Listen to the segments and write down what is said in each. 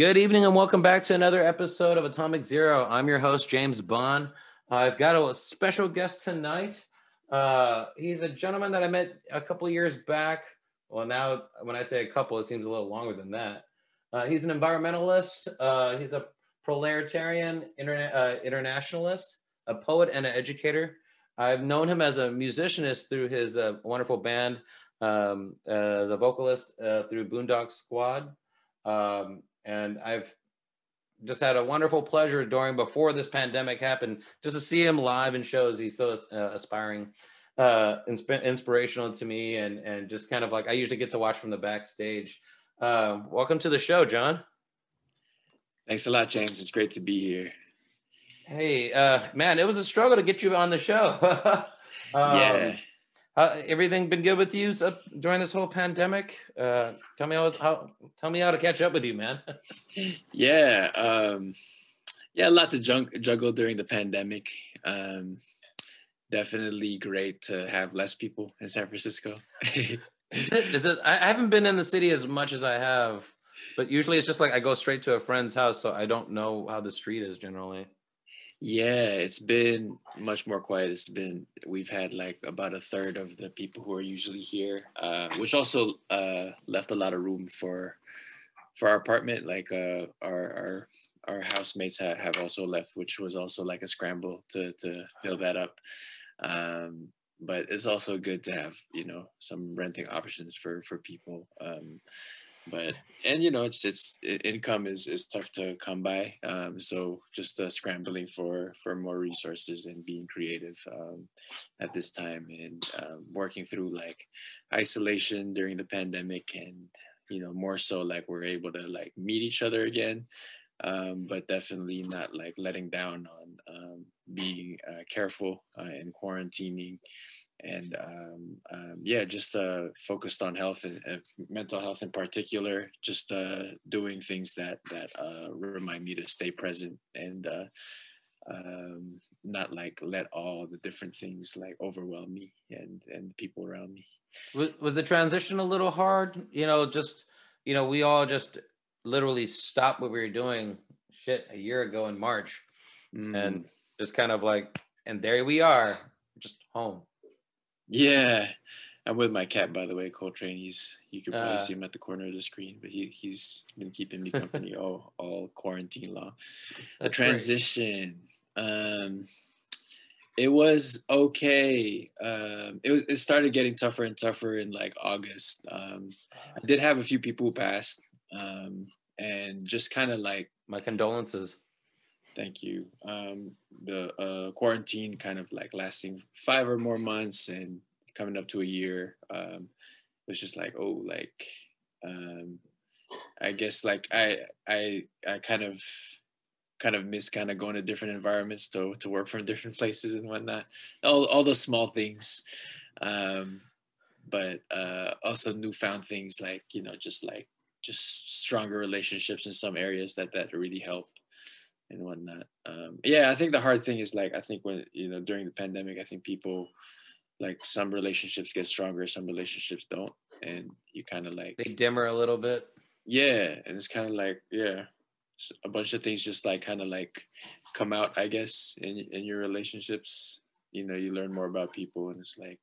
Good evening and welcome back to another episode of Atomic Zero. I'm your host, James Bond. I've got a special guest tonight. Uh, he's a gentleman that I met a couple years back. Well, now when I say a couple, it seems a little longer than that. Uh, he's an environmentalist. Uh, he's a proletarian interna- uh, internationalist, a poet, and an educator. I've known him as a musicianist through his uh, wonderful band, um, as a vocalist through Boondock Squad. Um, and I've just had a wonderful pleasure during before this pandemic happened just to see him live in shows. He's so uh, aspiring, uh, insp- inspirational to me, and and just kind of like I usually get to watch from the backstage. Uh, welcome to the show, John. Thanks a lot, James. It's great to be here. Hey, uh, man, it was a struggle to get you on the show. um, yeah. Uh, everything been good with you uh, during this whole pandemic? Uh, tell me how, how tell me how to catch up with you, man. yeah, um, yeah, a lot to junk, juggle during the pandemic. Um, definitely great to have less people in San Francisco. is it, is it, I haven't been in the city as much as I have, but usually it's just like I go straight to a friend's house, so I don't know how the street is generally. Yeah, it's been much more quiet. It's been we've had like about a third of the people who are usually here, uh, which also uh, left a lot of room for for our apartment. Like uh, our our our housemates have, have also left, which was also like a scramble to to fill that up. Um, but it's also good to have you know some renting options for for people. Um, but and you know it's it's income is is tough to come by um, so just uh, scrambling for for more resources and being creative um, at this time and um, working through like isolation during the pandemic and you know more so like we're able to like meet each other again um, but definitely not like letting down on um, being uh, careful uh, and quarantining and um, um, yeah, just uh, focused on health and uh, mental health in particular. Just uh, doing things that that uh, remind me to stay present and uh, um, not like let all the different things like overwhelm me and and the people around me. Was, was the transition a little hard? You know, just you know, we all just literally stopped what we were doing shit a year ago in March, mm. and just kind of like, and there we are, just home. Yeah. I'm with my cat, by the way, Coltrane. He's you could probably uh, see him at the corner of the screen, but he he's been keeping me company all all quarantine long. The transition, um, it was okay. Um, it it started getting tougher and tougher in like August. Um, I did have a few people who passed, um, and just kind of like my condolences. Thank you. Um, the uh, quarantine kind of like lasting five or more months and coming up to a year. Um, it was just like, oh, like, um, I guess like I, I, I kind of, kind of miss kind of going to different environments to, to work from different places and whatnot. All, all those small things. Um, but uh, also newfound things like, you know, just like, just stronger relationships in some areas that, that really help and whatnot. Um, yeah, I think the hard thing is like I think when you know during the pandemic, I think people like some relationships get stronger, some relationships don't, and you kind of like they dimmer a little bit. Yeah, and it's kind of like yeah, a bunch of things just like kind of like come out, I guess, in in your relationships. You know, you learn more about people, and it's like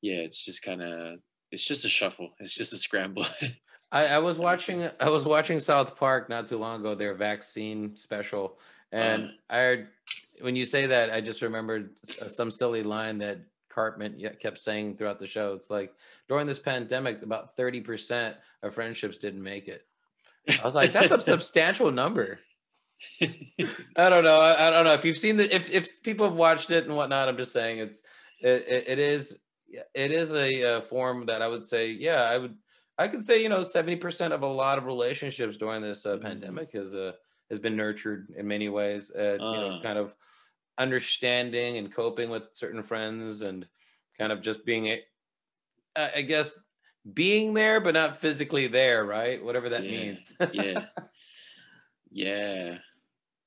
yeah, it's just kind of it's just a shuffle. It's just a scramble. I, I, was watching I was watching South Park not too long ago, their vaccine special, and uh, I when you say that, I just remembered some silly line that Cartman kept saying throughout the show. It's like during this pandemic, about thirty percent of friendships didn't make it. I was like, that's a substantial number. I don't know. I, I, don't know if you've seen the if if people have watched it and whatnot. I'm just saying it's it, it, it is it is a, a form that I would say yeah I would I could say you know seventy percent of a lot of relationships during this uh, mm-hmm. pandemic has uh, has been nurtured in many ways. Uh. You know, uh. kind of understanding and coping with certain friends, and kind of just being, a, I guess, being there but not physically there, right? Whatever that yeah. means. yeah, yeah.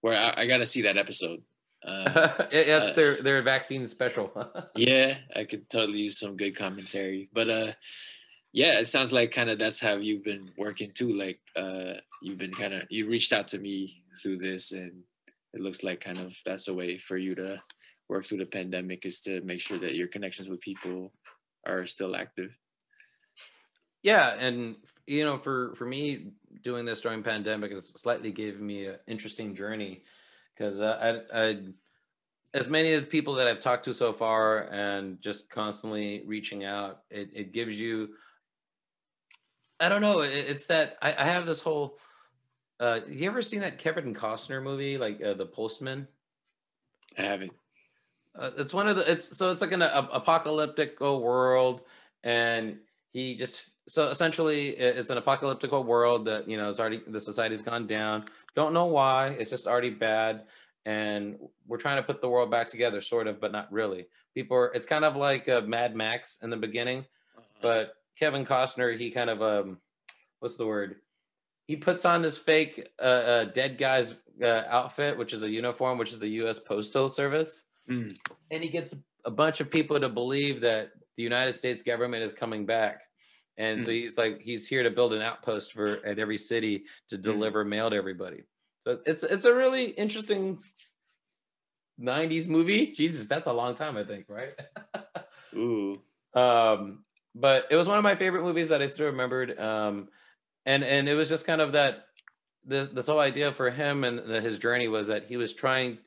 Where I, I got to see that episode. Uh, that's uh, their their vaccine special. yeah, I could totally use some good commentary, but uh yeah, it sounds like kind of that's how you've been working too. Like uh, you've been kind of you reached out to me through this, and it looks like kind of that's a way for you to work through the pandemic is to make sure that your connections with people are still active. Yeah, and you know, for for me, doing this during pandemic has slightly gave me an interesting journey because uh, I, I as many of the people that I've talked to so far and just constantly reaching out, it, it gives you I don't know. It's that I, I have this whole. Uh, you ever seen that Kevin Costner movie, like uh, The Postman? I haven't. Uh, it's one of the. It's so it's like an a, apocalyptic world, and he just so essentially it's an apocalyptic world that you know it's already the society's gone down. Don't know why. It's just already bad, and we're trying to put the world back together, sort of, but not really. People are. It's kind of like uh, Mad Max in the beginning, uh-huh. but Kevin Costner, he kind of um, what's the word? He puts on this fake uh, uh, dead guy's uh, outfit, which is a uniform, which is the U.S. Postal Service, mm. and he gets a bunch of people to believe that the United States government is coming back, and mm. so he's like he's here to build an outpost for at every city to mm. deliver mm. mail to everybody. So it's it's a really interesting 90s movie. Jesus, that's a long time, I think, right? Ooh. Um, but it was one of my favorite movies that I still remembered. Um, and and it was just kind of that this this whole idea for him and his journey was that he was trying.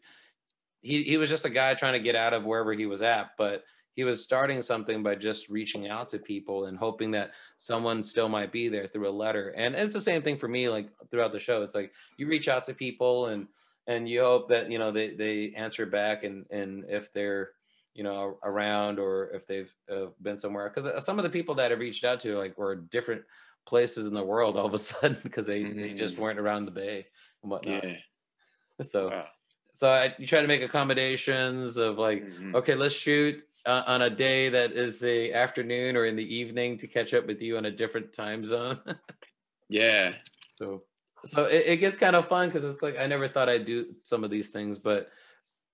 He he was just a guy trying to get out of wherever he was at, but he was starting something by just reaching out to people and hoping that someone still might be there through a letter. And it's the same thing for me. Like throughout the show, it's like you reach out to people and and you hope that you know they they answer back and and if they're you know around or if they've uh, been somewhere because uh, some of the people that have reached out to like were different places in the world all of a sudden because they, mm-hmm. they just mm. weren't around the bay and whatnot yeah. so wow. so I, you try to make accommodations of like mm-hmm. okay let's shoot uh, on a day that is a afternoon or in the evening to catch up with you on a different time zone yeah so so it, it gets kind of fun because it's like i never thought i'd do some of these things but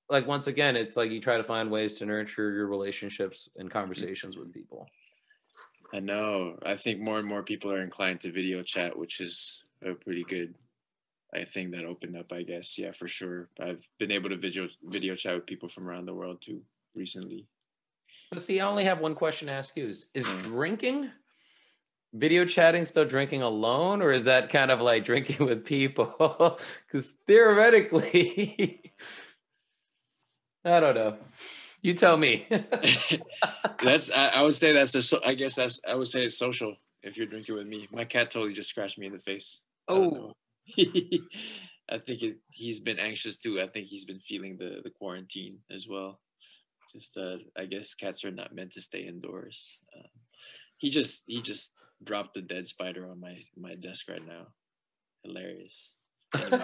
like once again, it's like you try to find ways to nurture your relationships and conversations with people. I know. I think more and more people are inclined to video chat, which is a pretty good I think that opened up, I guess. Yeah, for sure. I've been able to video video chat with people from around the world too recently. But see, I only have one question to ask you: Is is mm. drinking, video chatting, still drinking alone, or is that kind of like drinking with people? Because theoretically, I don't know. You tell me. that's I, I, would say that's a I guess that's I would say it's social if you're drinking with me. My cat totally just scratched me in the face. Oh. I, I think it, he's been anxious too. I think he's been feeling the the quarantine as well. Just uh, I guess cats are not meant to stay indoors. Um, he just he just dropped the dead spider on my my desk right now. Hilarious. Anyway,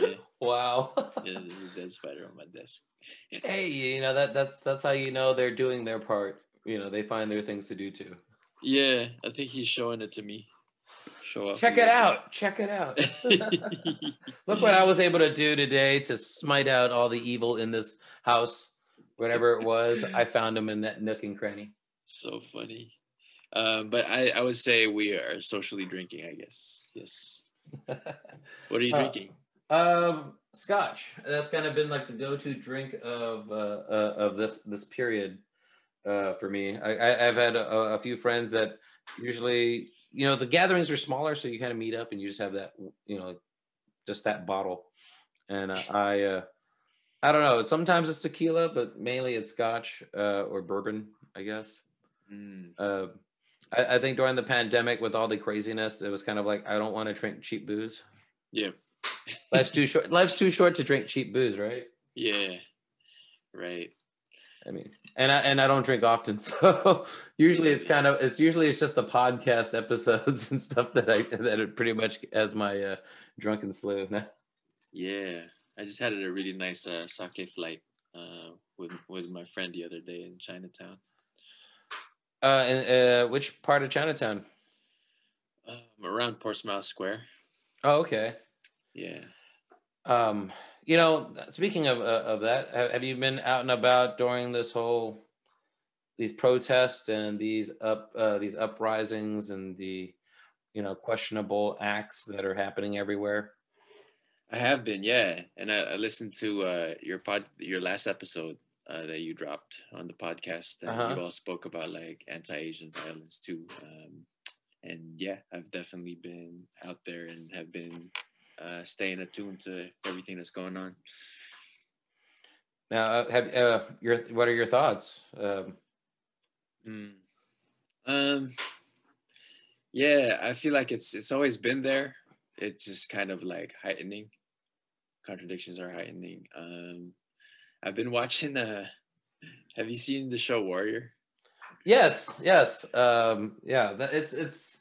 yeah. Wow. yeah, there's a dead spider on my desk. hey, you know that that's that's how you know they're doing their part. You know, they find their things to do too. Yeah, I think he's showing it to me. Show up. Check it out. Check it out. Look what I was able to do today to smite out all the evil in this house. Whatever it was, I found him in that nook and cranny. So funny. Um, but I, I would say we are socially drinking, I guess. Yes. What are you uh, drinking? Um, scotch. That's kind of been like the go-to drink of uh, uh of this this period uh, for me. I, I have had a, a, few friends that usually, you know, the gatherings are smaller, so you kind of meet up and you just have that, you know, just that bottle. And uh, I, uh, I don't know. Sometimes it's tequila, but mainly it's scotch uh, or bourbon, I guess. Mm. I, I think during the pandemic, with all the craziness, it was kind of like I don't want to drink cheap booze. Yeah. Life's too short. Life's too short to drink cheap booze, right? Yeah. Right. I mean, and I and I don't drink often, so usually it's kind of it's usually it's just the podcast episodes and stuff that I that are pretty much as my uh, drunken slew now. Yeah, I just had a really nice uh, sake flight uh, with with my friend the other day in Chinatown. Uh, in, uh, which part of Chinatown? Um, around Portsmouth Square. Oh, okay. Yeah. Um, you know, speaking of uh, of that, have you been out and about during this whole these protests and these up uh, these uprisings and the you know questionable acts that are happening everywhere? I have been, yeah, and I, I listened to uh, your pod, your last episode uh, that you dropped on the podcast. And Uh-huh. You all spoke about like anti-Asian violence too, um, and yeah, I've definitely been out there and have been uh, staying attuned to everything that's going on. Now, uh, have uh, your what are your thoughts? Um, Mm. Um, yeah, I feel like it's it's always been there. It's just kind of like heightening. Contradictions are heightening. Um, I've been watching. Uh, have you seen the show Warrior? yes, yes, um, yeah. It's it's.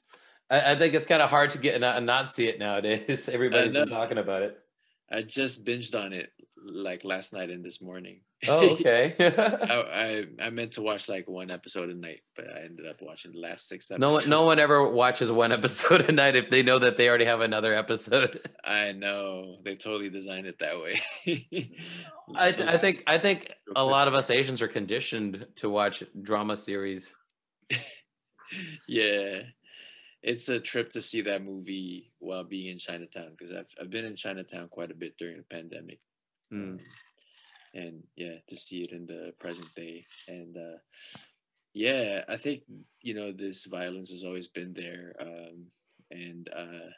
I, I think it's kind of hard to get and not, not see it nowadays. Everybody's been talking about it. I just binged on it like last night and this morning. Oh, okay. I, I I meant to watch like one episode a night, but I ended up watching the last six no episodes. one, no one ever watches one episode a night if they know that they already have another episode. I know they totally designed it that way. I, th- I think I think a lot of us Asians are conditioned to watch drama series. yeah, it's a trip to see that movie while being in Chinatown because I've I've been in Chinatown quite a bit during the pandemic. Mm. And yeah, to see it in the present day. And uh, yeah, I think, you know, this violence has always been there. Um, and uh,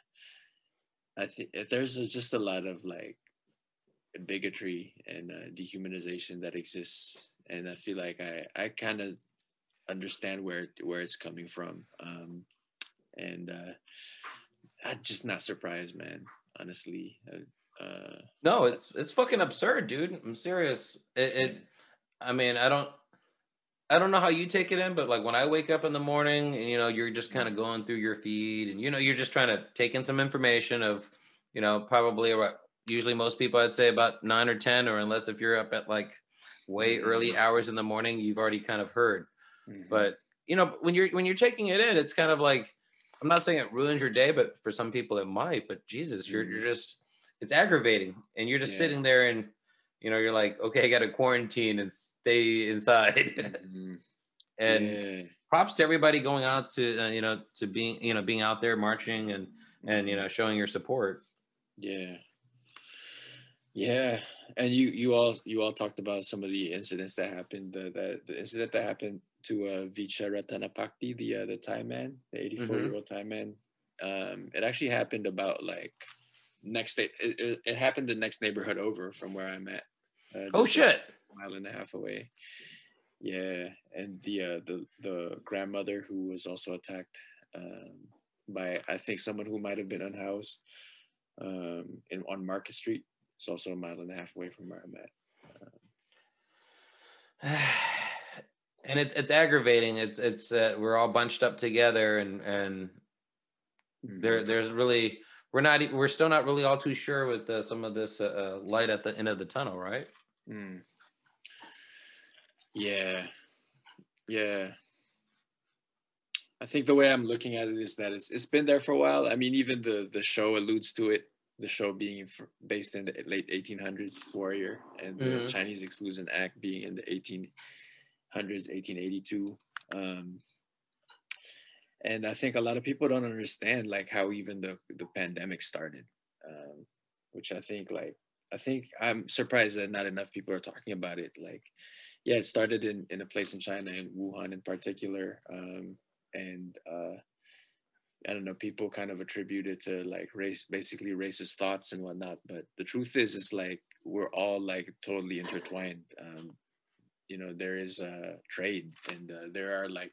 I think there's a, just a lot of like bigotry and uh, dehumanization that exists. And I feel like I, I kind of understand where, where it's coming from. Um, and uh, I'm just not surprised, man, honestly. Uh, No, it's it's fucking absurd, dude. I'm serious. It, it I mean, I don't I don't know how you take it in, but like when I wake up in the morning and you know, you're just kind of going through your feed and you know, you're just trying to take in some information of, you know, probably about usually most people I'd say about 9 or 10 or unless if you're up at like way early hours in the morning, you've already kind of heard. mhm. But, you know, when you're when you're taking it in, it's kind of like I'm not saying it ruins your day, but for some people it might, but Jesus, you're you're just it's aggravating and you're just Yeah. sitting there and you know you're like okay i gotta quarantine and stay inside Mhm. and yeah. props to everybody going out to uh, you know to being you know being out there marching and and you know showing your support Yeah. Yeah. And you you all you all talked about some of the incidents that happened. The the, the incident that happened to uh Vicha Ratanapakdee, the uh, the Thai man, the 84 year old Thai man. Um it actually happened about like next day it, it, it happened the next neighborhood over from where I'm at. Uh, oh just a shit mile and a half away. Yeah, and the uh, the the grandmother who was also attacked um, by I think someone who might have been unhoused um, in on Market Street. It's also a mile and a half away from where I'm at. and it's it's aggravating it's it's uh, we're all bunched up together and and there there's really we're not we're still not really all too sure with uh, some of this uh, uh, light at the end of the tunnel right Mm. Yeah, yeah. I think the way I'm looking at it is that it's it's been there for a while. I mean, even the the show alludes to it. The show being based in the late 1800s, Warrior, and the Mhm. Chinese Exclusion Act being in the 1800s, 1882. Um, and I think a lot of people don't understand like how even the the pandemic started, um, which I think like I think I'm surprised that not enough people are talking about it. Like, yeah, it started in, in a place in China, in Wuhan in particular. Um, and uh, I don't know, people kind of attribute it to like race, basically racist thoughts and whatnot. But the truth is, is like we're all like totally intertwined. Um, you know, there is a trade and uh, there are like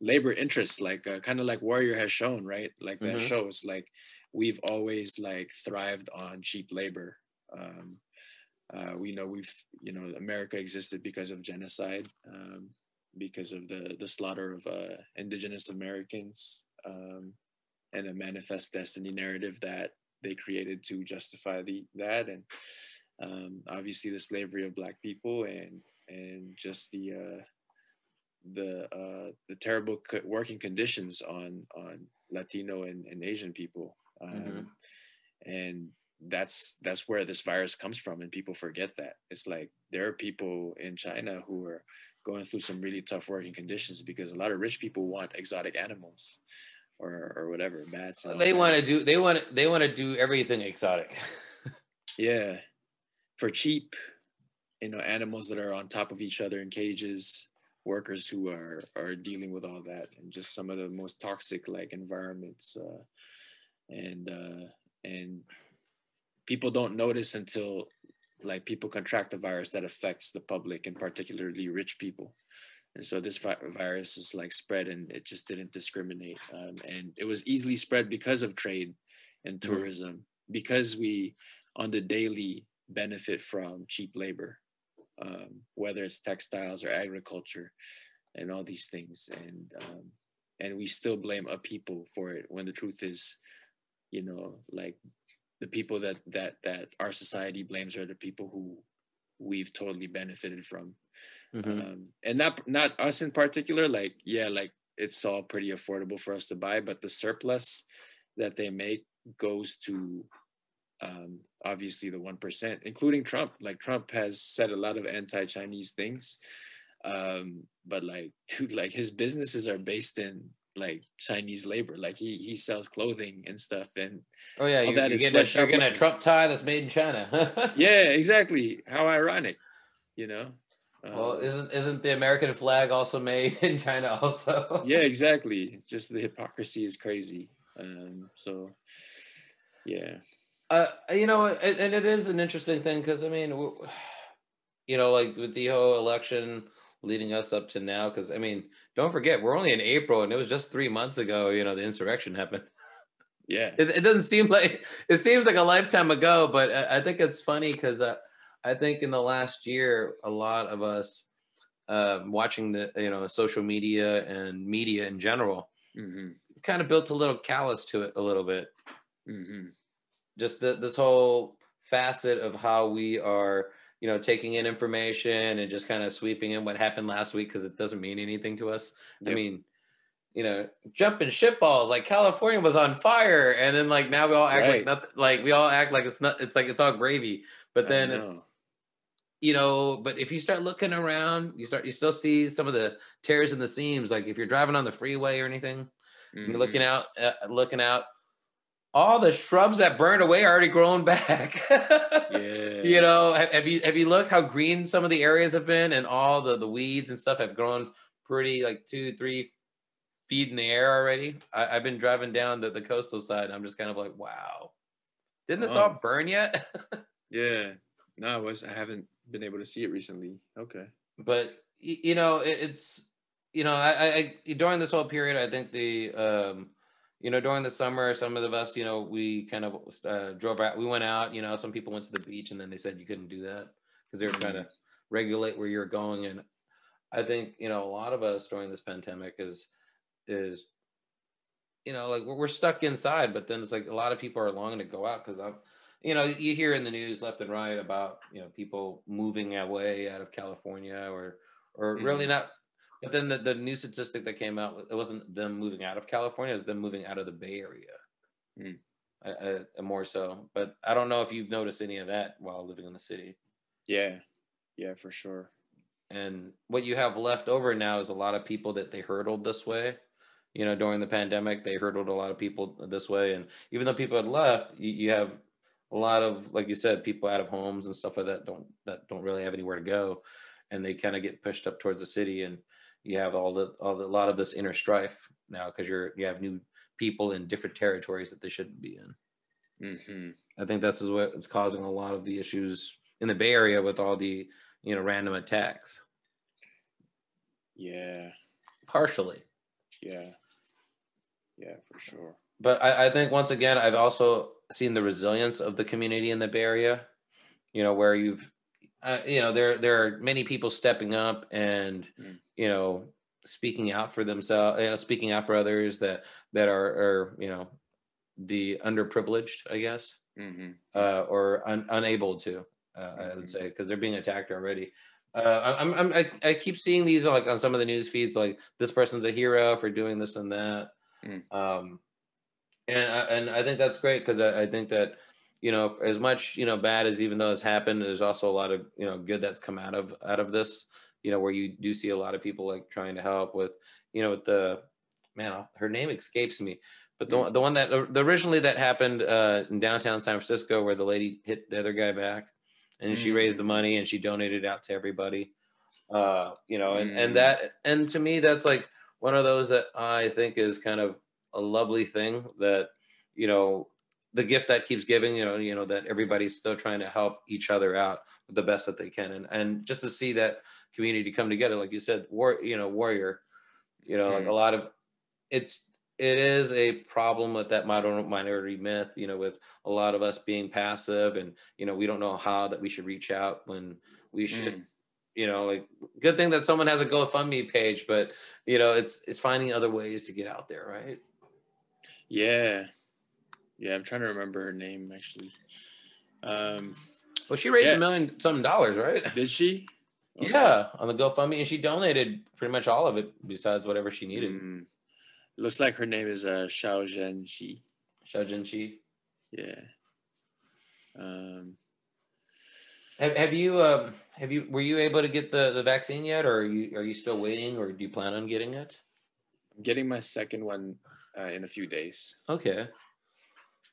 labor interests, like uh, kind of like Warrior has shown, right? Like that Mhm. shows like we've always like thrived on cheap labor um, uh, we know we've, you know, America existed because of genocide, um, because of the the slaughter of uh, indigenous Americans, um, and a manifest destiny narrative that they created to justify the that, and um, obviously the slavery of Black people, and and just the uh, the uh, the terrible co- working conditions on on Latino and, and Asian people, um, Mhm. and that's that's where this virus comes from and people forget that. It's like there are people in china who are going through some really tough working conditions because a lot of rich people want exotic animals or or whatever bats they want to do they want they want to do everything exotic. Yeah. For cheap you know animals that are on top of each other in cages workers who are are dealing with all that and just some of the most toxic like environments uh, and uh, and people don't notice until like people contract the virus that affects the public and particularly rich people and so this vi- virus is like spread and it just didn't discriminate um, and it was easily spread because of trade and mm-hmm. tourism mm-hmm. because we on the daily benefit from cheap labor um, whether it's textiles or agriculture and all these things and um, and we still blame a people for it when the truth is you know like the people that that that our society blames are the people who we've totally benefited from mm-hmm. um, and not not us in particular like yeah like it's all pretty affordable for us to buy but the surplus that they make goes to um, obviously the 1% including trump like trump has said a lot of anti-chinese things um, but like dude like his businesses are based in like Chinese labor. Like he he sells clothing and stuff, and oh yeah, you, that you get a, you're getting a Trump tie that's made in China. yeah, exactly. How ironic, you know. Well, um, isn't isn't the American flag also made in China also? yeah, exactly. Just the hypocrisy is crazy. Um, so, yeah. Uh, you know, and it is an interesting thing because I mean, you know, like with the whole election leading us up to now, because I mean, don't forget we're only in April, and it was just three months ago. You know, the insurrection happened. Yeah, it, it doesn't seem like it seems like a lifetime ago, but I, I think it's funny because uh, I think in the last year, a lot of us uh, watching the you know social media and media in general mm-hmm. kind of built a little callous to it a little bit. Mm-hmm. Just the, this whole facet of how we are you know, taking in information and just kind of sweeping in what happened last week because it doesn't mean anything to us. Yep. I mean, you know, jumping shit balls like California was on fire, and then like now we all act right. like nothing. Like we all act like it's not. It's like it's all gravy. But then it's, you know. But if you start looking around, you start you still see some of the tears in the seams. Like if you're driving on the freeway or anything, mm-hmm. you're looking out, uh, looking out all the shrubs that burned away are already grown back. yeah. You know, have, you have you looked how green some of the areas have been, and all the the weeds and stuff have grown pretty like two three feet in the air already. I, have been driving down the, the coastal side. And I'm just kind of like, wow, didn't this oh. all burn yet? yeah, no, I was. I haven't been able to see it recently. Okay, but you know, it, it's you know, I, I during this whole period, I think the um you know, during the summer, some of us, you know, we kind of uh, drove out. We went out. You know, some people went to the beach, and then they said you couldn't do that because they were trying to mm-hmm. regulate where you're going. And I think you know, a lot of us during this pandemic is is you know, like we're stuck inside. But then it's like a lot of people are longing to go out because I'm, you know, you hear in the news left and right about you know people moving away out of California or or mm-hmm. really not but then the, the new statistic that came out, it wasn't them moving out of California, it was them moving out of the Bay Area. Mm. Uh, more so. But I don't know if you've noticed any of that while living in the city. Yeah. Yeah, for sure. And what you have left over now is a lot of people that they hurdled this way. You know, during the pandemic, they hurdled a lot of people this way. And even though people had left, you, you have a lot of, like you said, people out of homes and stuff like that don't that don't really have anywhere to go, and they kind of get pushed up towards the city. And you have all the all the, a lot of this inner strife now because you're you have new people in different territories that they shouldn't be in. Mm-hmm. I think this is what is causing a lot of the issues in the Bay Area with all the you know random attacks. Yeah. Partially. Yeah. Yeah, for sure. But I, I think once again, I've also seen the resilience of the community in the Bay Area. You know, where you've uh, you know there there are many people stepping up and mm. you know speaking out for themselves you know speaking out for others that that are are you know the underprivileged i guess mm-hmm. uh, or un, unable to uh, mm-hmm. i would mm-hmm. say because they're being attacked already uh, I'm, I'm I, I keep seeing these like on some of the news feeds like this person's a hero for doing this and that mm. um and and i think that's great because I, I think that you know, as much you know bad as even though it's happened, there's also a lot of you know good that's come out of out of this. You know, where you do see a lot of people like trying to help with, you know, with the man, her name escapes me, but the Mm. the one that the originally that happened uh, in downtown San Francisco, where the lady hit the other guy back, and she raised the Mm. money and she donated out to everybody. Uh, you know, and and Mm. that and to me that's like one of those that I think is kind of a lovely thing that you know the gift that keeps giving you know you know that everybody's still trying to help each other out the best that they can and and just to see that community come together like you said war you know warrior you know like Mhm. a lot of it's it is a problem with that modern minority myth you know with a lot of us being passive and you know we don't know how that we should reach out when we should Mm. you know like good thing that someone has a gofundme page but you know it's it's finding other ways to get out there right Yeah. Yeah, I'm trying to remember her name actually. Um, well she raised Yeah. a million something dollars right did she? Okay. yeah on the gofundme and she donated pretty much all of it besides whatever she needed Mm. Looks like her name is uh Xiao Zhen Xie. Shajin Chi. Yeah. Um, Have, have you um have you were you able to get the, the vaccine yet or are you are you still waiting or do you plan on getting it I'm getting my second one uh, in a few days. okay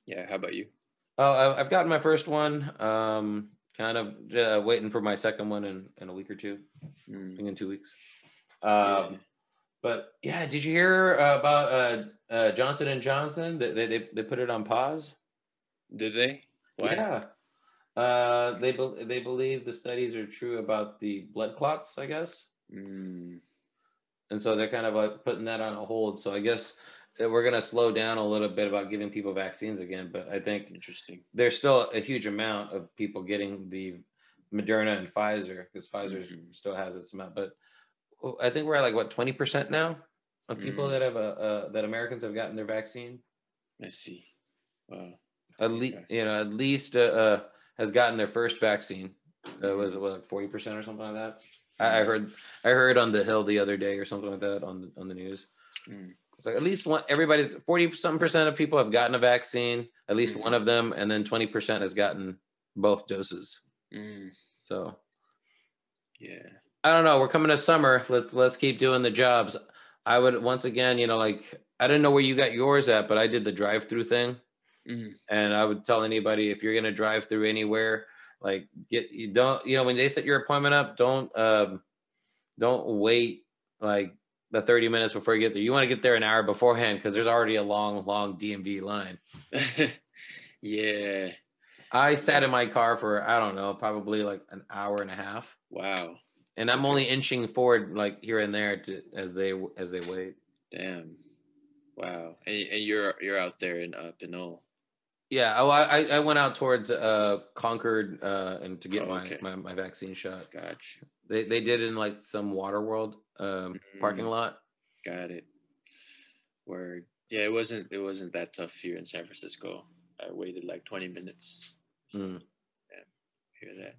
Yeah. How about you? oh I- i've gotten my first one um kind of uh, waiting for my second one in, in a week or two Mm. in two weeks Yeah. um but yeah did you hear uh, about uh, uh johnson and johnson they, they they put it on pause Did they? Why? yeah uh they bel they believe the studies are true about the blood clots i guess Mm. and so they're kind of like putting that on a hold. So I guess that we're going to slow down a little bit about giving people vaccines again. But I think Interesting. there's still a huge amount of people getting the Moderna and Pfizer because Pfizer Mhm. still has its amount. But I think we're at like what 20 percent now of people Mm. that have a uh, that Americans have gotten their vaccine. I see. Wow. At least Okay. you know at least uh, uh, has gotten their first vaccine. Uh, was it what, like 40 percent or something like that? I, I heard I heard on the Hill the other day or something like that on the, on the news. Mm. It's like at least one everybody's 40 something percent of people have gotten a vaccine, at least Mhm. one of them, and then 20 percent has gotten both doses. Mm. So Yeah. I don't know. We're coming to summer. Let's let's keep doing the jobs. I would once again, you know, like I didn't know where you got yours at, but I did the drive-through thing. Mm. And I would tell anybody if you're gonna drive through anywhere, like get you don't you know when they set your appointment up, don't um don't wait like the 30 minutes before you get there. You want to get there an hour beforehand because there's already a long, long DMV line. yeah. I sat in my car for I don't know, probably like an hour and a half, Wow. and I'm Okay. only inching forward like here and there to as they as they wait. Damn. Wow. And, and you're you're out there in uh, Pinole. Yeah, oh, I I- went out towards uh Concord uh and to get Oh, my, my my vaccine shot. Gotcha. They they did in like some Water World um parking Mm. lot. Got it. Word. Yeah, it wasn't it wasn't that tough here in San Francisco. I waited like 20 minutes. Mm. Hear that?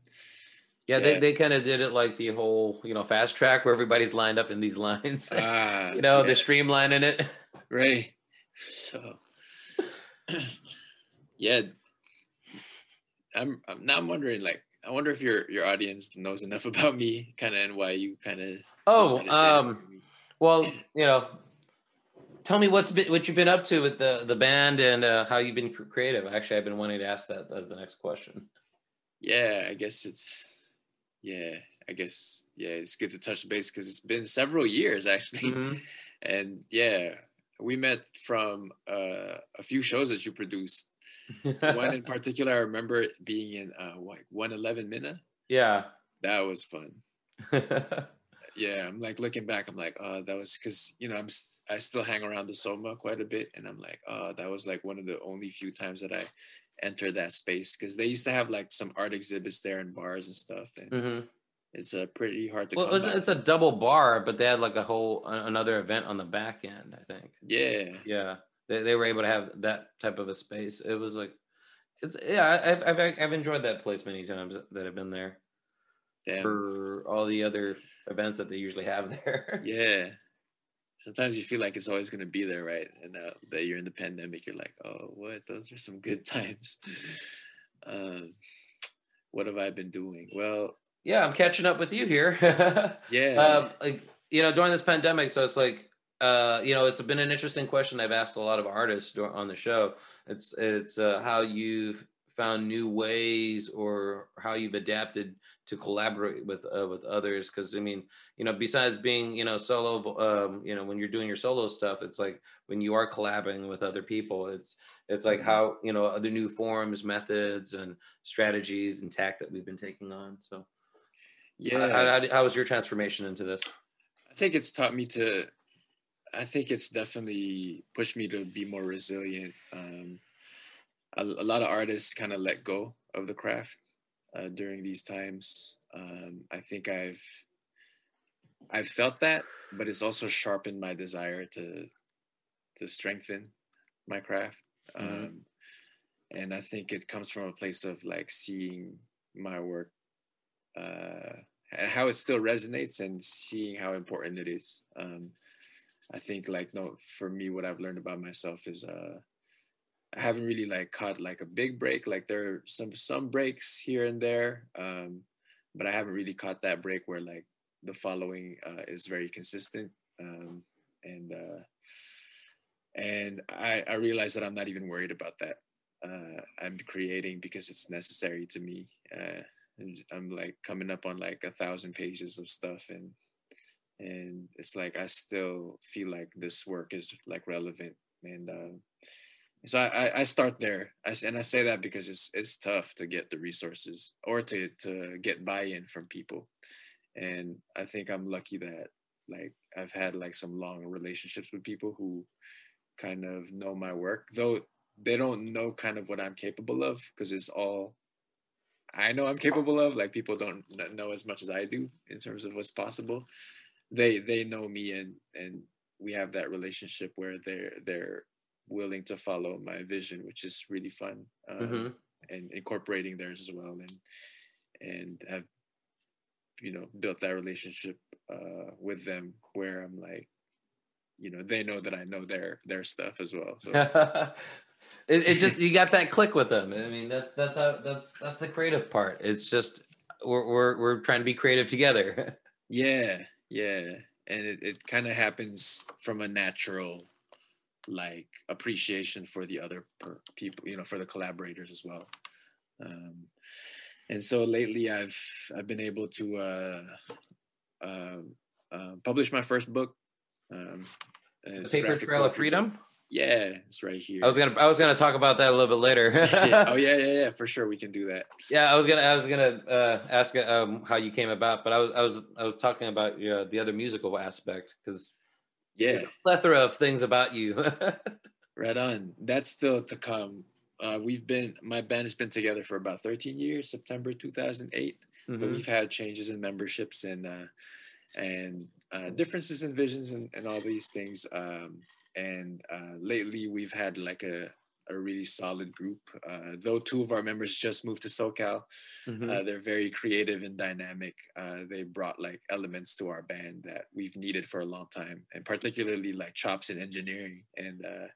Yeah, they Yeah. they kind of did it like the whole you know fast track where everybody's lined up in these lines. Ah, you know, yeah, they're streamlining it. right. So, yeah, I'm, I'm now I'm wondering like I wonder if your your audience knows enough about me, kind of, and why you kind of. Oh, um, well, you know, tell me what's been what you've been up to with the the band and uh, how you've been creative. Actually, I've been wanting to ask that as the next question. yeah, I guess it's yeah, I guess yeah, it's good to touch base because it's been several years actually, Mhm. and yeah, we met from uh, a few shows that you produced. One in particular, I remember being in uh, like one eleven Minna. yeah. That was fun. yeah i'm like looking back i'm like oh that was because you know i'm st- i still hang around the soma quite a bit and i'm like oh that was like one of the only few times that i entered that space because they used to have like some art exhibits there and bars and stuff and Mhm. it's uh, pretty hard to Well, come it's, it's a double bar, but they had like a whole a- another event on the back end. I think. yeah Yeah, they they were able to have that type of a space. It was like, it's yeah. I've I've I've enjoyed that place many times that I've been there damn for all the other events that they usually have there. yeah sometimes you feel like it's always going to be there right and uh, that you're in the pandemic you're like oh what those are some good times Um, what have I been doing? Well, yeah, I'm catching up with you here. yeah. Um, like you know, during this pandemic, so it's like uh, you know, it's been an interesting question I've asked a lot of artists on the show. It's it's uh, how you've found new ways or how you've adapted to collaborate with uh, with others because i mean you know besides being you know solo um, you know when you're doing your solo stuff it's like when you are collaborating with other people it's it's like Mm-hmm. how you know other new forms methods and strategies and tact that we've been taking on so yeah. how, how, how was your transformation into this I think it's taught me to. I think it's definitely pushed me to be more resilient. Um, a, a lot of artists kind of let go of the craft uh, during these times. Um, I think I've I've felt that, but it's also sharpened my desire to to strengthen my craft. Mhm. Um, and I think it comes from a place of like seeing my work, uh, and how it still resonates, and seeing how important it is. Um, I think like no, for me, what I've learned about myself is uh, I haven't really like caught like a big break. Like there are some some breaks here and there, um, but I haven't really caught that break where like the following uh, is very consistent. Um, and uh, and I, I realize that I'm not even worried about that. Uh, I'm creating because it's necessary to me. Uh, I'm like coming up on like a thousand pages of stuff, and and it's like I still feel like this work is like relevant, and um, so I, I- start there. I, and I say that because it's it's tough to get the resources or to to get buy-in from people, and I think I'm lucky that like I've had like some long relationships with people who kind of know my work, though they don't know kind of what I'm capable of because it's all I know I'm capable of. Like people don't know as much as I do in terms of what's possible. They they know me and and we have that relationship where they're they're willing to follow my vision, which is really fun. Um, Mhm. and incorporating theirs as well and and have you know built that relationship uh with them where i'm like you know they know that i know their their stuff as well so it, it just you got that click with them. I mean, that's that's how that's that's the creative part. It's just we're we're we're trying to be creative together. yeah yeah and it, it kind of happens from a natural like appreciation for the other per- people you know for the collaborators as well um and so lately i've i've been able to uh uh, uh publish my first book um the Paper Trail of. Freedom. Yeah, it's right here. I was gonna I was gonna talk about that a little bit later. Yeah, Oh yeah, yeah, yeah. For sure, we can do that. Yeah, I was gonna I was gonna uh, ask um, how you came about, but I was I was I was talking about uh, the other musical aspect because Yeah, plethora of things about you. right on. That's still to come. Uh, we've been my band has been together for about 13 years. September 2008. But Mhm. we've had changes in memberships and uh, and uh, differences in visions and, and all these things. Um, and uh, lately, we've had like a a really solid group. Uh, though two of our members just moved to SoCal, Mhm. Uh, they're very creative and dynamic. Uh, they brought like elements to our band that we've needed for a long time, and particularly like chops in engineering and uh,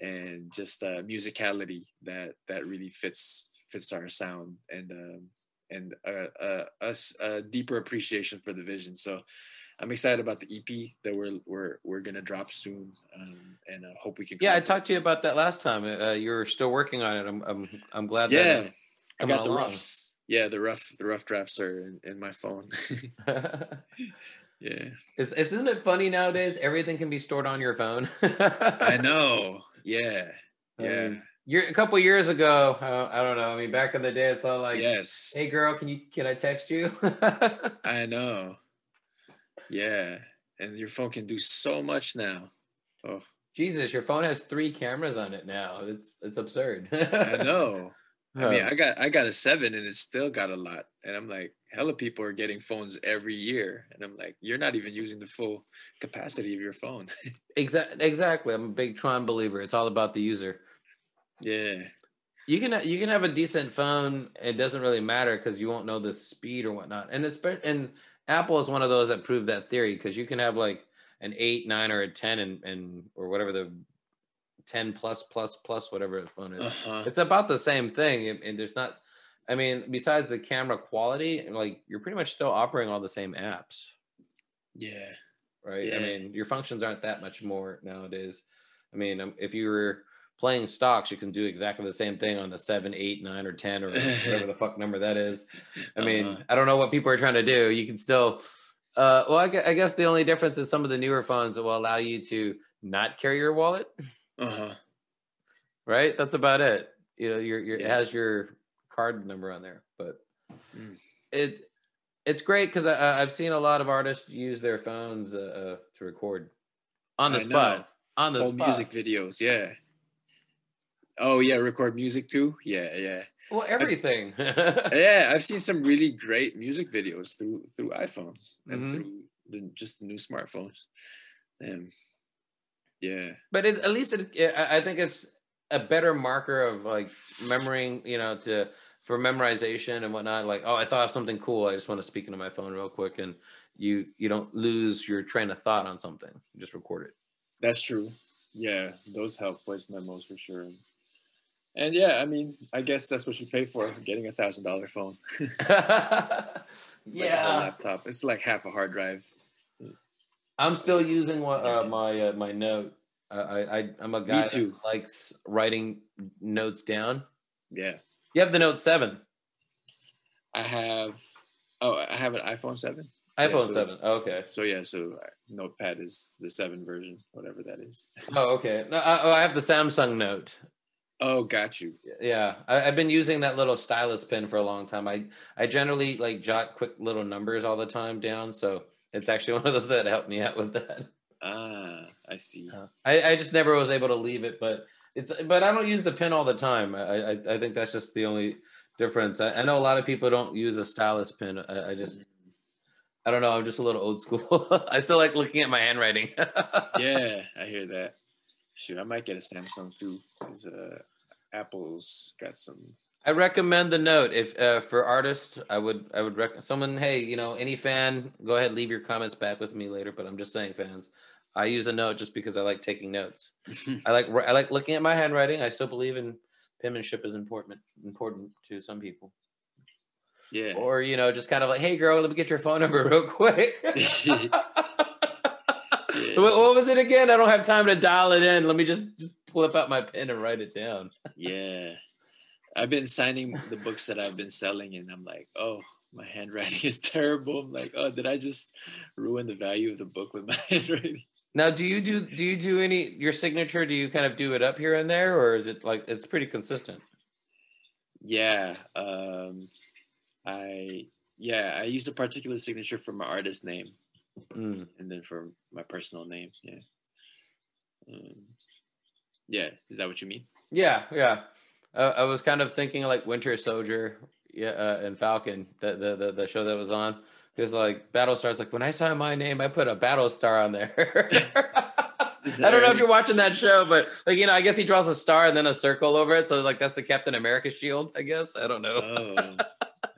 and just uh, musicality that that really fits fits our sound and um, and uh, uh, us a deeper appreciation for the vision. So I'm excited about the EP that we're we're we're gonna drop soon, um, and uh, hope we can. yeah, I talked to you about that last time. Uh, you're still working on it. I'm I'm I'm glad. Yeah, that I got the along. roughs. Yeah, the rough the rough drafts are in, in my phone. yeah. Is, isn't it funny nowadays? Everything can be stored on your phone. I know. Yeah. Yeah. mean, year, a couple years ago, uh, I don't know. I mean, back in the day, it's all like, yes. "Hey, girl, can you can I text you?" I know. Yeah. And your phone can do so much now. Oh, Jesus, your phone has three cameras on it now. It's it's absurd. I know. I mean, I got I got a seven and it's still got a lot. And I'm like, hella people are getting phones every year. And I'm like, you're not even using the full capacity of your phone. exactly. exactly. I'm a big Tron believer. It's all about the user. Yeah. You can you can have a decent phone. It doesn't really matter because you won't know the speed or whatnot. And it's and Apple is one of those that prove that theory because you can have like an eight, nine, or a ten, and and or whatever the 10 plus plus plus whatever the phone is. Uh-huh. It's about the same thing, and, and there's not. I mean, besides the camera quality, like you're pretty much still operating all the same apps, Yeah. right? I mean, your functions aren't that much more nowadays. I mean, um, if you were playing stocks, you can do exactly the same thing on the seven, eight, nine, or ten, or whatever the fuck number that is. I mean, Uh-huh. I don't know what people are trying to do. You can still, uh, well, I gue- I guess the only difference is some of the newer phones will allow you to not carry your wallet, Uh-huh. right? That's about it. You know, your your it has your card number on there, but Mm. it it's great because I've seen a lot of artists use their phones uh, uh, to record on the I spot. know. On the Whole spot. music videos, yeah. Oh yeah, record music too. Yeah, yeah, Well, everything. yeah. I've seen some really great music videos through through iPhones and Mhm. through the, just the new smartphones. Um, yeah, but it, at least it, it- I I think it's a better marker of like memorying, you know, to for memorization and whatnot. Like, oh, I thought of something cool. I just want to speak into my phone real quick, and you you don't lose your train of thought on something. You just record it. that's true. Yeah, those help voice memos for sure. And yeah, I mean, I guess that's what you pay for getting a thousand dollar phone. It's like yeah, laptop. It's like half a hard drive. I'm still using what uh, my uh, my note. I, I I- I'm a guy that likes writing notes down. Yeah, You have the Note Seven, I have. Oh, I have an iPhone seven. iPhone so- Seven. Okay. So yeah, so uh, Notepad is the seven version, whatever that is. Oh, okay. No, I, oh, I have the Samsung Note. Oh, got you. Yeah, I, I've been using that little stylus pen for a long time. I I generally like jot quick little numbers all the time down, so it's actually one of those that helped me out with that. Ah, I see. I, I just never was able to leave it, but it's but I don't use the pen all the time. I I, I think that's just the only difference. I, I know a lot of people don't use a stylus pen. I, I just I don't know. I'm just a little old school. I still like looking at my handwriting. yeah, I hear that. Shoot, I might get a Samsung too. uh, Apple's got some. I recommend the note if uh, for artists. I would I would recommend someone. Hey, you know, any fan, go ahead leave your comments back with me later. But I'm just saying, fans, I use a note just because I like taking notes. I like I like looking at my handwriting. I still believe in penmanship is important important to some people. yeah. Or you know, just kind of like, hey, girl, let me get your phone number real quick. what, what was it again? I don't have time to dial it in. Let me just just flip out my pen and write it down. yeah. I've been signing the books that I've been selling, and I'm like, oh, my handwriting is terrible. I'm like, oh, did I just ruin the value of the book with my handwriting? Now, do you do do you do any your signature? Do you kind of do it up here and there, or is it like it's pretty consistent? Yeah. Um, I yeah I use a particular signature for my artist name, Mm. and then for my personal name. Yeah. Um, yeah. Is that what you mean? Yeah, yeah. Uh, I was kind of thinking like Winter Soldier, yeah, uh, and Falcon, the, the the the show that was on. Because like Battlestar's like when I saw my name, I put a battle star on there. I don't know if you're watching that show, but like you know, I guess he draws a star and then a circle over it, so like that's the Captain America shield. I guess I don't know. Oh,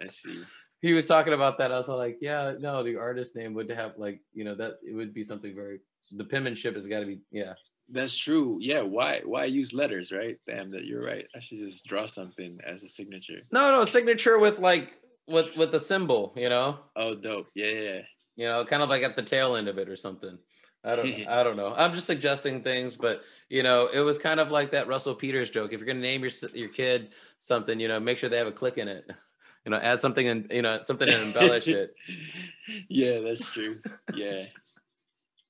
I see. he was talking about that. I was like, yeah, no, the artist name would have like you know that it would be something very. The penmanship has got to be yeah. That's true. Yeah. Why? Why use letters? Right. Damn. That you're right. I should just draw something as a signature. No, no, signature with like with with a symbol, you know. Oh, dope. Yeah. Yeah. you know, kind of like at the tail end of it or something. I don't I don't know. I'm just suggesting things, but you know, it was kind of like that Russell Peters joke. If you're gonna name your your kid something, you know, make sure they have a click in it. You know, add something and you know something and embellish it. yeah, that's true. Yeah.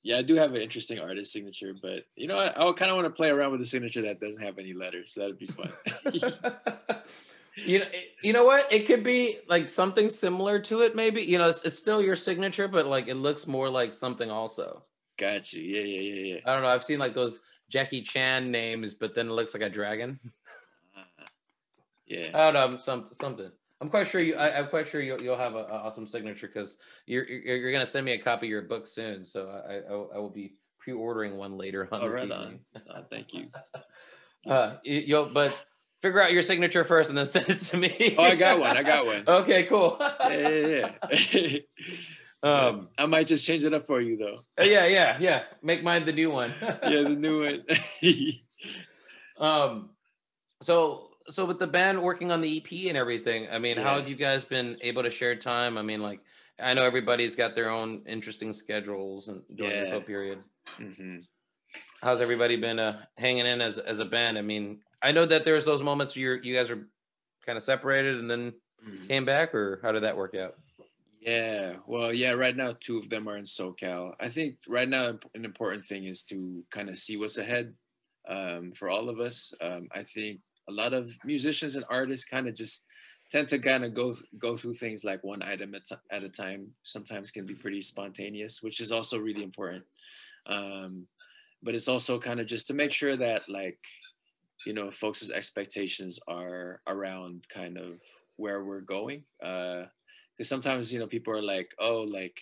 Yeah, I do have an interesting artist signature, but you know, I, I kind of want to play around with a signature that doesn't have any letters. That'd be fun. you know, you know what? It could be like something similar to it. Maybe you know, it's, it's still your signature, but like it looks more like something also. Got you. Yeah, yeah, yeah, yeah. I don't know. I've seen like those Jackie Chan names, but then it looks like a dragon. Uh, yeah. I don't know, some something. I'm quite sure you. I, I'm quite sure you'll you'll have a, a awesome signature because you're, you're you're gonna send me a copy of your book soon. So I I, I will be pre-ordering one later on Oh, right evening. on. Uh, thank you. Uh, you, you'll but figure out your signature first and then send it to me. Oh, I got one. I got one. okay, cool. Yeah, yeah, yeah. um, I might just change it up for you though. yeah, yeah, yeah. Make mine the new one. Yeah, the new one. Um, so so with the band working on the EP and everything, I mean, how have you guys been able to share time? I mean, like I know everybody's got their own interesting schedules and during this whole period. hmm How's everybody been uh, hanging in as as a band? I mean, I know that there's those moments you you guys are kind of separated and then Mm-hmm. came back, or how did that work out? Yeah, well, yeah, right now two of them are in SoCal. I think right now an important thing is to kind of see what's ahead um, for all of us. Um, I think a lot of musicians and artists kind of just tend to kind of go go through things like one item at, at a time. Sometimes can be pretty spontaneous, which is also really important. Um, but it's also kind of just to make sure that like you know folks' expectations are around kind of where we're going. Uh, because sometimes you know people are like oh like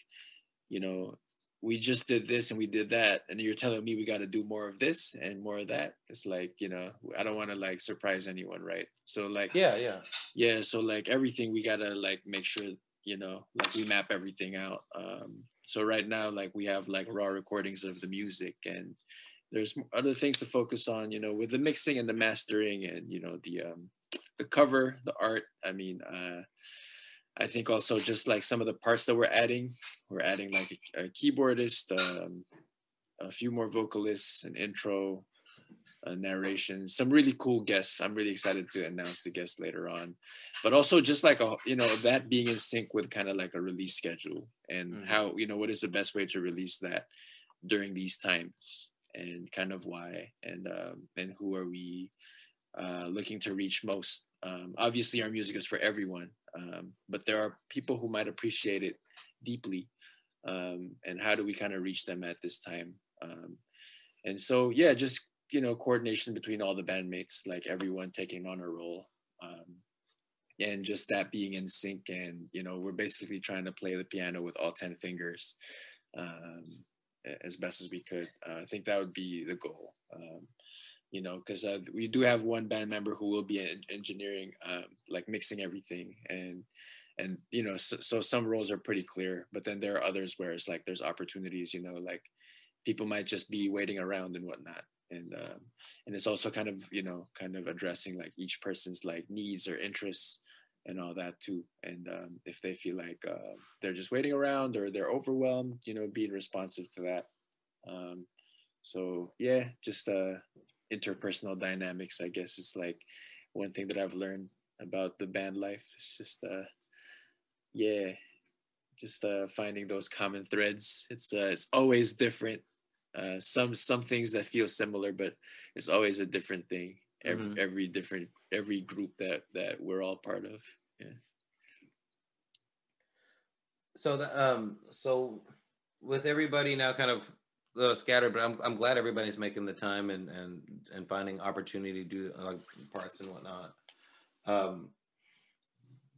you know we just did this and we did that and you're telling me we got to do more of this and more of that it's like you know i don't want to like surprise anyone right so like Yeah, yeah. yeah so like everything we gotta like make sure you know like we map everything out um so right now like we have like raw recordings of the music and there's other things to focus on you know with the mixing and the mastering and you know the um the cover the art i mean uh I think also just like some of the parts that we're adding, we're adding like a, a keyboardist, um, a few more vocalists, an intro, a narration, some really cool guests. I'm really excited to announce the guests later on, but also just like a you know that being in sync with kind of like a release schedule and Mhm. how you know what is the best way to release that during these times and kind of why and um, and who are we uh, looking to reach most. Um, obviously, our music is for everyone, um, but there are people who might appreciate it deeply. Um, and how do we kind of reach them at this time? Um, and so, yeah, just you know, coordination between all the bandmates, like everyone taking on a role, um, and just that being in sync. And you know, we're basically trying to play the piano with all ten fingers um, as best as we could. Uh, I think that would be the goal. Um, you know, because uh, we do have one band member who will be en- engineering, um, like mixing everything, and and you know, so, so some roles are pretty clear, but then there are others where it's like there's opportunities, you know, like people might just be waiting around and whatnot, and um, and it's also kind of you know, kind of addressing like each person's like needs or interests and all that too, and um, if they feel like uh, they're just waiting around or they're overwhelmed, you know, being responsive to that. Um, so yeah, just uh interpersonal dynamics i guess is like one thing that i've learned about the band life. It's just uh yeah just uh finding those common threads. It's uh it's always different. Uh some some things that feel similar but it's always a different thing. Every, Mhm. every different every group that that we're all part of. Yeah. So the um so with everybody now kind of uh, scattered, but I'm I'm glad everybody's making the time and and and finding opportunity to do uh, like parts and whatnot. Um,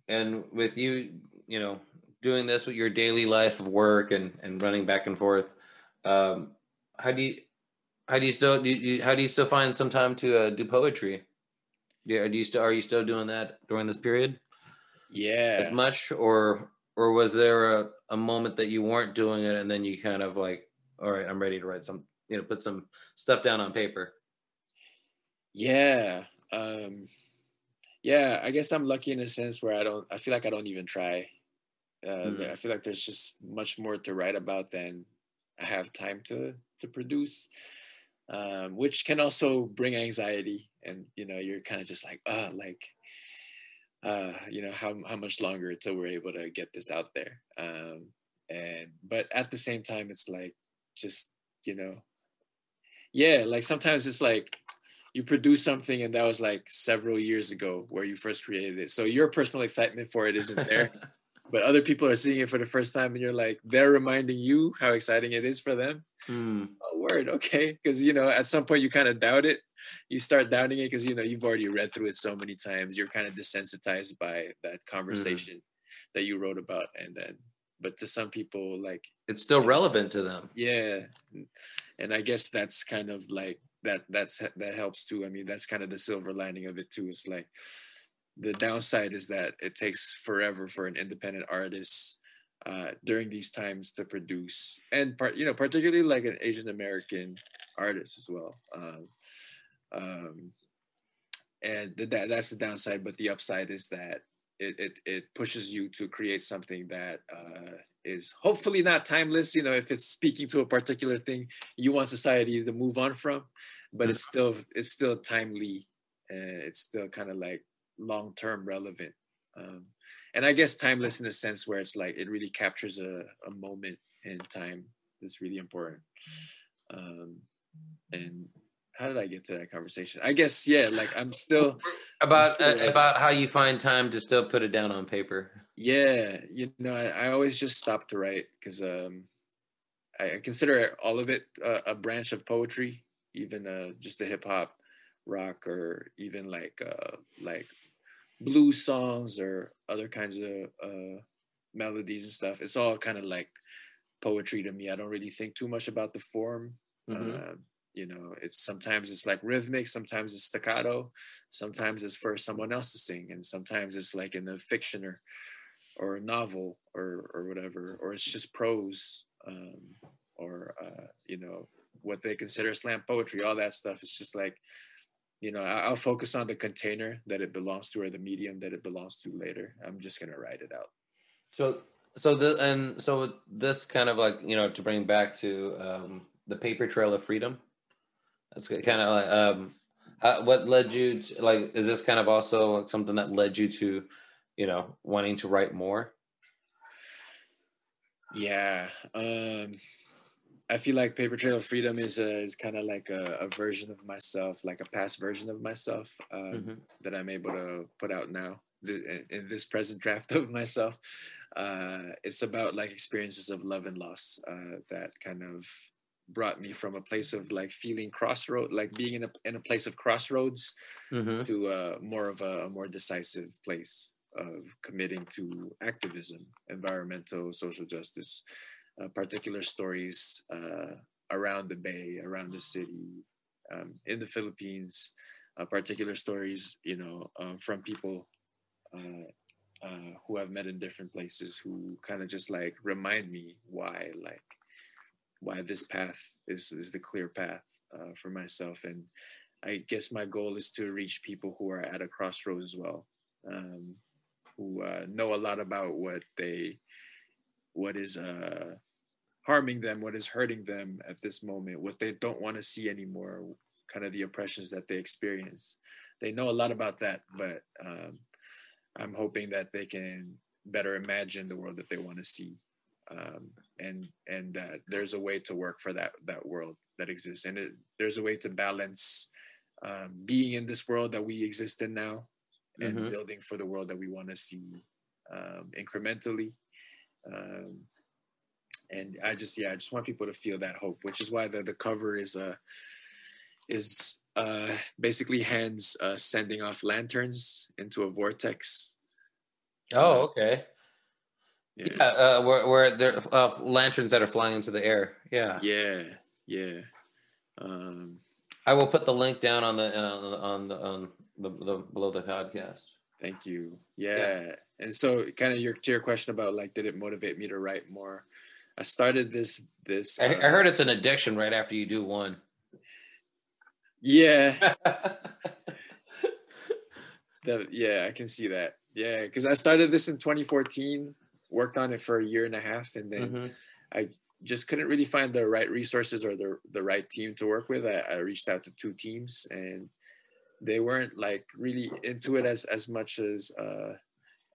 and with you, you know, doing this with your daily life of work and and running back and forth, um, how do you how do you still do you, how do you still find some time to uh, do poetry? Yeah, do you still are you still doing that during this period? yeah as much or or was there a, a moment that you weren't doing it and then you kind of like all right i'm ready to write some you know put some stuff down on paper Yeah. Um yeah, I guess I'm lucky in a sense where I don't I feel like I don't even try. Uh Mhm. I feel like there's just much more to write about than I have time to to produce. Um which can also bring anxiety and you know, you're kind of just like, uh like uh you know, how how much longer until we're able to get this out there. Um and but at the same time it's like just, you know, yeah, like sometimes it's like you produce something and that was like several years ago where you first created it. So your personal excitement for it isn't there, but other people are seeing it for the first time and you're like, they're reminding you how exciting it is for them. Hmm. Oh, word, okay. Because, you know, at some point you kind of doubt it. You start doubting it because, you know, you've already read through it so many times. You're kind of desensitized by that conversation that you wrote about. And then, but to some people, like, it's still relevant to them. Yeah. And i guess that's kind of like that that's that helps too. I mean that's kind of the silver lining of it too. It's like the downside is that it takes forever for an independent artist uh, during these times to produce and part you know particularly like an asian american artist as well. Um, um, and that that's the downside. But the upside is that it it, it pushes you to create something that uh, is hopefully not timeless. You know, if it's speaking to a particular thing you want society to move on from, but it's still it's still timely. and it's still kind of like long term relevant. Um, and I guess timeless in a sense where it's like it really captures a, a moment in time that's really important. Um, and how did I get to that conversation? I guess yeah, like I'm still about I'm still, uh, about how you find time to still put it down on paper. Yeah, you know, I, I always just stop to write because um, I, I, consider all of it uh, a branch of poetry, even uh, just the hip hop, rock, or even like uh, like blues songs or other kinds of uh, melodies and stuff. It's all kind of like poetry to me. I don't really think too much about the form. Mm-hmm. Uh, you know it's sometimes it's like rhythmic sometimes it's staccato sometimes it's for someone else to sing and sometimes it's like in a fiction or or a novel or or whatever or it's just prose um, or uh, you know what they consider slam poetry all that stuff it's just like you know i'll focus on the container that it belongs to or the medium that it belongs to later i'm just going to write it out so so the and so this kind of like you know to bring back to um, the paper trail of freedom that's kind of like um, how, what led you to like? Is this kind of also something that led you to, you know, wanting to write more? Yeah, um, I feel like Paper Trail of Freedom is a, is kind of like a, a, version of myself, like a past version of myself um, mm-hmm. that I'm able to put out now in this present draft of myself. Uh, it's about like experiences of love and loss uh, that kind of brought me from a place of like feeling crossroad like being in a, in a place of crossroads mm-hmm. to uh, more of a, a, more decisive place of committing to activism environmental social justice uh, particular stories uh, around the bay around the city um, in the philippines uh, particular stories you know um, from people uh, uh, who i've met in different places who kind of just like remind me why like why this path is is the clear path uh, for myself. And i guess my goal is to reach people who are at a crossroads as well. Um, who uh, know a lot about what they what is uh, harming them what is hurting them at this moment what they don't want to see anymore kind of the oppressions that they experience. They know a lot about that but um, i'm hoping that they can better imagine the world that they want to see. Um, and and that there's a way to work for that that world that exists. And it, there's a way to balance um, being in this world that we exist in now and mm-hmm. building for the world that we want to see um, incrementally um, and i just yeah i just want people to feel that hope which is why the, the cover is uh is uh basically hands uh sending off lanterns into a vortex oh okay yeah, yeah uh, where, where there uh, lanterns that are flying into the air. Yeah. Yeah, yeah. Um, I will put the link down on the uh, on the on the, the below the podcast. Thank you. Yeah. yeah. And so, kind of your to your question about like, did it motivate me to write more? I started this this. I, I heard uh, it's an addiction right after you do one. Yeah. the, yeah, I can see that. Yeah, because I started this in 2014 worked on it for a year and a half, and then mm-hmm. I just couldn't really find the right resources or the the right team to work with. I, I reached out to two teams, and they weren't like really into it as as much as uh,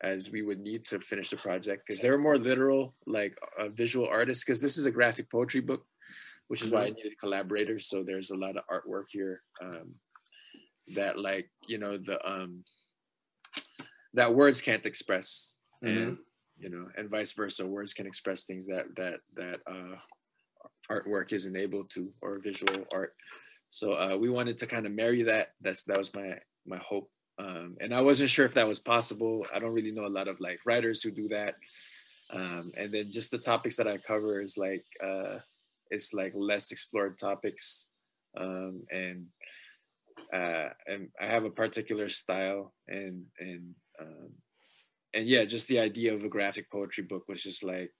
as we would need to finish the project because they were more literal, like uh, visual artists. Because this is a graphic poetry book, which is why I mm-hmm. needed collaborators. So there's a lot of artwork here um, that, like you know, the um, that words can't express. Mm-hmm. And you know, and vice versa. Words can express things that that that uh, artwork isn't able to, or visual art. So uh, we wanted to kind of marry that. That's that was my my hope, um, and I wasn't sure if that was possible. I don't really know a lot of like writers who do that. Um, and then just the topics that I cover is like uh, it's like less explored topics, um, and uh, and I have a particular style and and um, and yeah, just the idea of a graphic poetry book was just like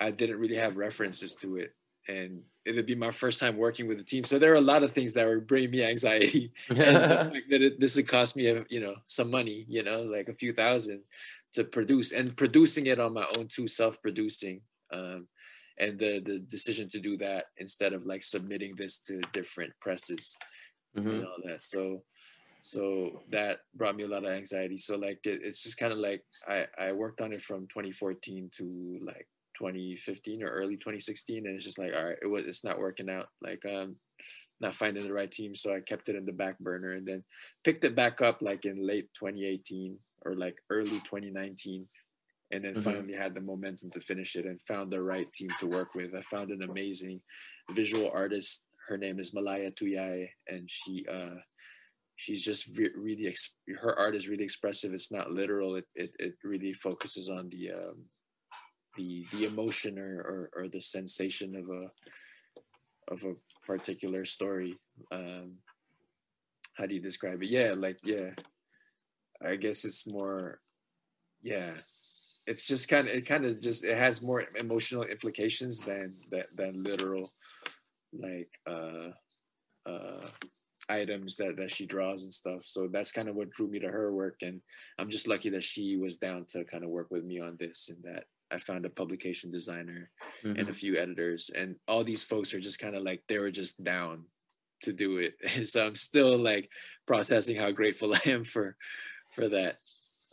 I didn't really have references to it, and it'd be my first time working with the team. So there are a lot of things that were bringing me anxiety. and the fact that it, this would cost me, you know, some money, you know, like a few thousand to produce and producing it on my own too, self-producing. Um, and the the decision to do that instead of like submitting this to different presses mm-hmm. and all that. So so that brought me a lot of anxiety. So like it, it's just kind of like I I worked on it from 2014 to like 2015 or early 2016 and it's just like all right it was it's not working out like um not finding the right team so i kept it in the back burner and then picked it back up like in late 2018 or like early 2019 and then mm-hmm. finally had the momentum to finish it and found the right team to work with. I found an amazing visual artist. Her name is malaya tuyai and she uh she's just re- really ex- her art is really expressive. It's not literal. It, it, it really focuses on the um, the the emotion or, or, or the sensation of a of a particular story um how do you describe it? Yeah like yeah. I guess it's more yeah. It's just kind of it kind of just it has more emotional implications than that than literal like uh uh items that that she draws and stuff. So that's kind of what drew me to her work and i'm just lucky that she was down to kind of work with me on this and that I found a publication designer mm-hmm. and a mm-hmm. few editors, and all these folks are just kind of like they were just down to do it. so I'm still like processing how grateful I am for for that.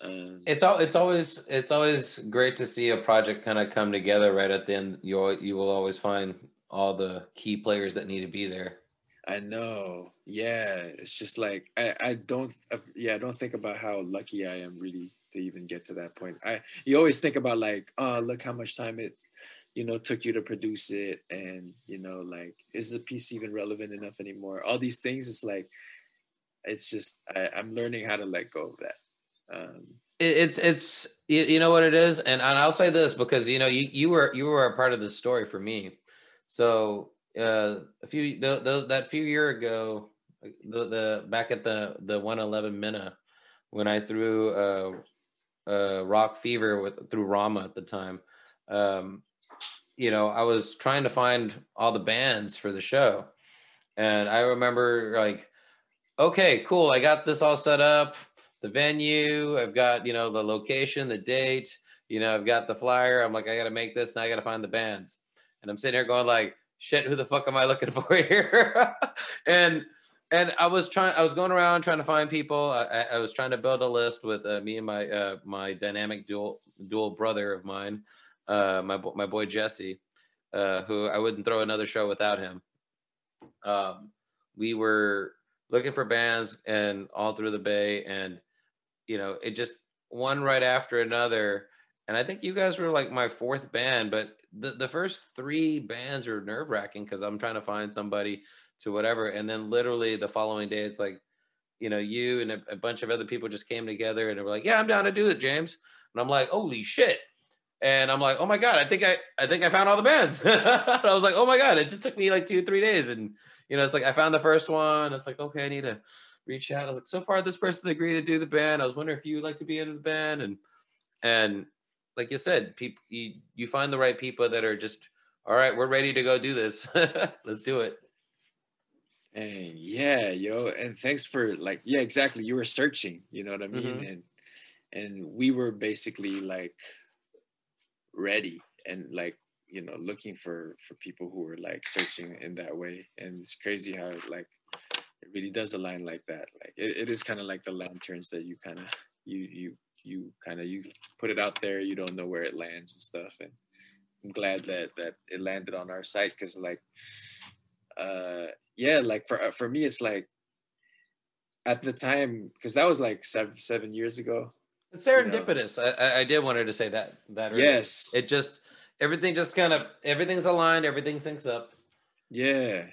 Um, it's all it's always it's always great to see a project kind of come together right at the end. You you will always find all the key players that need to be there. I know. Yeah, it's just like I I don't uh, yeah I don't think about how lucky I am really to even get to that point. I you always think about like, oh, look how much time it, you know, took you to produce it, and you know, like, is the piece even relevant enough anymore? All these things, it's like, it's just I, am learning how to let go of that. Um, it's it's you know what it is, and, and I'll say this because you know you you were you were a part of the story for me. So uh, a few the, that few year ago, the, the back at the the 111 Minna, when I threw uh, uh, Rock Fever with through Rama at the time. Um, you know, I was trying to find all the bands for the show, and I remember like, okay, cool, I got this all set up, the venue, I've got you know the location, the date, you know, I've got the flyer. I'm like, I got to make this, now I got to find the bands, and I'm sitting here going like, shit, who the fuck am I looking for here? and and I was trying. I was going around trying to find people. I, I was trying to build a list with uh, me and my uh, my dynamic dual dual brother of mine, uh, my my boy Jesse, uh, who I wouldn't throw another show without him. Um, we were looking for bands and all through the Bay, and you know, it just one right after another. And I think you guys were like my fourth band, but the, the first three bands are nerve wracking because I'm trying to find somebody to whatever. And then literally the following day, it's like, you know, you and a, a bunch of other people just came together and they were like, yeah, I'm down to do it, James. And I'm like, holy shit. And I'm like, oh my God, I think I, I think I found all the bands. I was like, oh my God, it just took me like two, three days. And, you know, it's like, I found the first one. It's like, okay, I need to reach out. I was like, so far this person's agreed to do the band. I was wondering if you would like to be in the band. And, and like you said, people, you, you find the right people that are just, all right, we're ready to go do this. Let's do it. And yeah, yo, and thanks for like, yeah, exactly. You were searching, you know what I mean? Mm-hmm. And and we were basically like ready and like, you know, looking for for people who were like searching in that way. And it's crazy how like it really does align like that. Like it, it is kind of like the lanterns that you kind of you you you kind of you put it out there, you don't know where it lands and stuff. And I'm glad that that it landed on our site because like uh yeah like for uh, for me it's like at the time because that was like seven seven years ago. It's serendipitous you know? I, I did wanted to say that that yes. It just everything just kind of everything's aligned everything syncs up. Yeah.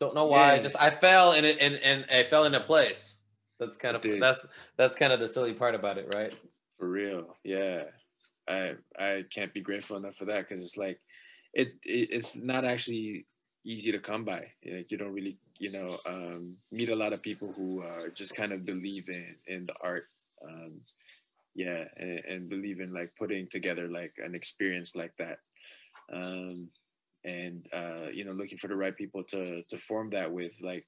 Don't know why. Yeah. just i fell and it and, and i fell into place. That's kind of Dude. that's that's kind of the silly part about it right? For real. Yeah. I i can't be grateful enough for that because it's like it, it it's not actually easy to come by. Like you don't really, you know, um, meet a lot of people who uh, just kind of believe in in the art. Um, yeah, and, and, believe in like putting together like an experience like that. Um, and uh, you know looking for the right people to to form that with like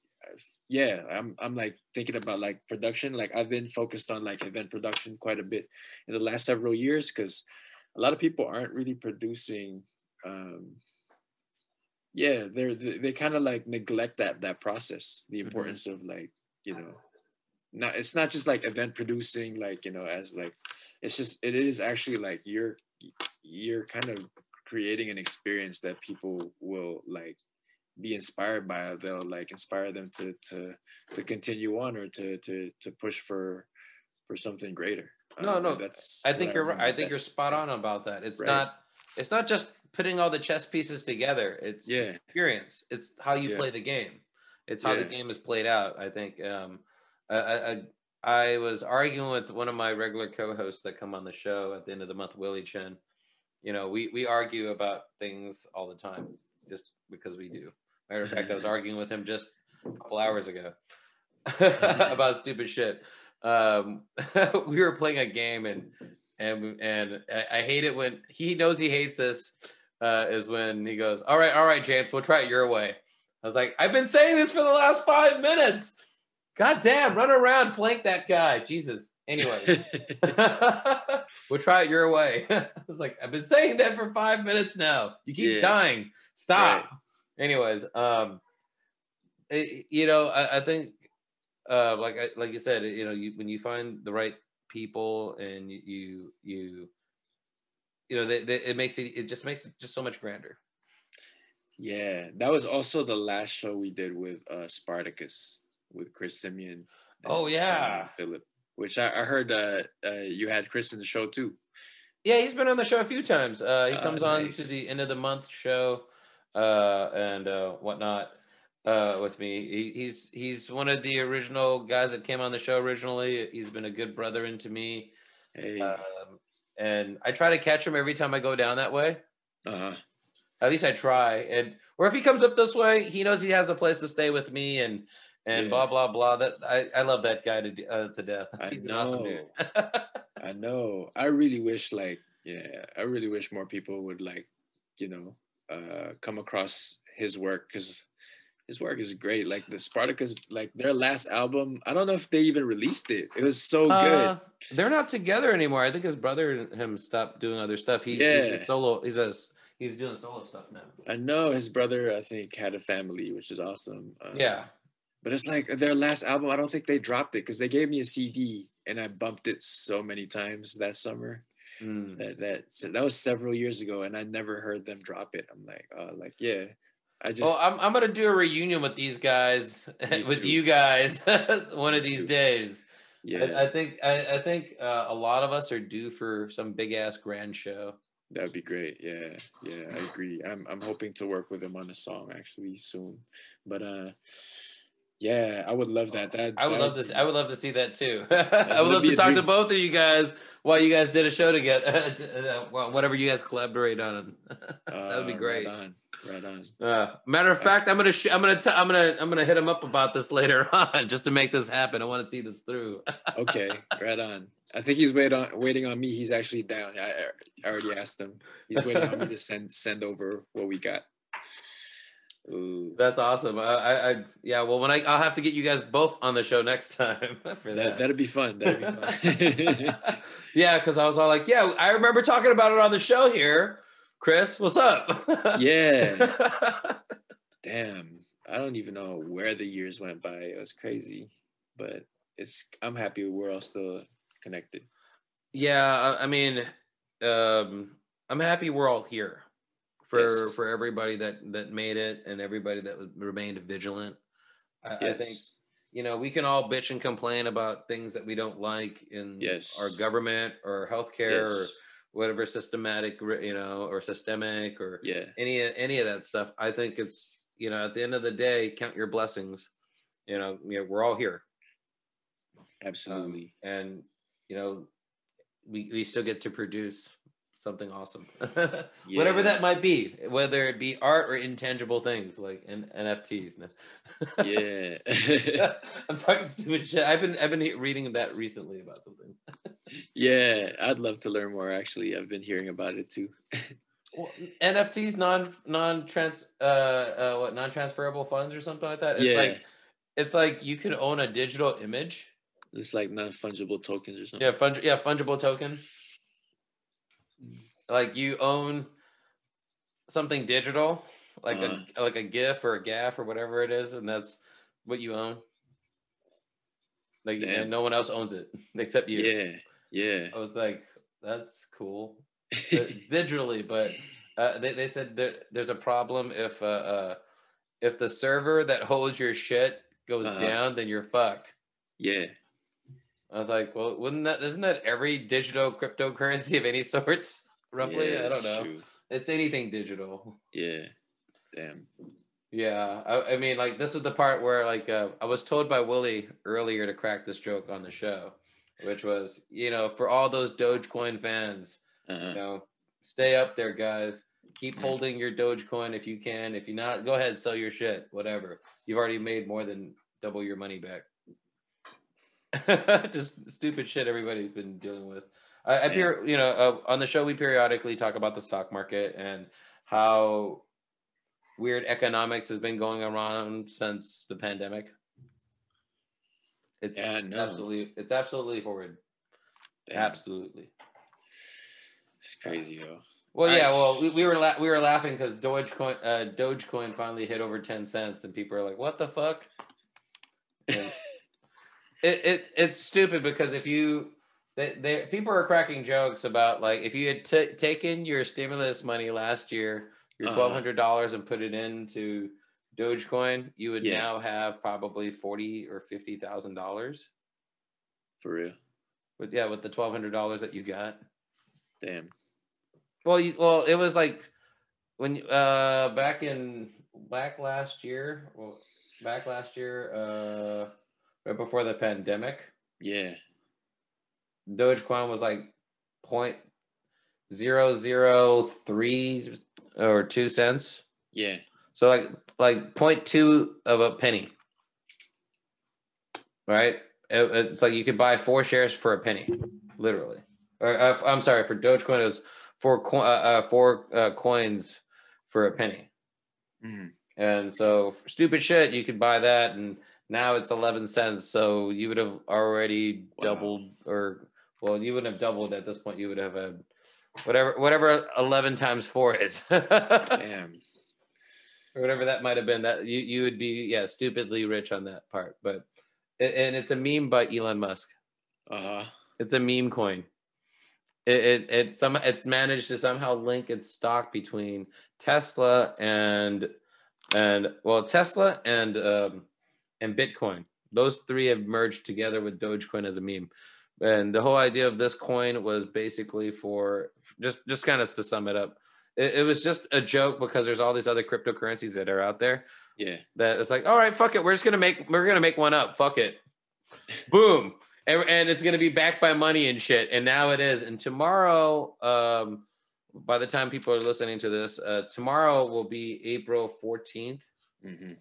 yeah i'm i'm like thinking about like production like i've been focused on like event production quite a bit in the last several years because a lot of people aren't really producing um yeah they're they, they kind of like neglect that that process the Mm-hmm. importance of like you know not it's not just like event producing like you know as like it's just it is actually like you're you're kind of creating an experience that people will like be inspired by they'll like inspire them to to to continue on or to to to push for for something greater No, Um, no, that's I think you're right. I think that. you're spot on about that. It's Right. not it's not just putting all the chess pieces together. It's yeah experience. It's how you Yeah. play the game. It's how the game is played out. I think um I, I I I was arguing with one of my regular co-hosts that come on the show at the end of the month, Willie Chen. You know, we we argue about things all the time, just because we do. Matter of fact, I was arguing with him just a couple hours ago about stupid shit. Um, we were playing a game and and and I, I hate it when he knows he hates this. Uh, is when he goes, "All right, all right, James, we'll try it your way." I was like, "I've been saying this for the last five minutes." God damn, run around, flank that guy, Jesus. Anyway, we'll try it your way. I was like, I've been saying that for five minutes now. You keep Yeah. dying. Stop. Right. Anyways, um, it- you know, I, I think, uh, like I, like you said, you know, you when you find the right people and you you you, you know, they, they, it makes it it just makes it just so much grander. yeah that was also the last show we did with uh spartacus with chris simeon Oh, yeah. philip which i, I heard uh, uh you had chris in the show too Yeah, he's been on the show a few times. Uh, he comes on to the end of the month show uh, and uh, whatnot uh, with me. He, he's he's one of the original guys that came on the show originally. He's been a good brother into me, hey um, and I try to catch him every time I go down that way. uh-huh At least I try. And or if he comes up this way, he knows he has a place to stay with me and and Yeah. blah blah blah. That I, I love that guy to uh, to death. I He's an awesome dude. I know. I really wish like yeah, I really wish more people would like, you know, uh come across his work cuz his work is great. Like the Spartacus like their last album, I don't know if they even released it. It was so good. Uh, they're not together anymore. I think his brother and him stopped doing other stuff. He, he's Yeah. a solo. He's a he's doing solo stuff now. I know his brother I think had a family, which is awesome. Uh, Yeah. But it's like their last album, I don't think they dropped it cuz they gave me a CD and I bumped it so many times that summer. Mm. That that that was several years ago and I never heard them drop it. I'm like, uh like yeah. I just Well, I'm I'm gonna do a reunion with these guys, with too. you guys, one of Me these too. days. yeah. I, I think I, I think uh, a lot of us are due for some big ass grand show. That would be great. Yeah, yeah, I agree. I'm I'm hoping to work with him on a song actually soon. But uh yeah, I would love that. That I would that love be- to. I would love to see that too. I would would love to talk to both of you guys while you guys did a show together. Well, Whatever you guys collaborate on, that would be uh, great. Right on. Right on. Uh, matter of fact, I'm gonna sh- I'm gonna t- I'm gonna I'm gonna hit him up about this later on just to make this happen. I want to see this through. Okay, right on. I think he's wait on waiting on me. He's actually down. I, I already asked him. He's waiting on me to send send over what we got. Ooh, That's awesome. I, I, I yeah. Well, when I I'll have to get you guys both on the show next time for that that. that'd be fun. That'd be fun. yeah, because I was all like, yeah, I remember talking about it on the show here. Chris, what's up? yeah. Damn. I don't even know where the years went by. It was crazy, but it's. I'm happy we're all still connected. yeah. I, I mean, um, I'm happy we're all here for Yes. for everybody that that made it and everybody that remained vigilant. I, I think you know we can all bitch and complain about things that we don't like in Yes. our government or healthcare or Yes. Whatever systematic you know or systemic or Yeah. any any of that stuff i think it's you know at the end of the day count your blessings you know, you know we're all here um, Absolutely. and you know we, we still get to produce something awesome whatever that might be whether it be art or intangible things like N- nfts yeah. i'm talking stupid shit i've been i've been reading that recently about something yeah. I'd love to learn more. Actually, I've been hearing about it too. Well, NFTs non non trans uh, uh what non transferable funds or something like that. It's yeah, like it's like you can own a digital image. it's like non fungible tokens or something. Yeah, fung- yeah, fungible token. Like you own something digital, like a like a GIF or a GAF or whatever it is, and that's what you own. Like Damn. and no one else owns it except you. Yeah, yeah. I was like, that's cool. Uh, digitally, but uh, they, they said that there's a problem if uh, uh, if the server that holds your shit goes Uh-huh. down, then you're fucked. yeah, I was like, well, wouldn't that isn't that every digital cryptocurrency of any sorts? Roughly, yeah, I don't know. true. It's anything digital. Yeah, damn. Yeah, I, I mean, like this is the part where like uh, I was told by Willie earlier to crack this joke on the show, which was you know for all those Dogecoin fans, Uh-huh. you know, stay up there, guys. Keep Mhm. holding your Dogecoin if you can. If you're not, go ahead, sell your shit, whatever. You've already made more than double your money back. Just stupid shit everybody's been dealing with. I, I you know, uh, on the show we periodically talk about the stock market and how weird economics has been going around since the pandemic. It's Yeah, know. absolutely, it's absolutely horrid. Damn. Absolutely. It's crazy though. Well, yeah. Well, we, we were la- we were laughing because Dogecoin uh, Dogecoin finally hit over ten cents, and people are like, "What the fuck?" It, it it's stupid because if you they, they people are cracking jokes about like if you had t- taken your stimulus money last year, your Uh-huh. twelve hundred dollars, and put it into Dogecoin, you would Yeah. now have probably forty or fifty thousand dollars. For real. But yeah, with the twelve hundred dollars that you got. Damn. Well, you, well, it was like when uh back in back last year, well, back last year, uh, right before the pandemic, Yeah. Dogecoin was like point zero zero three or two cents. Yeah. So like like point two of a penny, right? It- it's like you could buy four shares for a penny, literally. Or uh, I'm sorry, for Dogecoin it was four co- uh, uh, four uh, coins for a penny, Mhm. and so stupid shit you could buy that, and now it's eleven cents. So you would have already Wow. doubled, or well, you wouldn't have doubled at this point. You would have had whatever whatever eleven times four is. Damn. or whatever that might have been that you you would be yeah stupidly rich on that part but and it's a meme by elon musk Uh huh. it's a meme coin it it, it some it's managed to somehow link its stock between tesla and and well tesla and um and bitcoin those three have merged together with dogecoin as a meme and the whole idea of this coin was basically for just just kind of to sum it up it, it was just a joke because there's all these other cryptocurrencies that are out there. Yeah. that it's like all right fuck it we're just gonna make we're gonna make one up fuck it. Boom. And, and it's gonna be backed by money and shit. And now it is. And tomorrow um by the time people are listening to this uh tomorrow will be april 14th hmm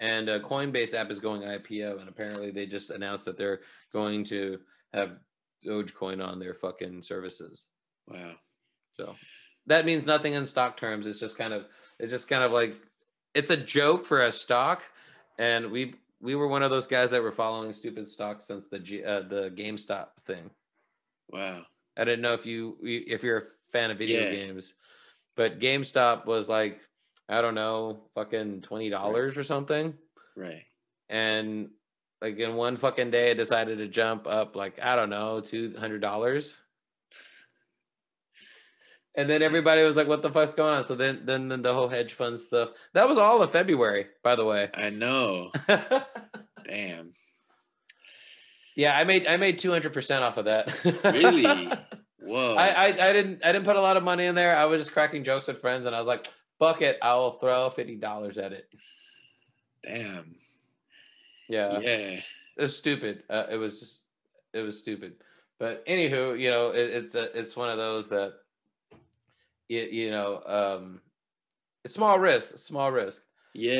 and uh, Coinbase app is going IPO, and apparently they just announced that they're going to have Dogecoin on their fucking services. Wow. So that means nothing in stock terms. It's just kind of it's just kind of like it's a joke for a stock, and we we were one of those guys that were following stupid stocks since the G, uh, the GameStop thing. Wow. I didn't know if you if you're a fan of video Yeah. games, but GameStop was like I don't know, fucking twenty dollars or something Right. and like in one fucking day, it decided to jump up like I don't know, two hundred dollars. And then everybody was like, "What the fuck's going on?" So then, then, then the whole hedge fund stuff. That was all of February, by the way. I know. Damn. yeah, I made I made two hundred percent off of that. Really? Whoa. I, I I didn't I didn't put a lot of money in there. I was just cracking jokes with friends, and I was like, "Fuck it, I will throw fifty dollars at it." Damn. Yeah. Yeah. it was stupid. Uh, it was just, it was stupid. But anywho, you know, it, it's a, it's one of those that, you, you know, um, it's small risk, small risk.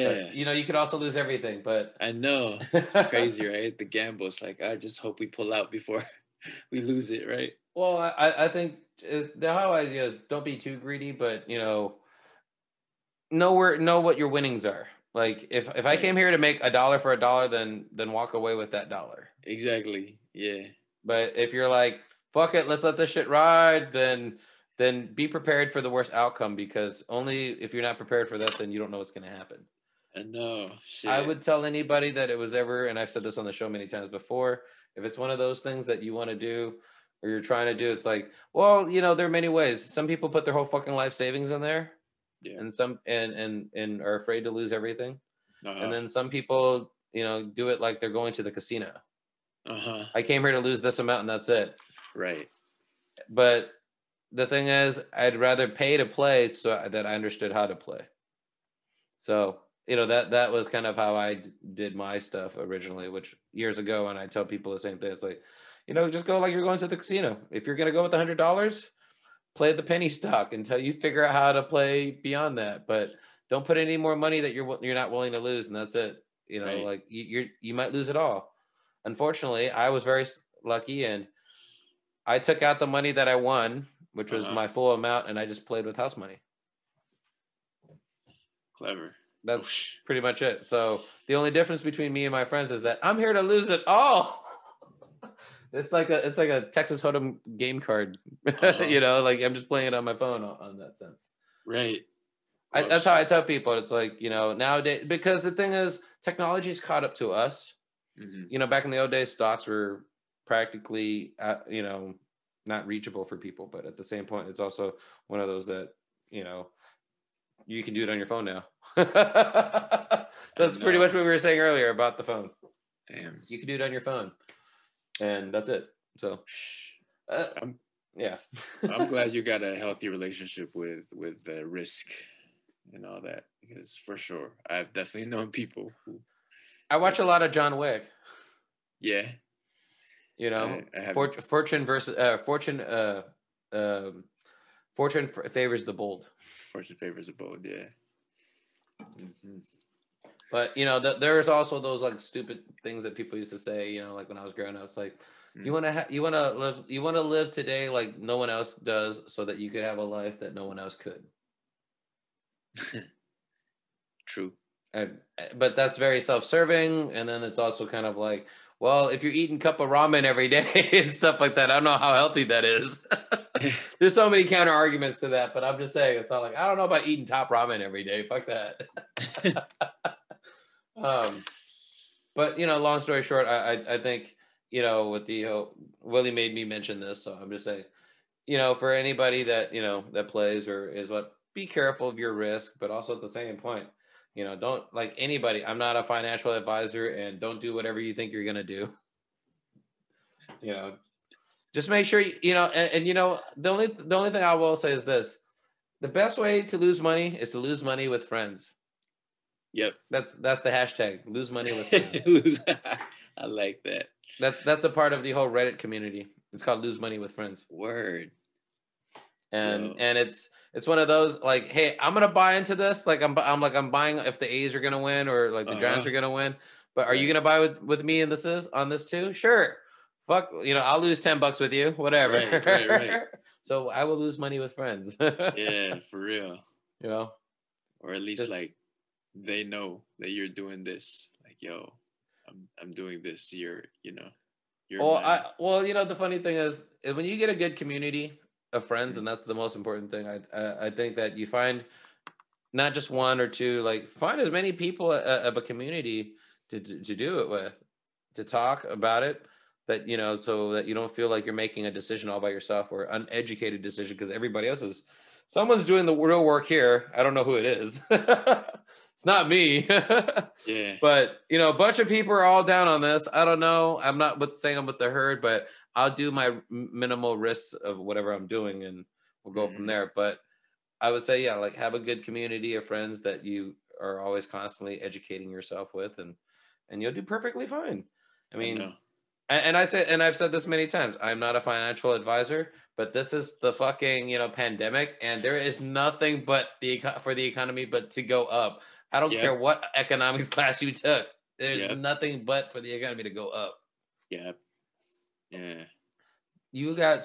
But, Yeah. you know, you could also lose everything, but I know. It's crazy, right? The gamble. It's like I just hope we pull out before we lose it, right? Well, I, I think the whole idea is don't be too greedy, but you know, know where know what your winnings are. Like if if I came here to make a dollar for a dollar, then then walk away with that dollar. Exactly. Yeah. But if you're like, fuck it, let's let this shit ride, then then be prepared for the worst outcome because only if you're not prepared for that, then you don't know what's gonna happen. I know. Shit. I would tell anybody that it was ever, and I've said this on the show many times before, if it's one of those things that you want to do or you're trying to do, it's like, well, you know, there are many ways. Some people put their whole fucking life savings in there. Yeah. And some and and and are afraid to lose everything. Uh-huh. And then some people, you know, do it like they're going to the casino. uh-huh. I came here to lose this amount and that's it. Right. But the thing is, I'd rather pay to play so that I understood how to play. So you know that that was kind of how I d- did my stuff originally, which years ago, and I tell people the same thing. It's like, you know, just go like you're going to the casino. If you're gonna go with a hundred dollars, play the penny stock until you figure out how to play beyond that. But don't put any more money that you're you're not willing to lose, and that's it. You know, Right. like you, you're you might lose it all. Unfortunately, I was very lucky, and I took out the money that I won, which was Uh-huh. my full amount, and I just played with house money. Clever. That's pretty much it. So the only difference between me and my friends is that I'm here to lose it all. it's like a it's like a Texas Hold'em game card. Uh-huh. you know, like I'm just playing it on my phone on, on that sense. Right. I, Oh, that's how I tell people. It's like you know nowadays because the thing is technology's caught up to us. Mhm. You know, back in the old days, stocks were practically uh, you know not reachable for people, but at the same point, it's also one of those that you know you can do it on your phone now. that's pretty much what we were saying earlier about the phone. Damn. You can do it on your phone, and that's it. So, uh, I'm- yeah, I'm glad you got a healthy relationship with with the risk and all that because for sure I've definitely known people who I watch a lot of John Wick. yeah You know, I, I Fort- fortune versus uh, fortune. Uh, um, fortune favors the bold. fortune favors the bold yeah Mhm. But you know, th- there's also those like stupid things that people used to say. You know, like when I was growing up, it's like you Mm. want to ha- you want to live you want to live today like no one else does, so that you could have a life that no one else could. true And, uh, but that's very self-serving, and then it's also kind of like, well, if you're eating cup of ramen every day and stuff like that, I don't know how healthy that is. There's so many counter arguments to that, but I'm just saying it's not like I don't know about eating top ramen every day. Fuck that. Um, but you know, long story short, I I, I think you know with the uh, Willie made me mention this, so I'm just saying, you know, for anybody that you know that plays or is what, be careful of your risk, but also at the same point, you know, don't like anybody. I'm not a financial advisor, and don't do whatever you think you're gonna do. You know, just make sure you, you know, and, and you know, the only the only thing I will say is this: the best way to lose money is to lose money with friends. Yep That's that's the hashtag. Lose money with friends. Lose- I like that that's that's a part of the whole Reddit community. It's called lose money with friends, word and Yeah. and it's it's one of those like, hey, I'm gonna buy into this. Like I'm I'm like I'm buying if the A's are gonna win or like the Giants Uh-huh. are gonna win. But are you gonna buy with with me in this is on this too? Sure. Fuck, you know, I'll lose ten bucks with you, whatever. Right, right, right. so I will lose money with friends. yeah for real you know. or at least Just- like they know that you're doing this like yo i'm i'm doing this you're you know you're Well. I well, you know, the funny thing is, is when you get a good community of friends, and that's the most important thing. I I, I think that you find not just one or two, like find as many people uh, of a community to to to do it with, to talk about it. That you know, so that you don't feel like you're making a decision all by yourself or uneducated decision because everybody else is. Someone's doing the real work here. I don't know who it is. it's not me. yeah but you know, a bunch of people are all down on this. I don't know. I'm not with saying I'm with the herd, but I'll do my minimal risks of whatever I'm doing, and we'll go Mhm. from there. But I would say, yeah, like have a good community of friends that you are always constantly educating yourself with, and and you'll do perfectly fine. I mean, and, and I say, and I've said this many times. I'm not a financial advisor, but this is the fucking you know pandemic, and there is nothing but the for the economy but to go up. I don't Yep. care what economics class you took. There's Yep. nothing but for the economy to go up. yeah yeah You got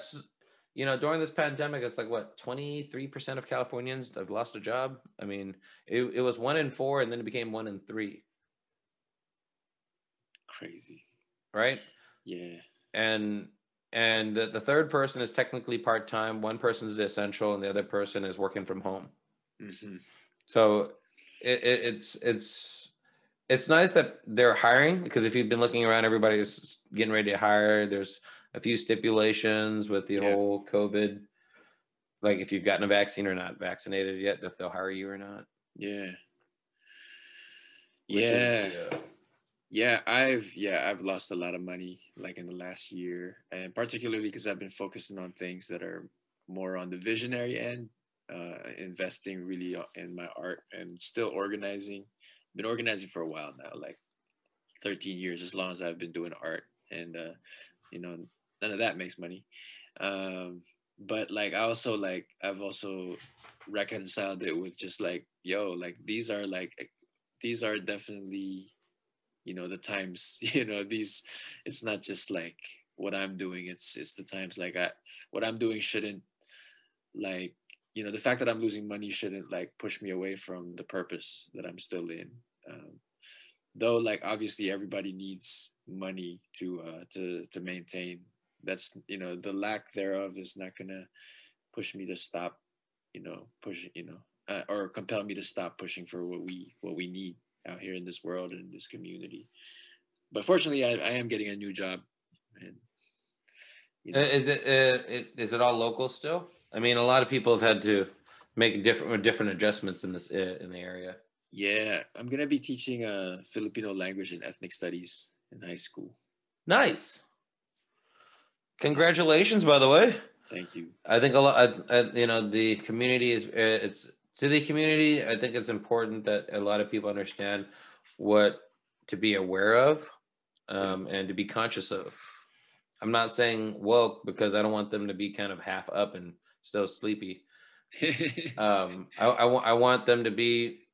you know, during this pandemic, it's like what twenty three percent of Californians have lost a job. I mean, it, it was one in four, and then it became one in three. Crazy. Right. Yeah. And and the, the third person is technically part time. One person is essential, and the other person is working from home. hmm So it, it, it's it's it's nice that they're hiring because if you've been looking around, everybody's getting ready to hire. There's a few stipulations with the Yeah. whole COVID, like if you've gotten a vaccine or not vaccinated yet, if they'll hire you or not. Yeah. which Yeah. is, uh, Yeah, I've yeah, I've lost a lot of money like in the last year, and particularly because I've been focusing on things that are more on the visionary end, uh, investing really in my art and still organizing. Been organizing for a while now, like 13 years, as long as I've been doing art, and uh, you know, none of that makes money. Um, but like, I also like, I've also reconciled it with just like, yo, like these are like, these are definitely you know the times you know these it's not just like what i'm doing it's it's the times like i what i'm doing shouldn't like you know the fact that i'm losing money shouldn't like push me away from the purpose that i'm still in um, though like obviously everybody needs money to uh to to maintain. That's you know the lack thereof is not gonna push me to stop you know push you know uh, or compel me to stop pushing for what we what we need out here in this world and this community. But fortunately, I, I am getting a new job, and you know, Is it, uh, it is it all local still? I mean, a lot of people have had to make different different adjustments in this uh, in the area. yeah, I'm gonna be teaching uh, Filipino language and ethnic studies in high school. Nice. Congratulations, by the way. Thank you. I think a lot. I, I, you know, the community is. uh, It's to the community. I think it's important that a lot of people understand what to be aware of, um, and to be conscious of. I'm not saying woke because I don't want them to be kind of half up and still sleepy. Um, I, I want I want them to be,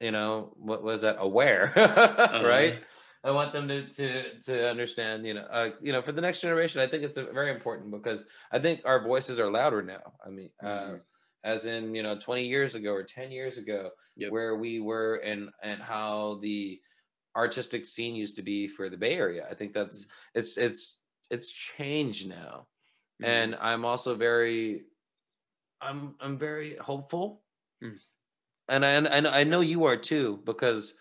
you know, what was that? Aware, right? I want them to to to understand, you know, uh, you know, for the next generation, I think it's very important because I think our voices are louder now. I mean, uh, Mhm. As in, you know, 20 years ago or 10 years ago, Yep. where we were and and how the artistic scene used to be for the Bay Area. I think that's Mm. it's it's it's changed now, Mhm. and I'm also very, I'm I'm very hopeful, Mm. and I and I know you are too because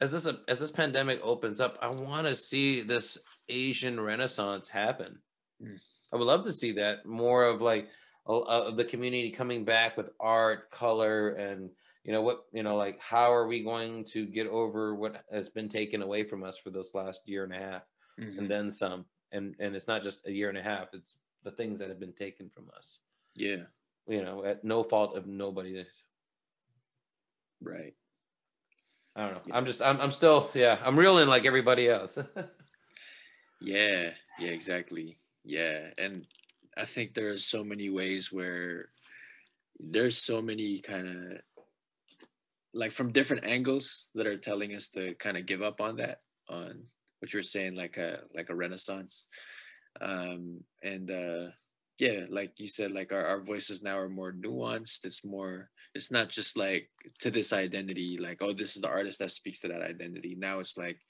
as this as this pandemic opens up, I want to see this Asian Renaissance happen. Mm. I would love to see that more of like of the community coming back with art, color, and you know what you know like how are we going to get over what has been taken away from us for this last year and a half Mhm. and then some and and it's not just a year and a half it's the things that have been taken from us yeah, you know at no fault of nobody right. i don't know Yeah. i'm just i'm, I'm still yeah i'm reeling like everybody else Yeah, yeah, exactly. Yeah, and I think there are so many ways where there's so many kind of like from different angles that are telling us to kind of give up on that on what you're saying like a like a renaissance. Um and uh yeah like you said like our, our voices now are more nuanced. It's more it's not just like to this identity like oh this is the artist that speaks to that identity. Now it's like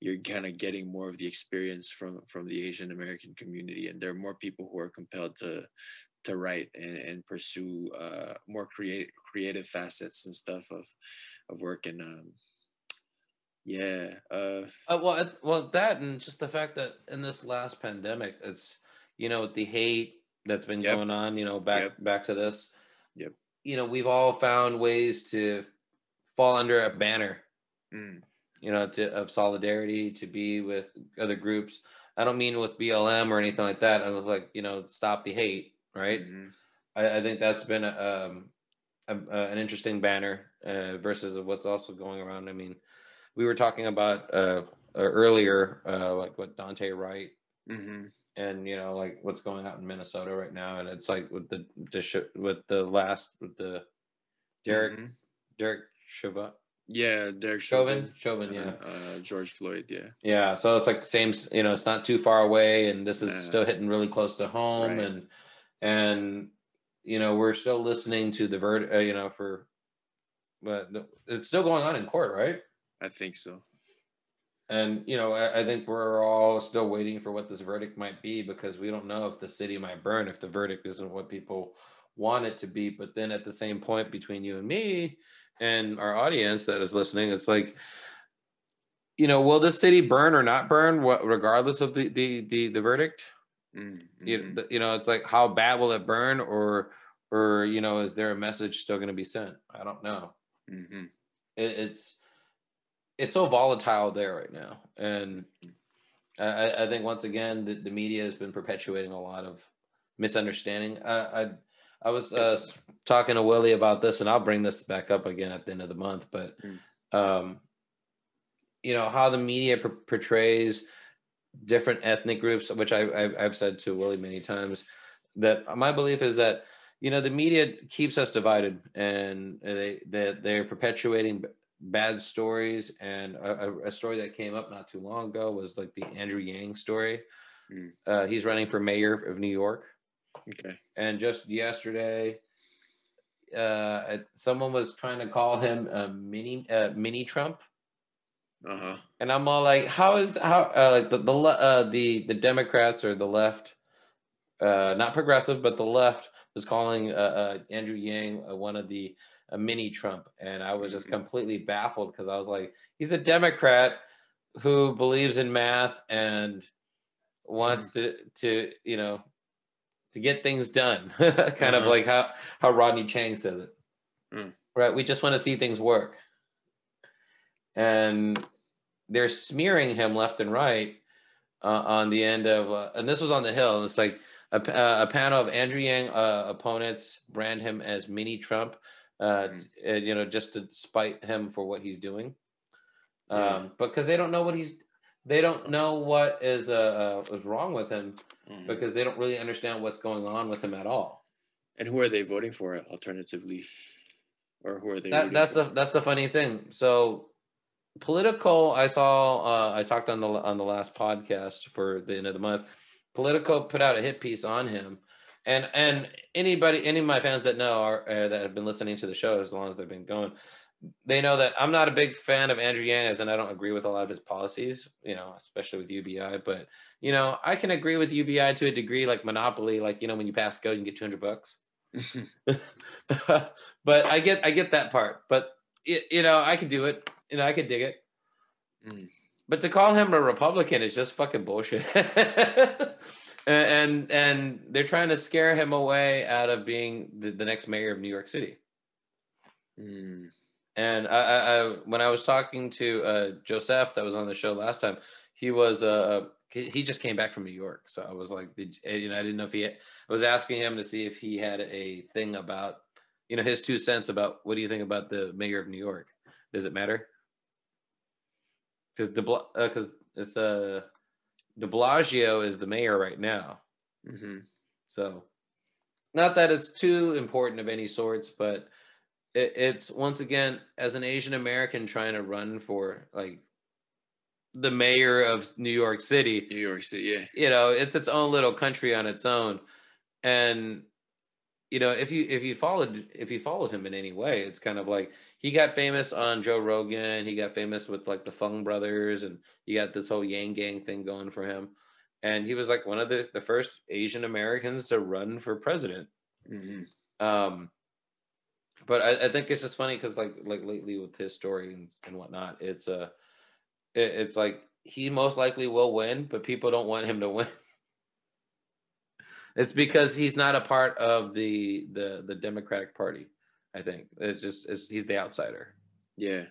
you're kind of getting more of the experience from from the Asian American community, and there are more people who are compelled to to write and, and pursue uh, more create creative facets and stuff of of work. And um, yeah, uh, Uh, well, it- well, that and just the fact that in this last pandemic, it's you know the hate that's been Yep. going on. You know, back Yep. back to this. Yep. You know, we've all found ways to fall under a banner. mm, You know, to of solidarity to be with other groups. I don't mean with BLM or anything like that. I was like, you know, stop the hate, right? mhm, I, I think that's been a, um, a, a- an interesting banner uh, versus what's also going around. I mean, we were talking about uh, uh, earlier, uh, like what Daunte Wright mhm, and you know like what's going on in Minnesota right now, and it's like with the, the sh- with the last with the Derek mhm. Derek Chauvin yeah, Derek Chauvin Chauvin, Chauvin yeah uh, uh, George Floyd, yeah, yeah so it's like same you know it's not too far away and this is still hitting really close to home right. and and you know we're still listening to the verdict. Uh, you know for, but it's still going on in court, right? I think so. And you know, I, I, think we're all still waiting for what this verdict might be because we don't know if the city might burn if the verdict isn't what people want it to be. But then at the same point, between you and me and our audience that is listening, it's like, you know, will the city burn or not burn? What, regardless of the the the, the verdict. Mm-hmm. You, you know, it's like how bad will it burn, or or you know, is there a message still going to be sent? I don't know. Mm-hmm. It, it's it's so volatile there right now, and I, I think once again the, the, media has been perpetuating a lot of misunderstanding. I I, I was uh, talking to Willie about this, and I'll bring this back up again at the end of the month. But mm. um, you know how the media portrays different ethnic groups, which I, I I've said to Willie many times. That my belief is that you know the media keeps us divided, and they they they're perpetuating bad stories and a, a, story that came up not too long ago was like the andrew yang story mm. uh, he's running for mayor of new york okay and just yesterday uh, someone was trying to call him a mini uh, mini trump uh-huh. and i'm all like how is how uh, like the the, uh, the the democrats or the left uh, not progressive but the left was calling uh, uh, andrew yang one of the a mini Trump, and I was just mm-hmm. completely baffled because I was like, he's a Democrat who believes in math and wants to to you know to get things done, kind of like how how Rodney Chang says it. Mm. Right, we just want to see things work, and they're smearing him left and right uh, on the end of, uh, and this was on the Hill. It's like a, a panel of Andrew Yang uh, opponents brand him as mini Trump uh, mm. you know, just to spite him for what he's doing. Um, yeah. because they don't know what he's, they don't know what is uh, uh is wrong with him mm. because they don't really understand what's going on with him at all. And who are they voting for? Alternatively, or who are they? That, that's for? the that's the funny thing. So, political I saw. Uh, I talked on the on the last podcast for the end of the month. Politico put out a hit piece on him and and anybody any of my fans that know are uh, that have been listening to the show as long as they've been going they know that i'm not a big fan of andrew yang and i don't agree with a lot of his policies you know especially with ubi but you know i can agree with ubi to a degree like monopoly like you know when you pass go you can get 200 bucks but i get i get that part but it, you know i could do it you know i could dig it mm. but to call him a republican is just fucking bullshit and and they're trying to scare him away out of being the, the next mayor of New York City. Mm. And I, I, when I was talking to uh, Joseph, that was on the show last time, he was uh, he just came back from New York, so I was like, did, you know, I didn't know if he. Had, I was asking him to see if he had a thing about, you know, his two cents about what do you think about the mayor of New York? Does it matter? Because the because uh, it's a. Uh, De Blasio is the mayor right now. Mm-hmm. So, not that it's too important of any sorts, but it, it's once again as an Asian American trying to run for like the mayor of New York City. New York City, yeah. You know, it's its own little country on its own, and you know if you if you followed if you followed him in any way it's kind of like he got famous on joe rogan he got famous with like the fung brothers and he got this whole yang gang thing going for him and he was like one of the the first asian americans to run for president mm-hmm. um but I, I, think it's just funny because like like lately with his story and, and whatnot it's a uh, it, it's like he most likely will win but people don't want him to win it's because he's not a part of the the the Democratic Party. I think it's just it's, he's the outsider. Yeah,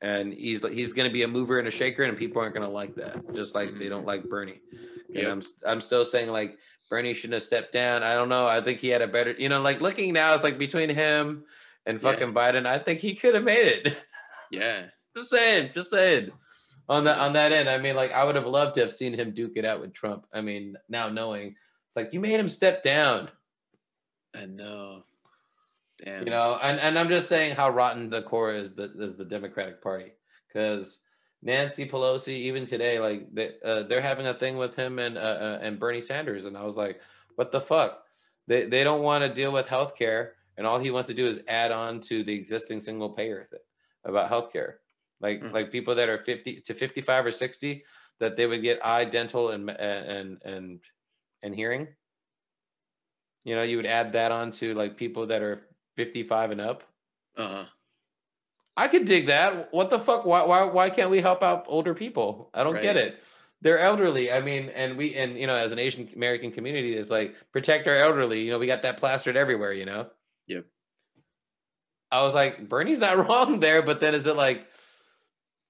and he's he's going to be a mover and a shaker, and people aren't going to like that. Just like they don't like Bernie. And I'm I'm still saying like Bernie shouldn't have stepped down. I don't know. I think he had a better, you know, like looking now, it's like between him and fucking yeah. Biden. I think he could have made it. Yeah. just saying. Just saying. On that on that end, I mean, like I would have loved to have seen him duke it out with Trump. I mean, now knowing it's like you made him step down. I know. Damn. You know, and, and I'm just saying how rotten the core is the is the Democratic Party because Nancy Pelosi even today like they uh, they're having a thing with him and uh, uh, and Bernie Sanders and I was like, what the fuck? They they don't want to deal with healthcare, and all he wants to do is add on to the existing single payer thing about healthcare. Like Mhm. like people that are fifty to fifty five or sixty, that they would get eye, dental, and and and and hearing. You know, you would add that on to like people that are fifty five and up. Uh huh. I could dig that. What the fuck? Why why why can't we help out older people? I don't get it. They're elderly. I mean, and we and you know, as an Asian American community, it's like protect our elderly. You know, we got that plastered everywhere. You know. Yep. I was like, Bernie's not wrong there, but then is it like,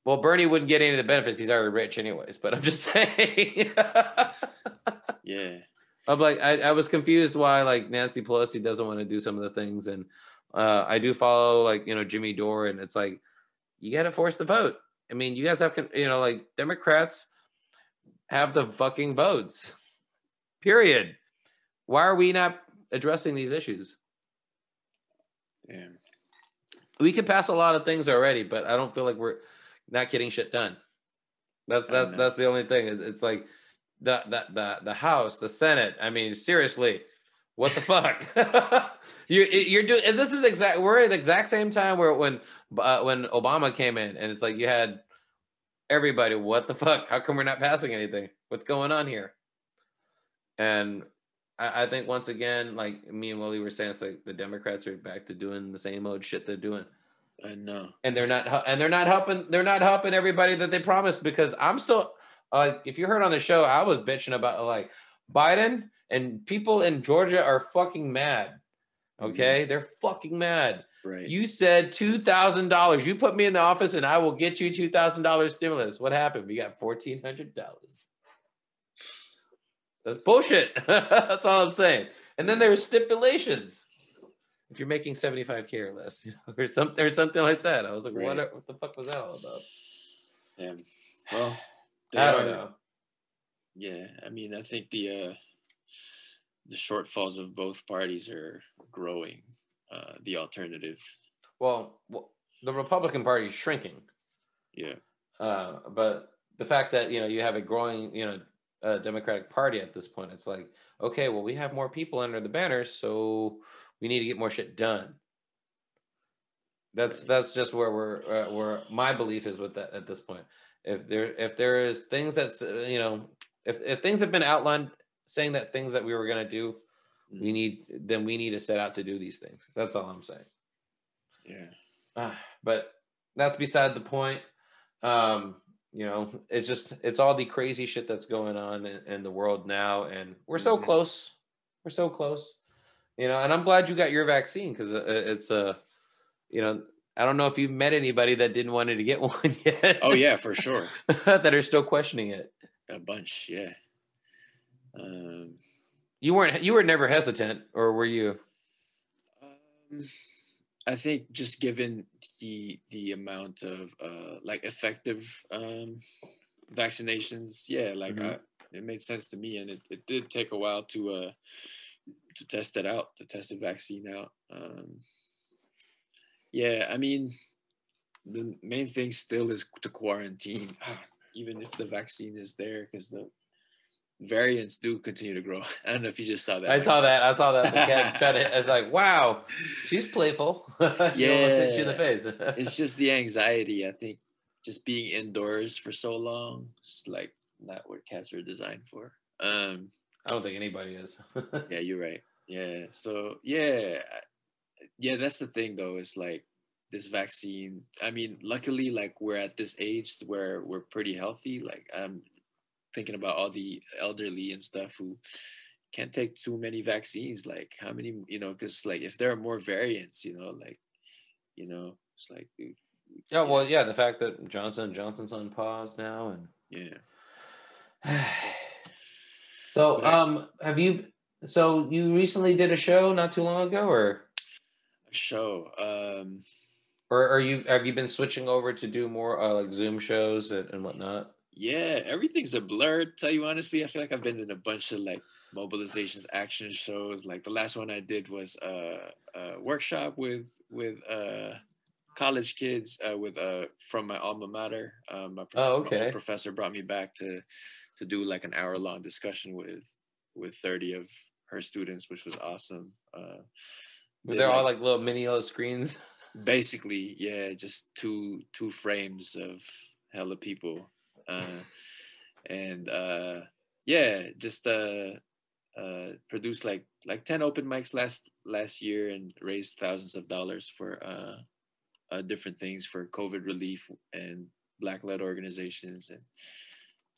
well, Bernie wouldn't get any of the benefits. He's already rich, anyways. But I'm just saying. Yeah. I'm like, I, I was confused why like Nancy Pelosi doesn't want to do some of the things, and uh, I do follow like you know Jimmy Dore, and it's like you got to force the vote. I mean, you guys have you know like Democrats have the fucking votes. Period. Why are we not addressing these issues? Damn. We can pass a lot of things already, but I don't feel like we're not getting shit done. That's that's that's the only thing. It's like the the the the House, the Senate. I mean, seriously, what the fuck? you you're doing, and this is exact. We're at the exact same time where when uh, when Obama came in, and it's like you had everybody. What the fuck? How come we're not passing anything? What's going on here? And I, I think once again, like me and Willie were saying, it's like the Democrats are back to doing the same old shit they're doing I know. and they're not and they're not helping they're not helping everybody that they promised because I'm still like if you heard on the show I was bitching about like Biden and people in Georgia are fucking mad. Okay? They're fucking mad. Right. You said $2,000. You put me in the office and I will get you $2,000 stimulus. What happened? We got $1,400. That's bullshit. That's all I'm saying. And then there were stipulations. If you're making 75k or less, you know, or something or something like that. I was like, what, Right. what the fuck was that all about? Damn. Well, I don't are- know. Yeah, I mean, I think the uh, the shortfalls of both parties are growing. Uh, the alternative, Well, well, the Republican Party is shrinking. yeah, Uh, but the fact that you know you have a growing you know uh, Democratic Party at this point, it's like okay, well we have more people under the banners, so we need to get more shit done. That's that's just where we're uh, where my belief is with that at this point. If there if there is things that's uh, you know if if things have been outlined saying that things that we were gonna do, we Mhm. need then we need to set out to do these things. That's all I'm saying. yeah, Uh, but that's beside the point. Um, you know, it's just it's all the crazy shit that's going on in, in the world now, and we're so Mhm. close. We're so close. You know, and I'm glad you got your vaccine because it's a, you know, I don't know if you've met anybody that didn't want to get one yet. Oh yeah, for sure, that are still questioning it. a bunch. Yeah. Um, You weren't. You were never hesitant, or were you? um, I think just given the the amount of uh, like effective um, vaccinations, yeah, like Mhm. I, it made sense to me, and it, it did take a while to uh, to test it out, to test the vaccine out. Um, yeah, I mean, the main thing still is to quarantine, even if the vaccine is there, because the variants do continue to grow. I don't know if you just saw that. I saw that. I saw that. The cat tried to, I was like, "Wow, she's playful." she almost hit you in the face. it's just the anxiety. I think just being indoors for so long, it's like not what cats are designed for. Um, I don't think anybody is. yeah, you're right. Yeah. So yeah, yeah. That's the thing, though. Is like this vaccine. I mean, luckily, like we're at this age where we're pretty healthy. Like I'm thinking about all the elderly and stuff who can't take too many vaccines. Like how many, you know? Because like if there are more variants, you know, like you know, it's like dude. yeah, well, yeah, the fact that Johnson and Johnson's on pause now, and Yeah. so, um, have you? So you recently did a show not too long ago, or A show. Um, or are you have you been switching over to do more uh, like Zoom shows and, and whatnot? Yeah, everything's a blur. Tell you honestly, I feel like I've been in a bunch of like mobilizations, action shows. Like the last one I did was uh, a workshop with with uh, college kids uh, with uh, from my alma mater. Um, my, prof- Oh, my okay. professor brought me back to to do like an hour long discussion with with thirty of her students, which was awesome. Uh, they're all like little mini little screens. Basically, yeah, just two two frames of hella people, uh, and uh, yeah, just uh, uh, produced like like ten open mics last last year and raised thousands of dollars for uh, uh, different things for COVID relief and black led organizations and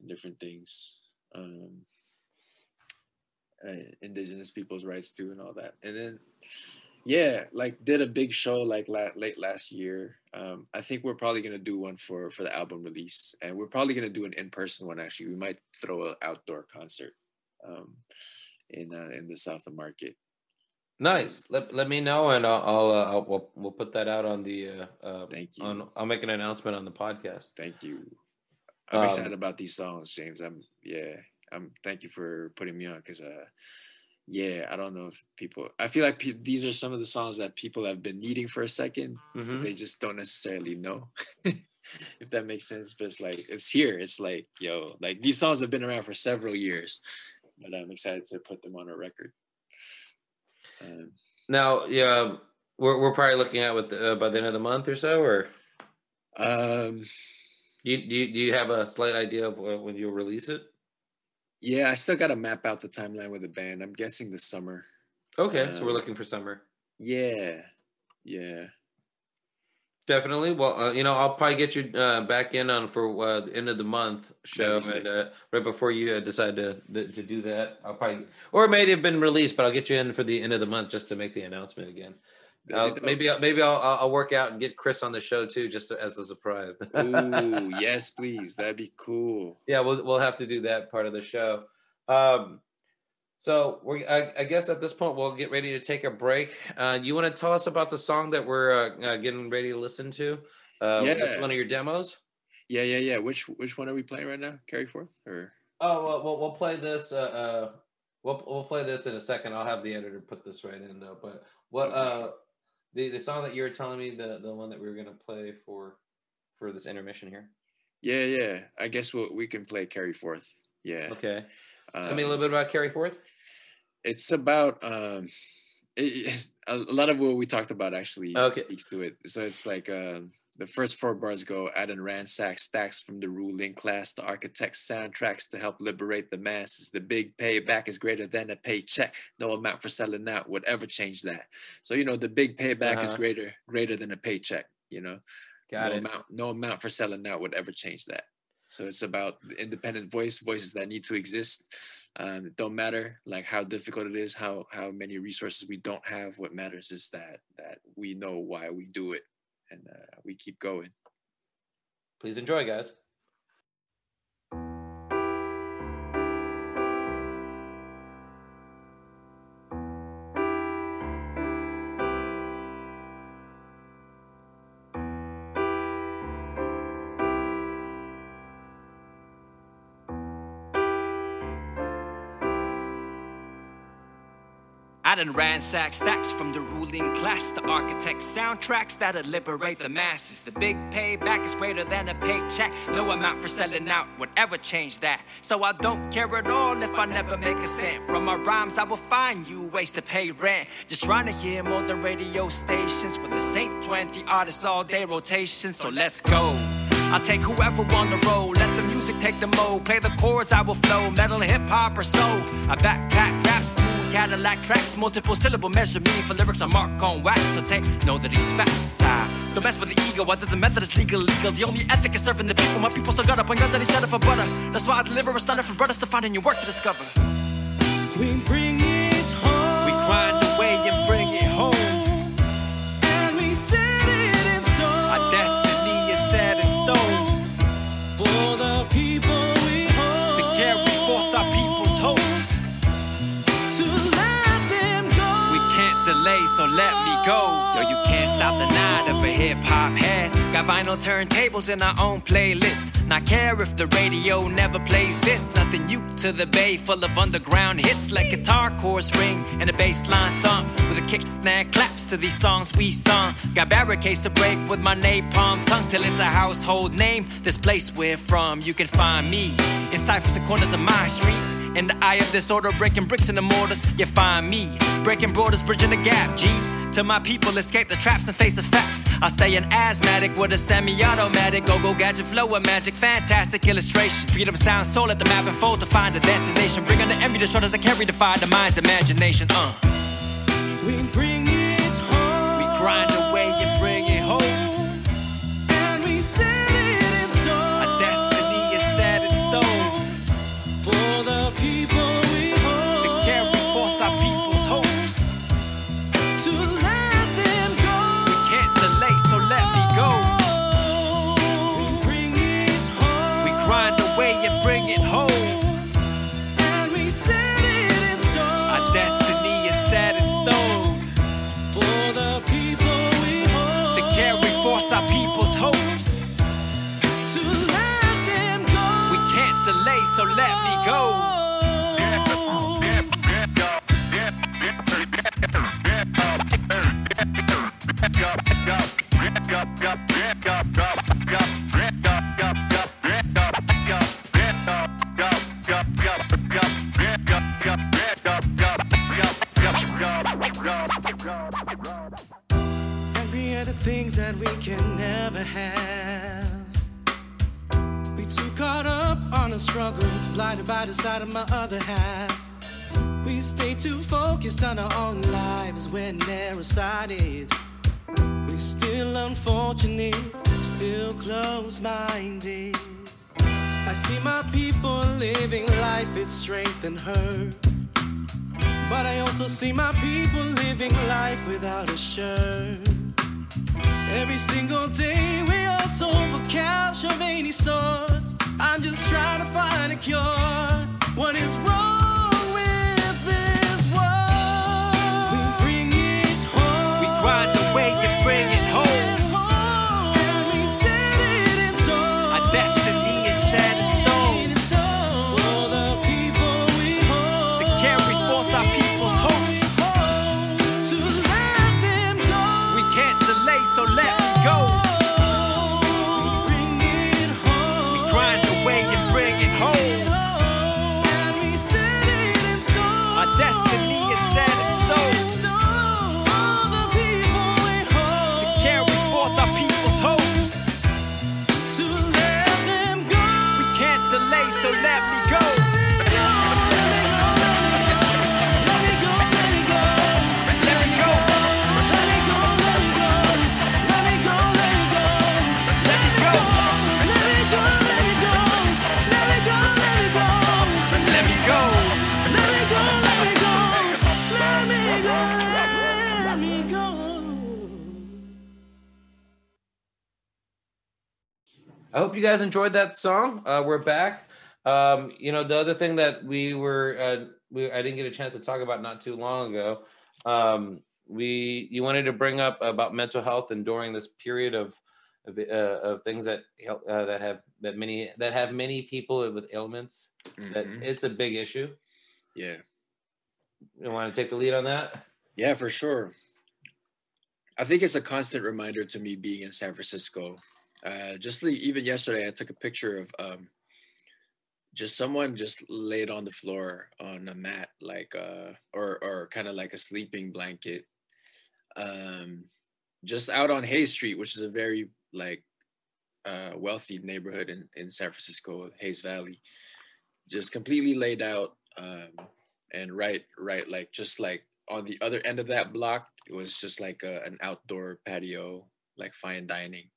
different things. Um, uh, indigenous people's rights too and all that and then yeah like did a big show like la- late last year um, i think we're probably going to do one for for the album release and we're probably going to do an in-person one actually. We might throw an outdoor concert um, in uh, in the south of market. Nice. Let, let me know and i'll, I'll, uh, I'll we'll, we'll put that out on the uh, uh thank you. on, i'll make an announcement on the podcast. Thank you. I'm um, excited about these songs james. I'm yeah I'm thank you for putting me on because uh, yeah, I don't know if people. I feel like pe- these are some of the songs that people have been needing for a 2nd mm-hmm. they just don't necessarily know. if that makes sense, but it's like it's here. It's like yo, like these songs have been around for several years, but I'm excited to put them on a record. Um, now, yeah, we're we're probably looking at with uh, by the end of the month or so, or um, do you, do you, do you have a slight idea of when you'll release it? Yeah, I still got to map out the timeline with the band. I'm guessing the summer. Okay, um, so we're um, looking for summer. Yeah, yeah. Definitely. Well, uh, you know, I'll probably get you uh, back in on for uh, the end of the month show, and uh, right before you uh, decide to, to, to do that, I'll probably, or it may have been released, but I'll get you in for the end of the month just to make the announcement again. Uh, maybe maybe I'll I'll work out and get Chris on the show too, just as a surprise. Ooh, yes, please. That'd be cool. Yeah, we'll we'll have to do that part of the show. Um, so we I, I, guess at this point we'll get ready to take a break. Uh, you want to tell us about the song that we're uh, uh, getting ready to listen to? Uh, yeah, one of your demos. Yeah, yeah, yeah. Which which one are we playing right now? Carry forth or? Oh well, we'll, we'll play this. Uh, uh, we'll we'll play this in a second. I'll have the editor put this right in though. But what uh the the song that you were telling me the the one that we were gonna play for for this intermission here. Yeah, yeah. I guess we'll, we can play carry forth. Yeah. Okay. Um, Tell me a little bit about carry forth. It's about um, it, a lot of what we talked about actually okay. speaks to it. So it's like um, the first four bars go add and ransack stacks from the ruling class, the architects soundtracks to help liberate the masses. The big payback is greater than a paycheck. No amount for selling out would ever change that. So you know the big payback uh-huh. is greater greater than a paycheck. You know, Got no it. amount no amount for selling out would ever change that. So it's about independent voice, voices that need to exist. Um, it don't matter like how difficult it is, how how many resources we don't have. What matters is that that we know why we do it and uh, we keep going. Please enjoy, guys. I done ransacked stacks from the ruling class, the architects' soundtracks that'll liberate the masses. The big payback is greater than a paycheck. No amount for selling out would ever change that. So I don't care at all if I never make a cent. From my rhymes, I will find you ways to pay rent. Just trying to hear more than radio stations with the same 20 artists all day rotation. So let's go. I'll take whoever on the road. Let the music take the mode. Play the chords, I will flow. Metal, hip hop, or soul. I backpack, rap smooth Cadillac tracks, multiple syllable measure me for lyrics I mark on wax. So take know that he's facts. Don't mess with the ego, whether the method is legal, legal. The only ethic is serving the people. My people still got up on guns and each other for butter. That's why I deliver a stunner for brothers to find in your work to discover. We bring Got vinyl turntables in our own playlist. Not care if the radio never plays this. Nothing new to the bay, full of underground hits like guitar chorus ring and a bass line thump. With a kick snare claps to these songs we sung. Got barricades to break with my napalm tongue till it's a household name. This place we're from, you can find me in ciphers and corners of my street In the eye of disorder, breaking bricks in the mortars, you find me. Breaking borders, bridging the gap, G. To my people, escape the traps and face the facts. I stay an asthmatic with a semi-automatic. Go-go gadget flow with magic, fantastic illustration. Freedom sound soul at the map and fold to find the destination. Bring on the envy, the shoulders I carry to fire the mind's imagination. Uh. We bring it home. We grind sight of my other half. We stay too focused on our own lives when they're sighted. We're still unfortunate, still close-minded. I see my people living life, it's strength and hurt. But I also see my people living life without a shirt. Every single day we hustle for cash of any sort. I'm just trying to find a cure. What is wrong hope you guys enjoyed that song. Uh, we're back. Um, you know, the other thing that we were, uh, we, I didn't get a chance to talk about not too long ago. Um, we, you wanted to bring up about mental health and during this period of, of, uh, of things that help, uh, that have that many that have many people with ailments. That Mhm. it's a big issue. Yeah. You want to take the lead on that? Yeah, for sure. I think it's a constant reminder to me being in San Francisco. Uh, just like even yesterday, I took a picture of um, just someone just laid on the floor on a mat, like uh, or or kind of like a sleeping blanket, um, just out on Hay Street, which is a very like uh, wealthy neighborhood in in San Francisco, Hayes Valley, just completely laid out. Um, and right right like just like on the other end of that block it was just like a, an outdoor patio like fine dining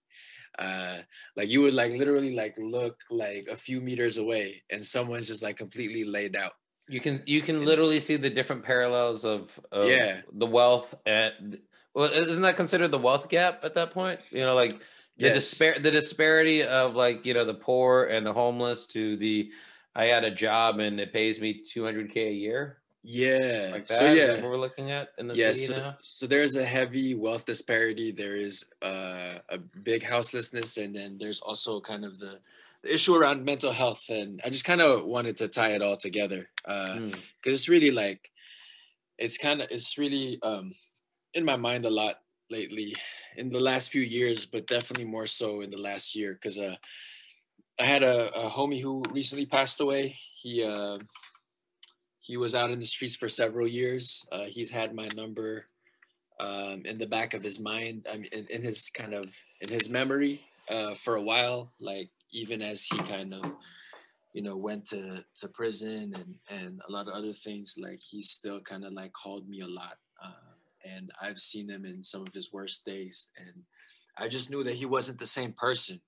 uh like you would like literally like look like a few meters away and someone's just like completely laid out You can you can literally see the different parallels of, of Yeah. the wealth and well isn't that considered the wealth gap at that point? You know, like the Yes. dispar the disparity of like you know the poor and the homeless to the I had a job and it pays me 200k a year yeah like that. so yeah we're looking at in the yeah so, so there's a heavy wealth disparity there is uh, a big houselessness and then there's also kind of the, the issue around mental health and i just kind of wanted to tie it all together uh Mm. because it's really like it's kind of it's really um in my mind a lot lately in the last few years but definitely more so in the last year because uh i had a, a homie who recently passed away he uh he was out in the streets for several years. Uh, he's had my number um, in the back of his mind. I mean, in, in his kind of in his memory uh, for a while. Like even as he kind of, you know, went to to prison and and a lot of other things. Like he still kind of like called me a lot, uh, and I've seen him in some of his worst days, and I just knew that he wasn't the same person.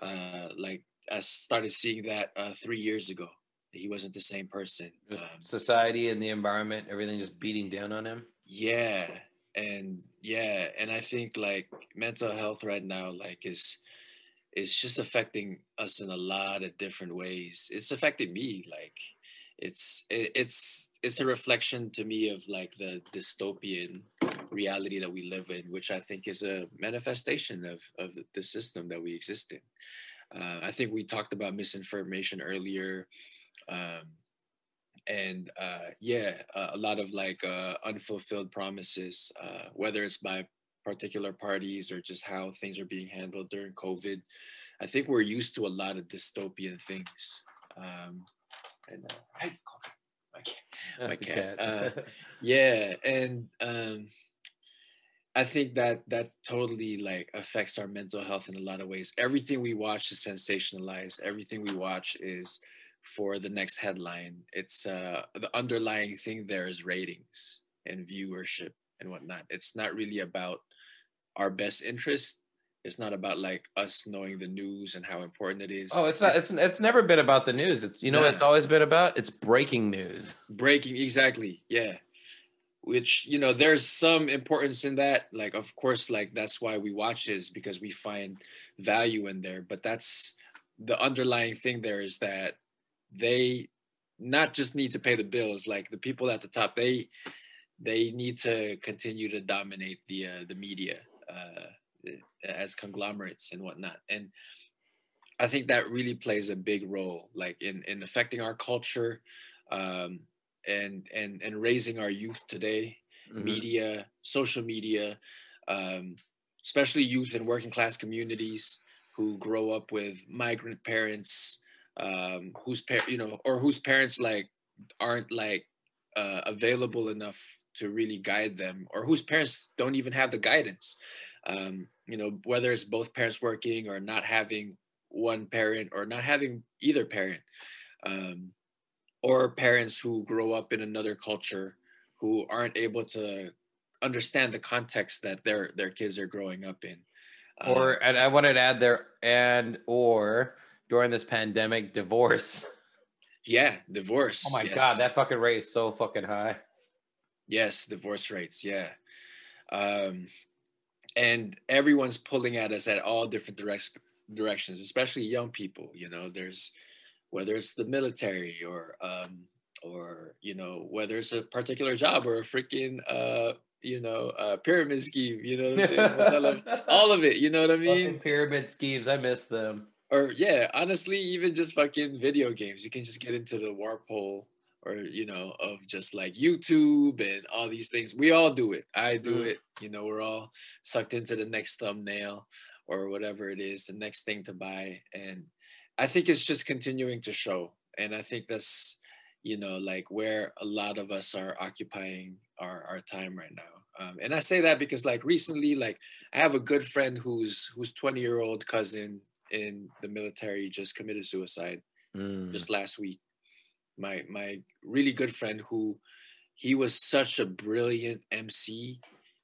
Uh, like I started seeing that uh, three years ago. He wasn't the same person. Um, society and the environment, everything just beating down on him. Yeah, and yeah, and I think like mental health right now, like is is just affecting us in a lot of different ways. It's affected me. Like it's it, it's it's a reflection to me of like the dystopian reality that we live in, which I think is a manifestation of of the system that we exist in. Uh, I think we talked about misinformation earlier. Um, and uh, yeah, uh, a lot of like uh, unfulfilled promises, uh, whether it's by particular parties or just how things are being handled during COVID. I think we're used to a lot of dystopian things. Um, and uh, my cat, my cat. Uh, yeah, and um, I think that that totally like affects our mental health in a lot of ways. Everything we watch is sensationalized. Everything we watch is for the next headline. It's uh, the underlying thing there is ratings and viewership and whatnot. It's not really about our best interest. It's not about like us knowing the news and how important it is. Oh, it's not. It's it's never been about the news. It's you know what it's always been about. It's breaking news. Breaking exactly. Yeah. Which you know, there's some importance in that. Like, of course, like that's why we watch this because we find value in there. But that's the underlying thing. There is that they not just need to pay the bills like the people at the top they they need to continue to dominate the uh, the media uh, as conglomerates and whatnot and i think that really plays a big role like in in affecting our culture um, and and and raising our youth today mm-hmm. media social media um, especially youth in working class communities who grow up with migrant parents um, whose par- you know or whose parents like aren't like uh, available enough to really guide them or whose parents don't even have the guidance. Um, you know whether it's both parents working or not having one parent or not having either parent um, or parents who grow up in another culture who aren't able to understand the context that their their kids are growing up in. Or um, and i wanted to add there and or during this pandemic, divorce. Yeah, divorce. Oh my yes. god, that fucking rate is so fucking high. Yes, divorce rates. Yeah, um, and everyone's pulling at us at all different direct, directions, especially young people. You know, there's whether it's the military or um, or you know whether it's a particular job or a freaking uh, you know, uh, pyramid scheme, you know what I'm saying? all of it, you know what I mean? Fucking pyramid schemes, I miss them or yeah, honestly, even just fucking video games. You can just get into the warp hole or you know of just like YouTube and all these things. We all do it. I do mm. it. You know, we're all sucked into the next thumbnail or whatever it is, the next thing to buy. And I think it's just continuing to show. And I think that's you know like where a lot of us are occupying our our time right now. Um, and I say that because like recently, like I have a good friend who's who's 20 year old cousin in the military just committed suicide mm. just last week. My my really good friend who he was such a brilliant MC.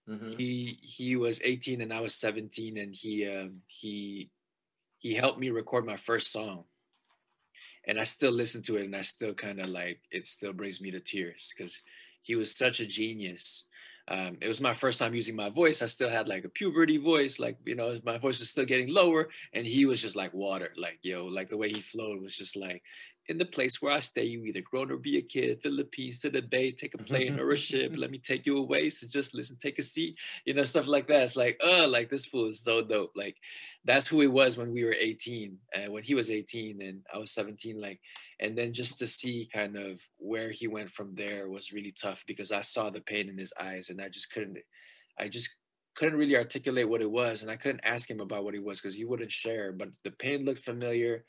Mm-hmm. He he was 18 and I was 17 and he um, he he helped me record my first song. And I still listen to it and I still kind of like it still brings me to tears because he was such a genius um, it was my first time using my voice. I still had like a puberty voice, like you know, my voice was still getting lower, and he was just like water, like yo, like the way he flowed was just like, in the place where I stay, you either grown or be a kid, Philippines to the Bay, take a plane or a ship, let me take you away. So just listen, take a seat, you know, stuff like that. It's like, oh, like this fool is so dope. Like that's who he was when we were 18, uh, when he was 18 and I was 17. Like, and then just to see kind of where he went from there was really tough because I saw the pain in his eyes and I just couldn't, I just couldn't really articulate what it was and I couldn't ask him about what it was because he wouldn't share, but the pain looked familiar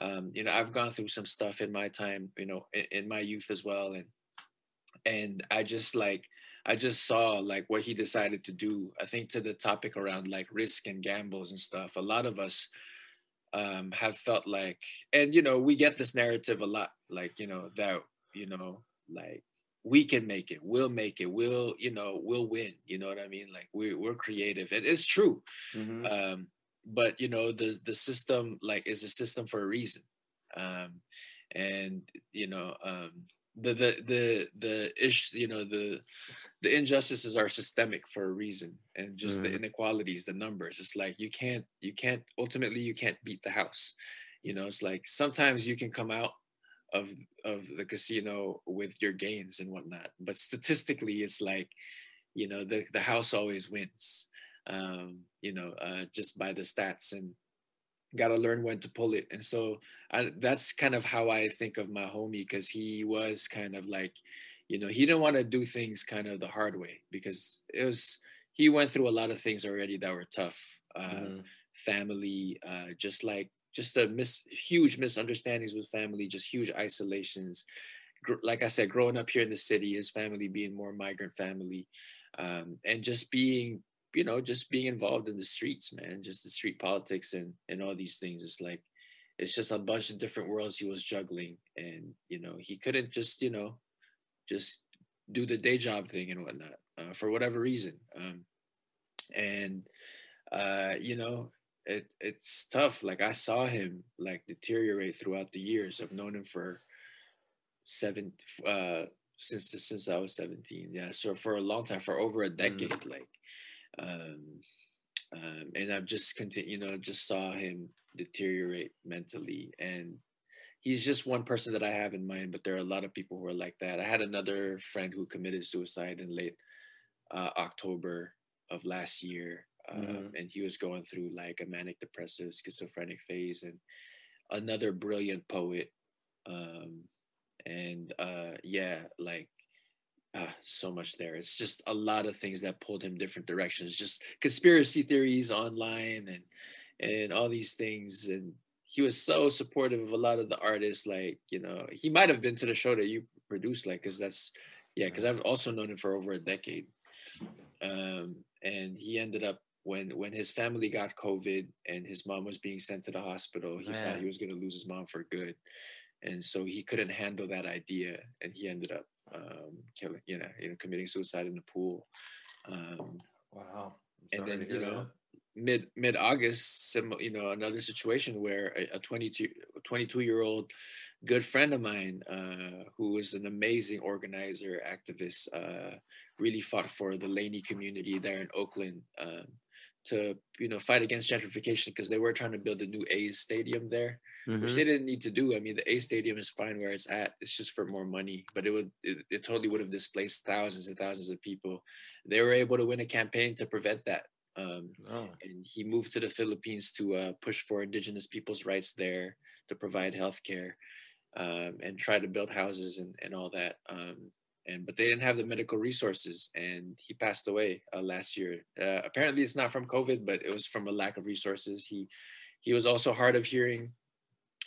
um, you know, I've gone through some stuff in my time, you know, in, in, my youth as well, and and I just like I just saw like what he decided to do. I think to the topic around like risk and gambles and stuff. A lot of us um, have felt like, and you know, we get this narrative a lot, like you know that you know, like we can make it, we'll make it, we'll you know, we'll win. You know what I mean? Like we we're creative, and it's true. Mm-hmm. Um, but you know, the the system like is a system for a reason, um, and you know, um, the the the the ish you know the the injustices are systemic for a reason and just mm. the inequalities the numbers. It's like you can't you can't ultimately you can't beat the house. You know it's like sometimes you can come out of of the casino with your gains and whatnot but statistically it's like you know the the house always wins um you know uh just by the stats and got to learn when to pull it. And so I, that's kind of how I think of my homie because he was kind of like, you know, he didn't want to do things kind of the hard way because it was, he went through a lot of things already that were tough. Uh, mm. Family, uh, just like, just a mis- huge misunderstandings with family, just huge isolations. Gr- like I said, growing up here in the city, his family being more migrant family, um, and just being you know, just being involved in the streets, man, just the street politics and and all these things. It's like it's just a bunch of different worlds he was juggling, and you know, he couldn't just you know, just do the day job thing and whatnot uh, for whatever reason. Um, and uh, you know, it it's tough. Like I saw him like deteriorate throughout the years. I've known him for seven uh since since I was 17. Yeah, so for a long time, for over a mm. decade, mm. like um, um, and I've just continued, you know, just saw him deteriorate mentally, and he's just one person that I have in mind. But there are a lot of people who are like that. I had another friend who committed suicide in late uh, October of last year, um, mm-hmm. and he was going through like a manic depressive schizophrenic phase, and another brilliant poet. Um, and uh, yeah, like ah, so much there. It's just a lot of things that pulled him different directions. Just conspiracy theories online and and all these things. And he was so supportive of a lot of the artists. Like you know, he might have been to the show that you produced, like because that's yeah. Because I've also known him for over a decade. Um, and he ended up when when his family got COVID and his mom was being sent to the hospital. He Man. thought he was going to lose his mom for good. And so he couldn't handle that idea, and he ended up um, killing, you know, you know, committing suicide in the pool. Um, wow. And then you know, that. mid mid August, you know, another situation where a, a 22, 22 year old good friend of mine, uh, who was an amazing organizer, activist, uh, really fought for the Laney community there in Oakland. Um, to you know fight against gentrification because they were trying to build a new A's stadium there, mm-hmm. which they didn't need to do. I mean, the A stadium is fine where it's at. It's just for more money, but it would it, it totally would have displaced thousands and thousands of people. They were able to win a campaign to prevent that. Um, oh. And he moved to the Philippines to uh, push for indigenous people's rights there, to provide health care, um, and try to build houses and, and all that. Um, and but they didn't have the medical resources and he passed away uh, last year uh, apparently it's not from covid but it was from a lack of resources he he was also hard of hearing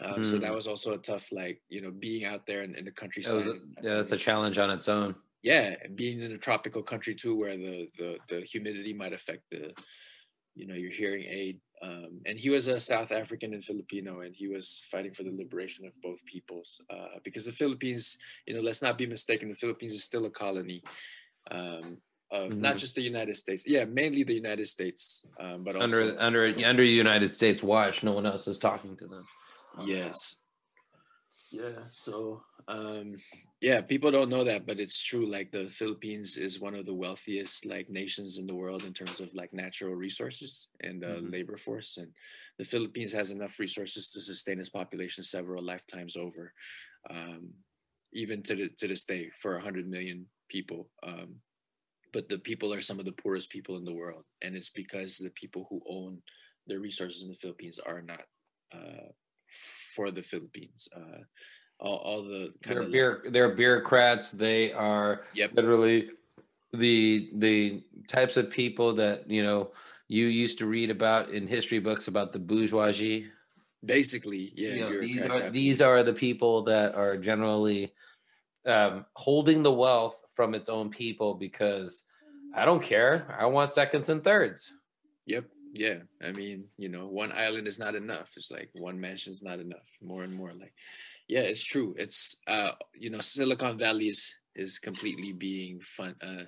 um, mm. so that hmm. was also a tough like you know being out there in, in the countryside a, yeah that's a challenge on its own yeah being in a tropical country too where the the, the humidity might affect the you know your hearing aid um, and he was a South African and Filipino, and he was fighting for the liberation of both peoples. Uh, because the Philippines, you know, let's not be mistaken, the Philippines is still a colony um, of mm-hmm. not just the United States. Yeah, mainly the United States, um, but also under under under United States watch. No one else is talking to them. Yes. Yeah. So um yeah people don't know that but it's true like the philippines is one of the wealthiest like nations in the world in terms of like natural resources and the mm-hmm. labor force and the philippines has enough resources to sustain its population several lifetimes over um even to, the, to this day for 100 million people um but the people are some of the poorest people in the world and it's because the people who own the resources in the philippines are not uh for the philippines uh all, all the kind they're of beer, they're bureaucrats. They are yep. literally the the types of people that you know you used to read about in history books about the bourgeoisie. Basically, yeah. You know, these are these are the people that are generally um, holding the wealth from its own people because I don't care. I want seconds and thirds. Yep. Yeah. I mean, you know, one island is not enough. It's like one mansion is not enough. More and more like, yeah, it's true. It's uh, you know, Silicon Valley is is completely being fun uh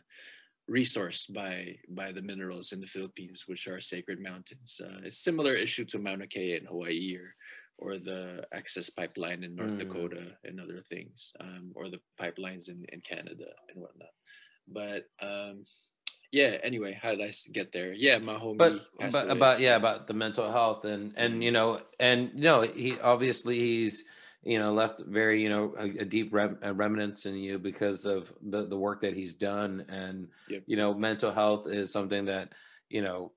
resourced by by the minerals in the Philippines, which are sacred mountains. Uh, it's similar issue to Mauna Kea in Hawaii or or the access pipeline in North mm. Dakota and other things, um, or the pipelines in, in Canada and whatnot. But um, yeah, anyway, how did I get there? Yeah, my homie. But, but about yeah, about the mental health and and you mm-hmm. know and you know he obviously he's you know left very you know a, a deep rem- a remnants in you because of the the work that he's done and yep. you know mental health is something that you know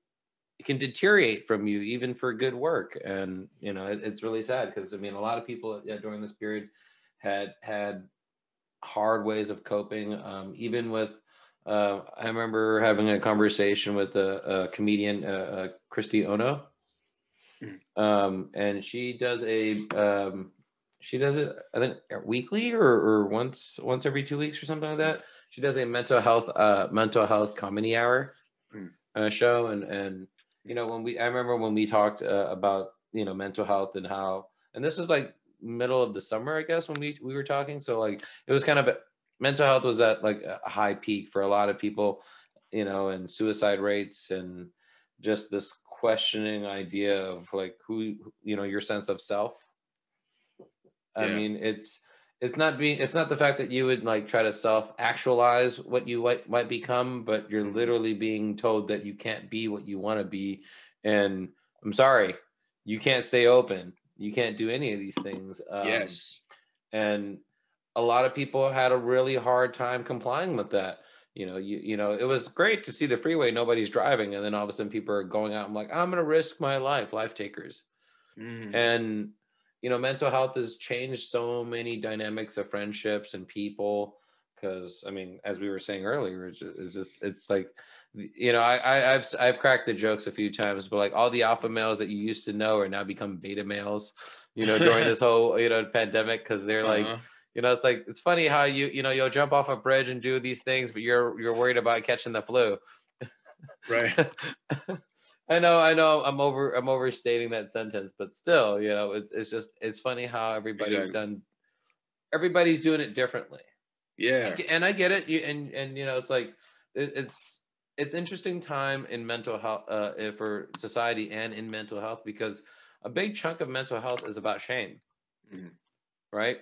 can deteriorate from you even for good work and you know it, it's really sad because i mean a lot of people yeah, during this period had had hard ways of coping um, even with uh, i remember having a conversation with a, a comedian uh, uh, kristi ono mm. um, and she does a um, she does it i think weekly or, or once once every two weeks or something like that she does a mental health uh mental health comedy hour mm. uh, show and and you know when we i remember when we talked uh, about you know mental health and how and this is like middle of the summer i guess when we we were talking so like it was kind of mental health was at like a high peak for a lot of people you know and suicide rates and just this questioning idea of like who you know your sense of self I yeah. mean, it's it's not being it's not the fact that you would like try to self actualize what you might might become, but you're mm-hmm. literally being told that you can't be what you want to be. And I'm sorry, you can't stay open. You can't do any of these things. Um, yes. And a lot of people had a really hard time complying with that. You know, you you know, it was great to see the freeway, nobody's driving, and then all of a sudden people are going out. I'm like, I'm gonna risk my life, life takers. Mm. And you know mental health has changed so many dynamics of friendships and people because i mean as we were saying earlier it's just, it's, just, it's like you know I, I have i've cracked the jokes a few times but like all the alpha males that you used to know are now become beta males you know during this whole you know pandemic because they're like uh-huh. You know it's like it's funny how you you know you'll jump off a bridge and do these things but you're you're worried about catching the flu right I know, I know. I'm over. I'm overstating that sentence, but still, you know, it's it's just it's funny how everybody's exactly. done. Everybody's doing it differently. Yeah, and I get it. You and and you know, it's like it, it's it's interesting time in mental health uh, eh, for society and in mental health because a big chunk of mental health is about shame, mm-hmm. right?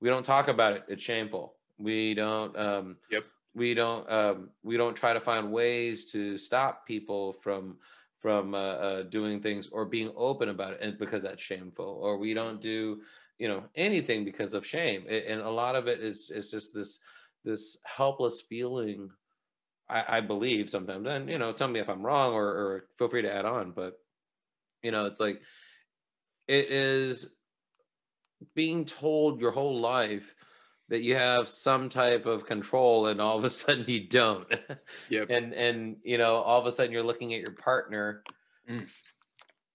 We don't talk about it. It's shameful. We don't. Um, yep. We don't. Um, we don't try to find ways to stop people from from uh, uh, doing things or being open about it and because that's shameful or we don't do you know anything because of shame it, and a lot of it is is just this this helpless feeling I, I believe sometimes and you know tell me if i'm wrong or, or feel free to add on but you know it's like it is being told your whole life that you have some type of control and all of a sudden you don't yep. and and you know all of a sudden you're looking at your partner mm.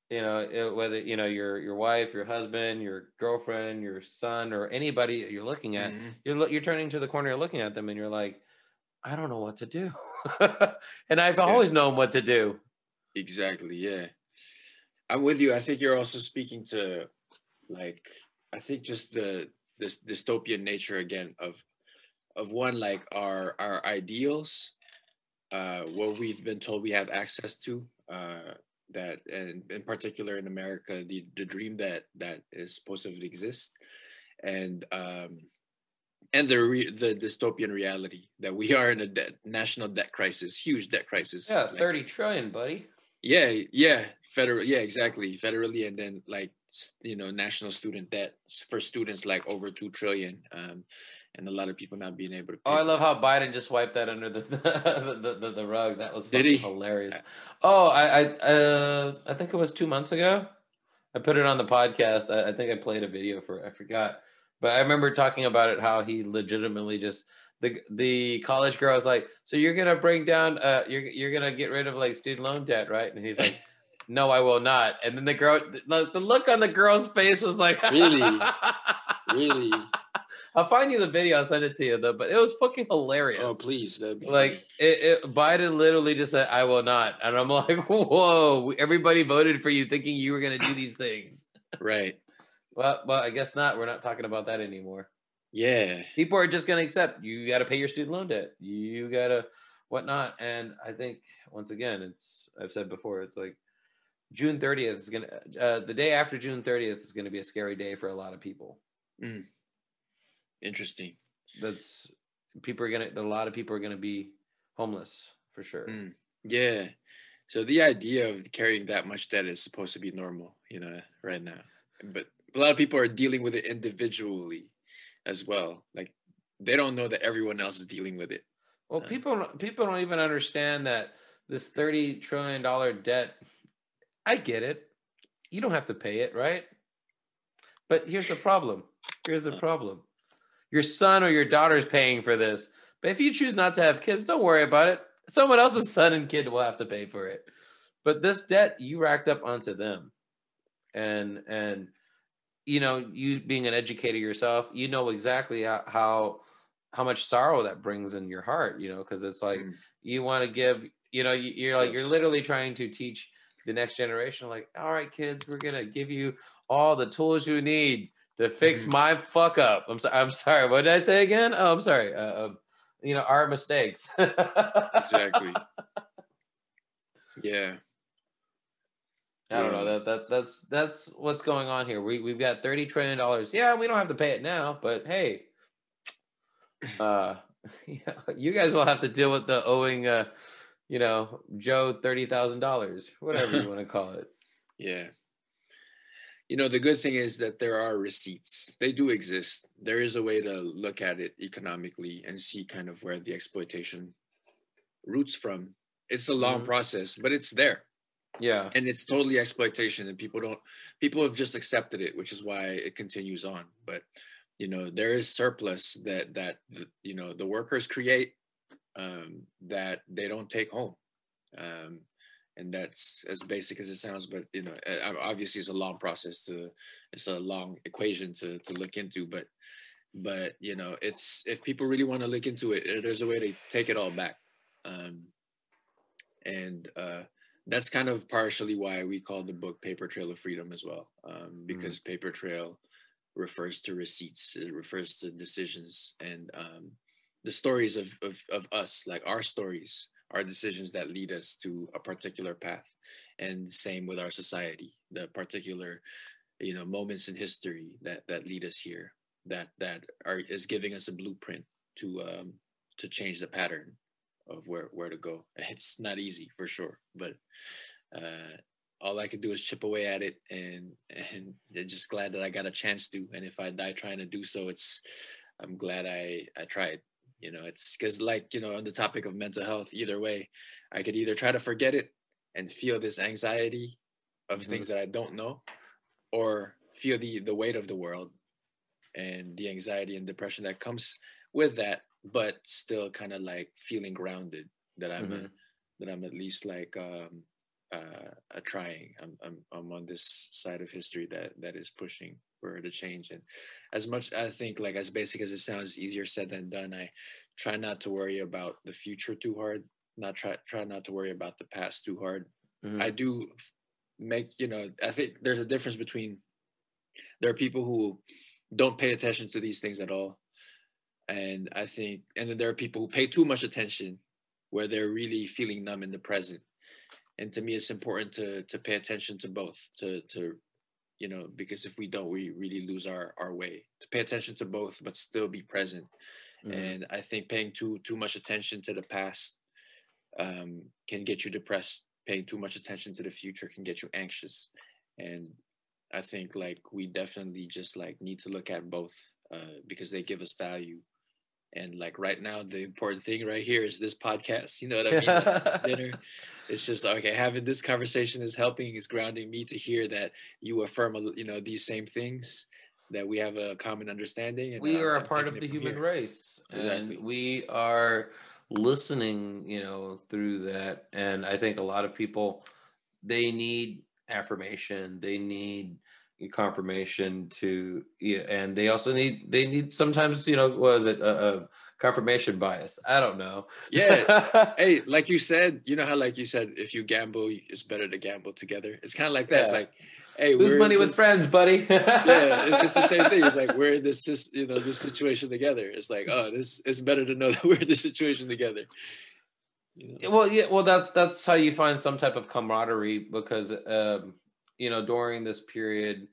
you know whether you know your your wife your husband your girlfriend your son or anybody you're looking at mm-hmm. you're you're turning to the corner you're looking at them and you're like i don't know what to do and i've yeah. always known what to do exactly yeah i'm with you i think you're also speaking to like i think just the this dystopian nature again of of one like our our ideals uh what we've been told we have access to uh that and in particular in america the the dream that that is supposed to exist. And um and the re- the dystopian reality that we are in a debt, national debt crisis huge debt crisis. Yeah like, 30 trillion buddy. Yeah yeah federal yeah exactly federally and then like you know national student debt for students like over two trillion um, and a lot of people not being able to oh i love that. how biden just wiped that under the the, the, the, rug that was Did he? hilarious oh i i uh, i think it was two months ago i put it on the podcast I, I think i played a video for i forgot but i remember talking about it how he legitimately just the the college girl was like, "So you're gonna bring down, uh, you're you're gonna get rid of like student loan debt, right?" And he's like, no, I will not. And then the girl, the, the look on the girl's face was like, really, really. I'll find you the video. I'll send it to you though. But it was fucking hilarious. Oh please, like it, it, Biden literally just said, "I will not," and I'm like, "Whoa!" Everybody voted for you, thinking you were going to do these things. right. Well, well, I guess not. We're not talking about that anymore. Yeah. People are just going to accept you got to pay your student loan debt. You got to whatnot. And I think once again, it's I've said before, it's like June 30th is gonna uh, the day after June 30th is gonna be a scary day for a lot of people. Mm. Interesting. That's people are gonna a lot of people are gonna be homeless for sure. Mm. Yeah. So the idea of carrying that much debt is supposed to be normal, you know, right now. But a lot of people are dealing with it individually as well. Like they don't know that everyone else is dealing with it. Well, uh, people people don't even understand that this 30 trillion dollar debt I get it. You don't have to pay it, right? But here's the problem. Here's the problem. Your son or your daughter is paying for this. But if you choose not to have kids, don't worry about it. Someone else's son and kid will have to pay for it. But this debt you racked up onto them. And and you know, you being an educator yourself, you know exactly how how, how much sorrow that brings in your heart, you know, because it's like mm. you want to give, you know, you're like you're literally trying to teach the next generation like all right kids we're gonna give you all the tools you need to fix mm-hmm. my fuck up. I'm sorry i'm sorry what did i say again? Oh i'm sorry uh, uh, you know our mistakes. Exactly. Yeah. I don't know that that that's that's what's going on here. We we've got thirty trillion dollars. Yeah, we don't have to pay it now, but hey, uh, you guys will have to deal with the owing uh, you know, Joe thirty thousand dollars, whatever you want to call it. Yeah. You know, the good thing is that there are receipts. They do exist. There is a way to look at it economically and see kind of where the exploitation roots from. It's a long mm-hmm. process, but it's there. Yeah. And it's totally exploitation and people don't people have just accepted it, which is why it continues on. But you know, there is surplus that that the, you know, the workers create um, that they don't take home. Um, and that's as basic as it sounds, but you know, obviously it's a long process to, it's a long equation to to look into. But, but you know, it's if people really want to look into it, there's a way to take it all back. Um, and uh, that's kind of partially why we call the book Paper Trail of Freedom as well, um, mm-hmm. because mm-hmm. paper trail refers to receipts, it refers to decisions, and um, the stories of, of, of us, like our stories, our decisions that lead us to a particular path. And same with our society, the particular, you know, moments in history that, that lead us here, that, that are, is giving us a blueprint to, um, to change the pattern of where, where to go. It's not easy for sure, but, uh, all I could do is chip away at it and and just glad that I got a chance to. And if I die trying to do so, it's I'm glad I I tried you know it's because like you know on the topic of mental health either way i could either try to forget it and feel this anxiety of mm-hmm. things that i don't know or feel the the weight of the world and the anxiety and depression that comes with that but still kind of like feeling grounded that i'm mm-hmm. a, that i'm at least like um uh, trying I'm, I'm i'm on this side of history that that is pushing for the change. And as much I think like as basic as it sounds, easier said than done. I try not to worry about the future too hard. Not try try not to worry about the past too hard. Mm-hmm. I do make you know I think there's a difference between there are people who don't pay attention to these things at all, and I think and then there are people who pay too much attention where they're really feeling numb in the present and to me it's important to to pay attention to both to to you know because if we don't we really lose our our way. To pay attention to both but still be present. Mm-hmm. and i think paying too too much attention to the past um, can get you depressed. Paying too much attention to the future can get you anxious. And i think like we definitely just like need to look at both uh, because they give us value and like right now, the important thing right here is this podcast. You know what I mean? dinner. It's just okay. Having this conversation is helping, is grounding me to hear that you affirm, you know, these same things. That we have a common understanding. And we uh, are I'm a part of the human here. race, exactly. and we are listening. You know, through that, and I think a lot of people they need affirmation. They need confirmation to yeah, and they also need they need sometimes you know was it a, a confirmation bias i don't know. Yeah. Hey like you said you know how like you said if you gamble it's better to gamble together? It's kind of like that yeah. it's like hey lose money with friends buddy. Yeah it's, it's, the same thing it's like we're in this you know this situation together it's like oh this it's better to know that we're in this situation together. You know? well yeah well that's that's how you find some type of camaraderie because um you know during this period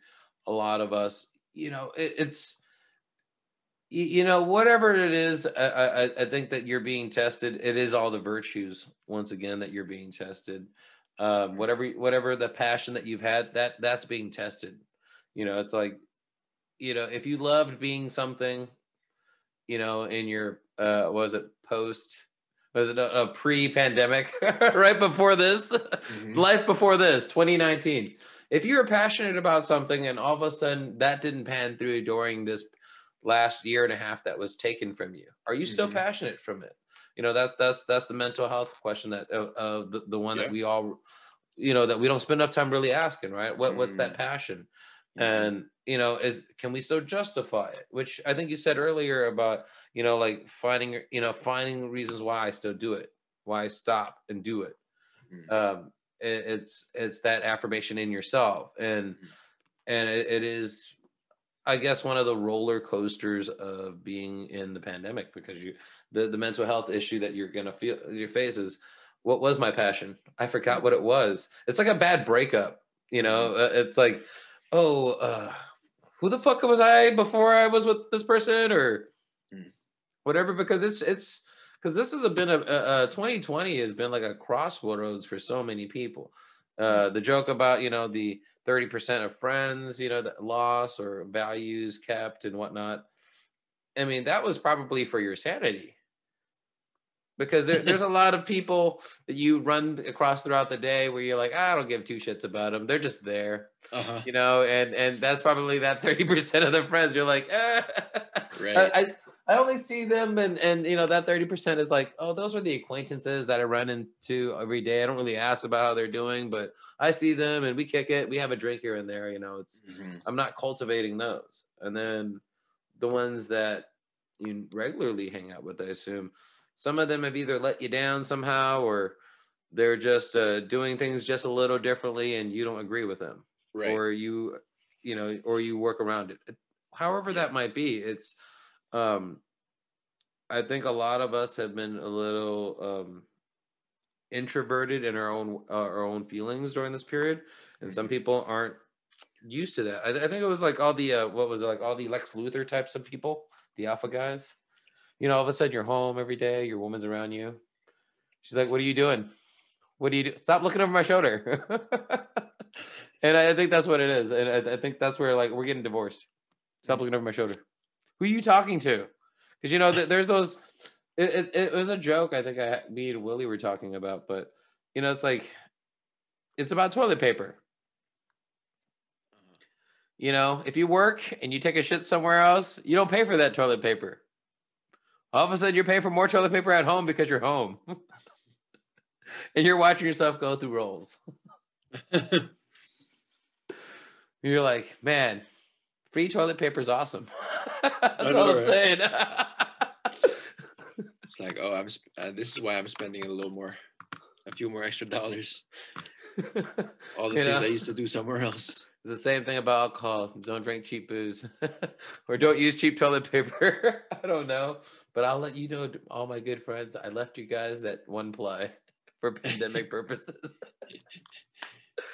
a lot of us you know it, it's you know whatever it is I, I, I think that you're being tested. It is all the virtues once again that you're being tested. Um, whatever whatever the passion that you've had that that's being tested. You know it's like you know if you loved being something you know in your uh was it post was it a, a pre-pandemic right before this mm-hmm. life before this 2019 if you're passionate about something and all of a sudden that didn't pan through during this last year and a half that was taken from you are you still mm-hmm. passionate from it you know that that's that's the mental health question that uh, uh the, the one yeah. that we all you know that we don't spend enough time really asking right what what's that mm-hmm. passion mm-hmm. and you know is can we still justify it which i think you said earlier about you know like finding you know finding reasons why i still do it why i stop and do it mm-hmm. um it's it's that affirmation in yourself and mm-hmm. and it, it is i guess one of the roller coasters of being in the pandemic because you the, the mental health issue that you're gonna feel your face is what was my passion i forgot what it was it's like a bad breakup you know mm-hmm. uh, it's like oh uh who the fuck was i before i was with this person or mm. whatever because it's it's because this has been a, a, a, 2020 has been like a crossroads for so many people. Uh, the joke about you know the 30% of friends you know that loss or values kept and whatnot. I mean that was probably for your sanity because there, there's a lot of people that you run across throughout the day where you're like ah, I don't give two shits about them they're just there uh-huh. you know and and that's probably that 30% of the friends you're like ah. right I, I, I only see them and and you know that 30% is like, oh, those are the acquaintances that I run into every day. I don't really ask about how they're doing, but I see them and we kick it. We have a drink here and there, you know. It's mm-hmm. I'm not cultivating those. And then the ones that you regularly hang out with, I assume, some of them have either let you down somehow or they're just uh, doing things just a little differently and you don't agree with them. Right. Or you you know, or you work around it. However that might be, it's um, I think a lot of us have been a little um, introverted in our own uh, our own feelings during this period, and some mm-hmm. people aren't used to that. I, I think it was like all the uh, what was it like all the Lex Luthor types of people, the alpha guys. You know, all of a sudden you're home every day, your woman's around you. She's like, "What are you doing? What do you do? Stop looking over my shoulder." and I think that's what it is, and I, think that's where like we're getting divorced. Stop looking over my shoulder. Who are you talking to? Because you know there's those. It, it, it, was a joke. I think I me and Willie were talking about, but you know it's like it's about toilet paper. You know, if you work and you take a shit somewhere else, you don't pay for that toilet paper. All of a sudden, you're paying for more toilet paper at home because you're home, and you're watching yourself go through rolls. you're like, man, Free toilet paper is awesome. That's know, all I'm saying. it's like, oh, I'm. Uh, this is why I'm spending a little more, a few more extra dollars. all the you things know, I used to do somewhere else. The same thing about alcohol. Don't drink cheap booze, or don't use cheap toilet paper. I don't know, but I'll let you know, all my good friends. I left you guys that one ply for pandemic purposes.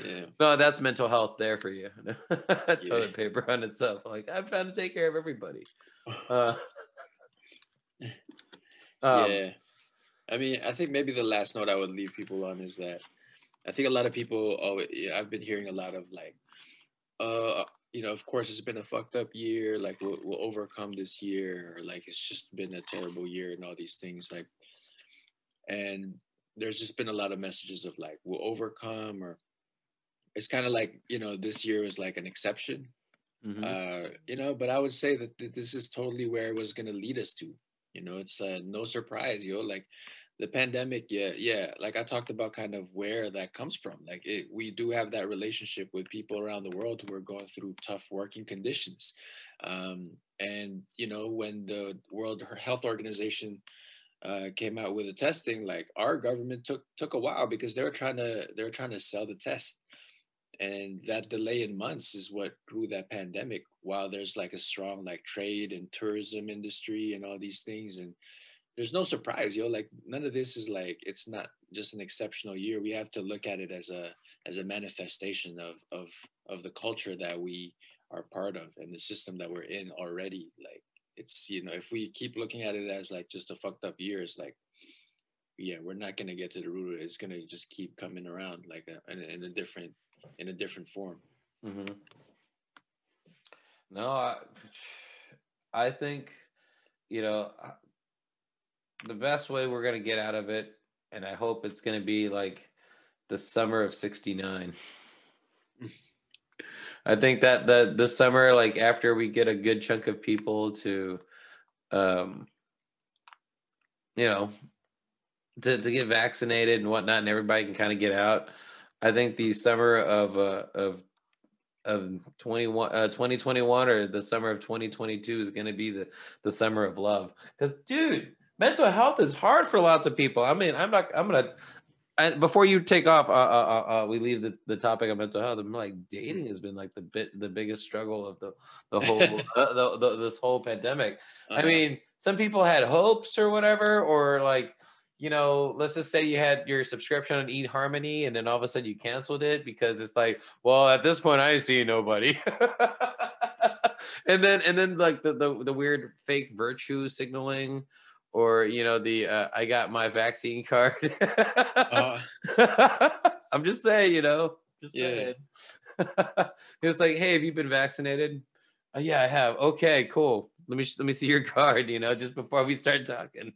Yeah. No, that's mental health there for you. Toilet yeah. paper on itself. Like I'm trying to take care of everybody. Uh, um, yeah. I mean, I think maybe the last note I would leave people on is that I think a lot of people. Oh, yeah, I've been hearing a lot of like, uh, you know, of course it's been a fucked up year. Like we'll, we'll overcome this year. Or like it's just been a terrible year and all these things. Like, and there's just been a lot of messages of like we'll overcome or it's kind of like you know this year was like an exception mm-hmm. uh you know but i would say that, that this is totally where it was going to lead us to you know it's uh, no surprise yo know? like the pandemic yeah yeah like i talked about kind of where that comes from like it, we do have that relationship with people around the world who are going through tough working conditions um, and you know when the world health organization uh, came out with the testing like our government took took a while because they were trying to they were trying to sell the test and that delay in months is what grew that pandemic while there's like a strong like trade and tourism industry and all these things and there's no surprise, yo. Like none of this is like it's not just an exceptional year. We have to look at it as a as a manifestation of of of the culture that we are part of and the system that we're in already. Like it's you know if we keep looking at it as like just a fucked up year, it's like yeah, we're not gonna get to the root of it. It's gonna just keep coming around like a, in, a, in a different in a different form. Mm-hmm. No, I, I think you know the best way we're gonna get out of it, and I hope it's gonna be like the summer of '69. I think that the the summer, like after we get a good chunk of people to, um, you know, to to get vaccinated and whatnot, and everybody can kind of get out. I think the summer of uh, of of 21 uh, 2021 or the summer of 2022 is going to be the the summer of love because dude mental health is hard for lots of people. I mean, I'm not. I'm gonna. And before you take off, uh, uh, uh, uh, we leave the, the topic of mental health. I'm like, dating has been like the bit the biggest struggle of the the whole the, the, this whole pandemic. Uh-huh. I mean, some people had hopes or whatever, or like, you know, let's just say you had your subscription on eHarmony, and then all of a sudden you canceled it because it's like, well, at this point I see nobody. and then and then like the, the the weird fake virtue signaling or you know the uh, I got my vaccine card. uh, I'm just saying, you know, just yeah. saying. it was like, hey, have you been vaccinated? Uh, yeah, I have. Okay, cool. Let me let me see your card. You know, just before we start talking.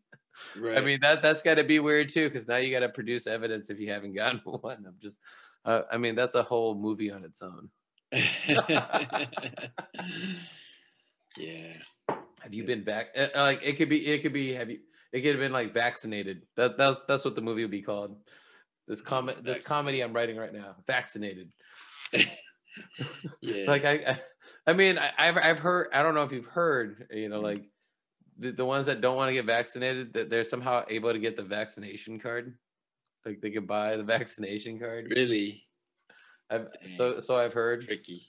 Right. I mean that that's got to be weird too, because now you got to produce evidence if you haven't gotten one. I'm just, uh, I mean, that's a whole movie on its own. yeah. Have you been back? Uh, uh, like it could be, it could be. Have you? It could have been like vaccinated. That that's that's what the movie would be called. This comment, this comedy I'm writing right now, vaccinated. yeah. Like I, I, I mean, I, have I've heard. I don't know if you've heard. You know, mm-hmm. like the, the ones that don't want to get vaccinated, that they're somehow able to get the vaccination card. Like they could buy the vaccination card. Really? I've so so I've heard. Tricky,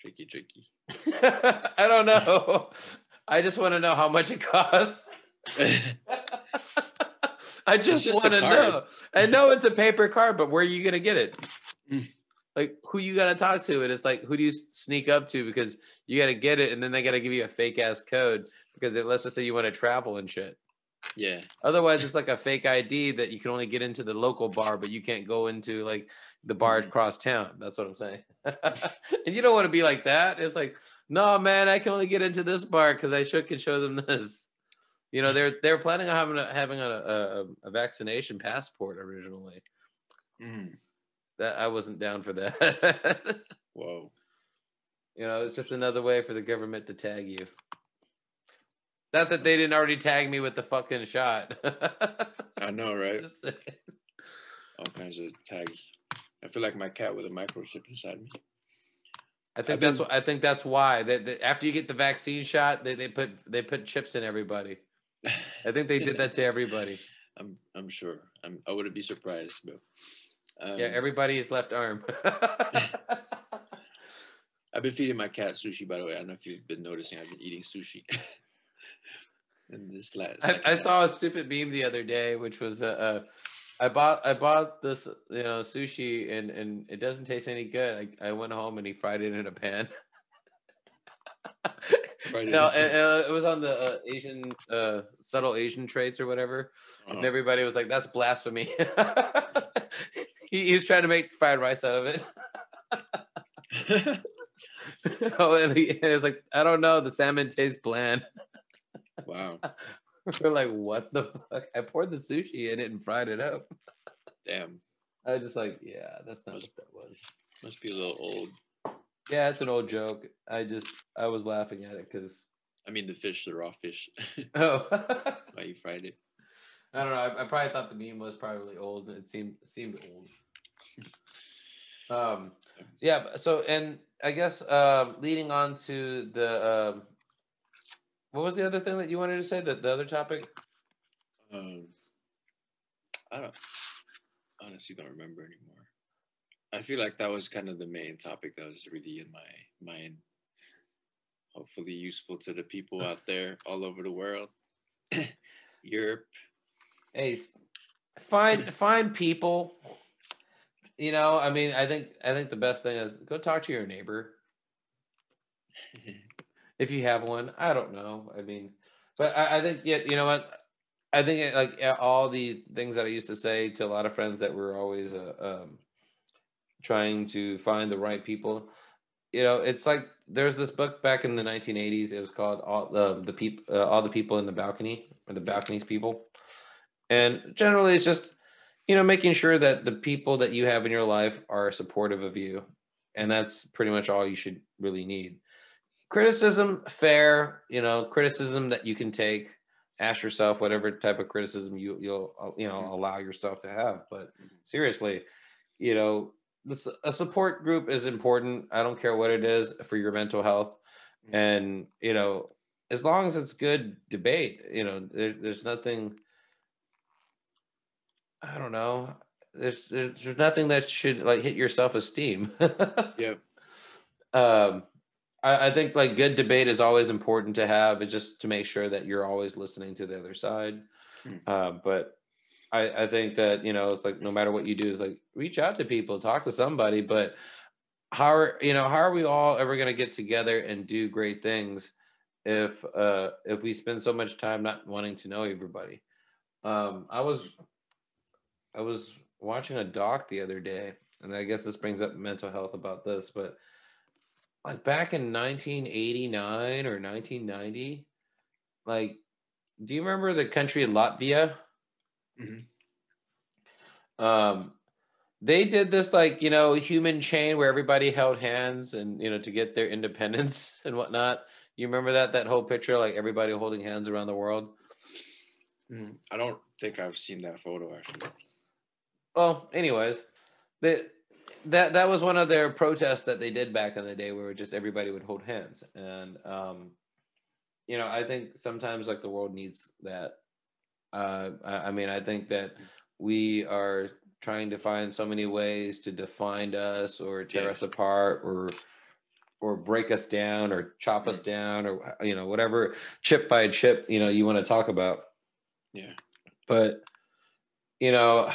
tricky, tricky. I don't know. I just want to know how much it costs. I just, just want to know. I know it's a paper card, but where are you gonna get it? Mm. like who you gotta talk to, and it's like who do you sneak up to because you gotta get it, and then they gotta give you a fake ass code because it, let's just say you want to travel and shit. Yeah. Otherwise, it's like a fake ID that you can only get into the local bar, but you can't go into like the bar mm-hmm. across town. That's what I'm saying. and you don't want to be like that. It's like, no, man, I can only get into this bar because I should can show them this. You know, they're they're planning on having a, having a, a, a vaccination passport originally. Mm. That I wasn't down for that. Whoa. You know, it's just another way for the government to tag you. Not that they didn't already tag me with the fucking shot. I know, right? All kinds of tags. I feel like my cat with a microchip inside me. I think I've that's been... I think that's why that after you get the vaccine shot, they, they put they put chips in everybody. I think they did that to everybody. I'm I'm sure. I'm I wouldn't be surprised, but um, yeah, everybody's left arm. I've been feeding my cat sushi, by the way. I don't know if you've been noticing. I've been eating sushi. and this last, I, I saw a stupid meme the other day, which was a. Uh, uh, I bought I bought this you know sushi and and it doesn't taste any good. I, I went home and he fried it in a pan. no, and, and it was on the uh, Asian uh, subtle Asian traits or whatever, uh-huh. and everybody was like, "That's blasphemy." he, he, was trying to make fried rice out of it. oh, and he, and he was like, "I don't know. The salmon tastes bland." Wow. We're like, "What the fuck?" I poured the sushi in it and fried it up. Damn. I was just like, "Yeah, that's not must, what that was." Must be a little old. Yeah, it's an old joke. I just I was laughing at it because I mean the fish, the raw fish. Oh, why you fried it? I don't know. I, I, probably thought the meme was probably old. It seemed seemed old. um, yeah. So, and I guess uh, leading on to the um, what was the other thing that you wanted to say? That the other topic. Um, I don't honestly don't remember anymore. I feel like that was kind of the main topic that was really in my mind. Hopefully useful to the people out there all over the world. Europe. Hey, find find people. You know, I mean, I think I think the best thing is go talk to your neighbor. if you have one, I don't know. I mean, but I, I think yeah, you know what? I think it, like all the things that I used to say to a lot of friends that were always uh, um, trying to find the right people. You know, it's like there's this book back in the 1980s. It was called all the the people uh, all the people in the balcony or the balconies people, and generally it's just you know making sure that the people that you have in your life are supportive of you, and that's pretty much all you should really need. Criticism, fair, you know, criticism that you can take. Ask yourself whatever type of criticism you you'll you know mm-hmm. allow yourself to have but seriously you know a support group is important. I don't care what it is for your mental health. Mm-hmm. and you know as long as it's good debate you know there, there's nothing i don't know there's, there's there's nothing that should like hit your self-esteem. Yeah um I, I think like good debate is always important to have. It's just to make sure that you're always listening to the other side. Hmm. Uh, but I, I think that you know it's like no matter what you do is like reach out to people, talk to somebody. But how are you know how are we all ever going to get together and do great things if uh if we spend so much time not wanting to know everybody? Um, I was I was watching a doc the other day, and I guess this brings up mental health about this, but like back in 1989 or 1990 like do you remember the country latvia? Mm-hmm. um they did this like you know human chain where everybody held hands and you know to get their independence and whatnot. You remember that that whole picture like everybody holding hands around the world? Mm, i don't think i've seen that photo actually. Well anyways the that that was one of their protests that they did back in the day where just everybody would hold hands and um you know i think sometimes like the world needs that uh i, I mean i think that we are trying to find so many ways to define us or tear yeah. us apart or or break us down or chop us mm-hmm. down or you know whatever chip by chip you know you want to talk about yeah but you know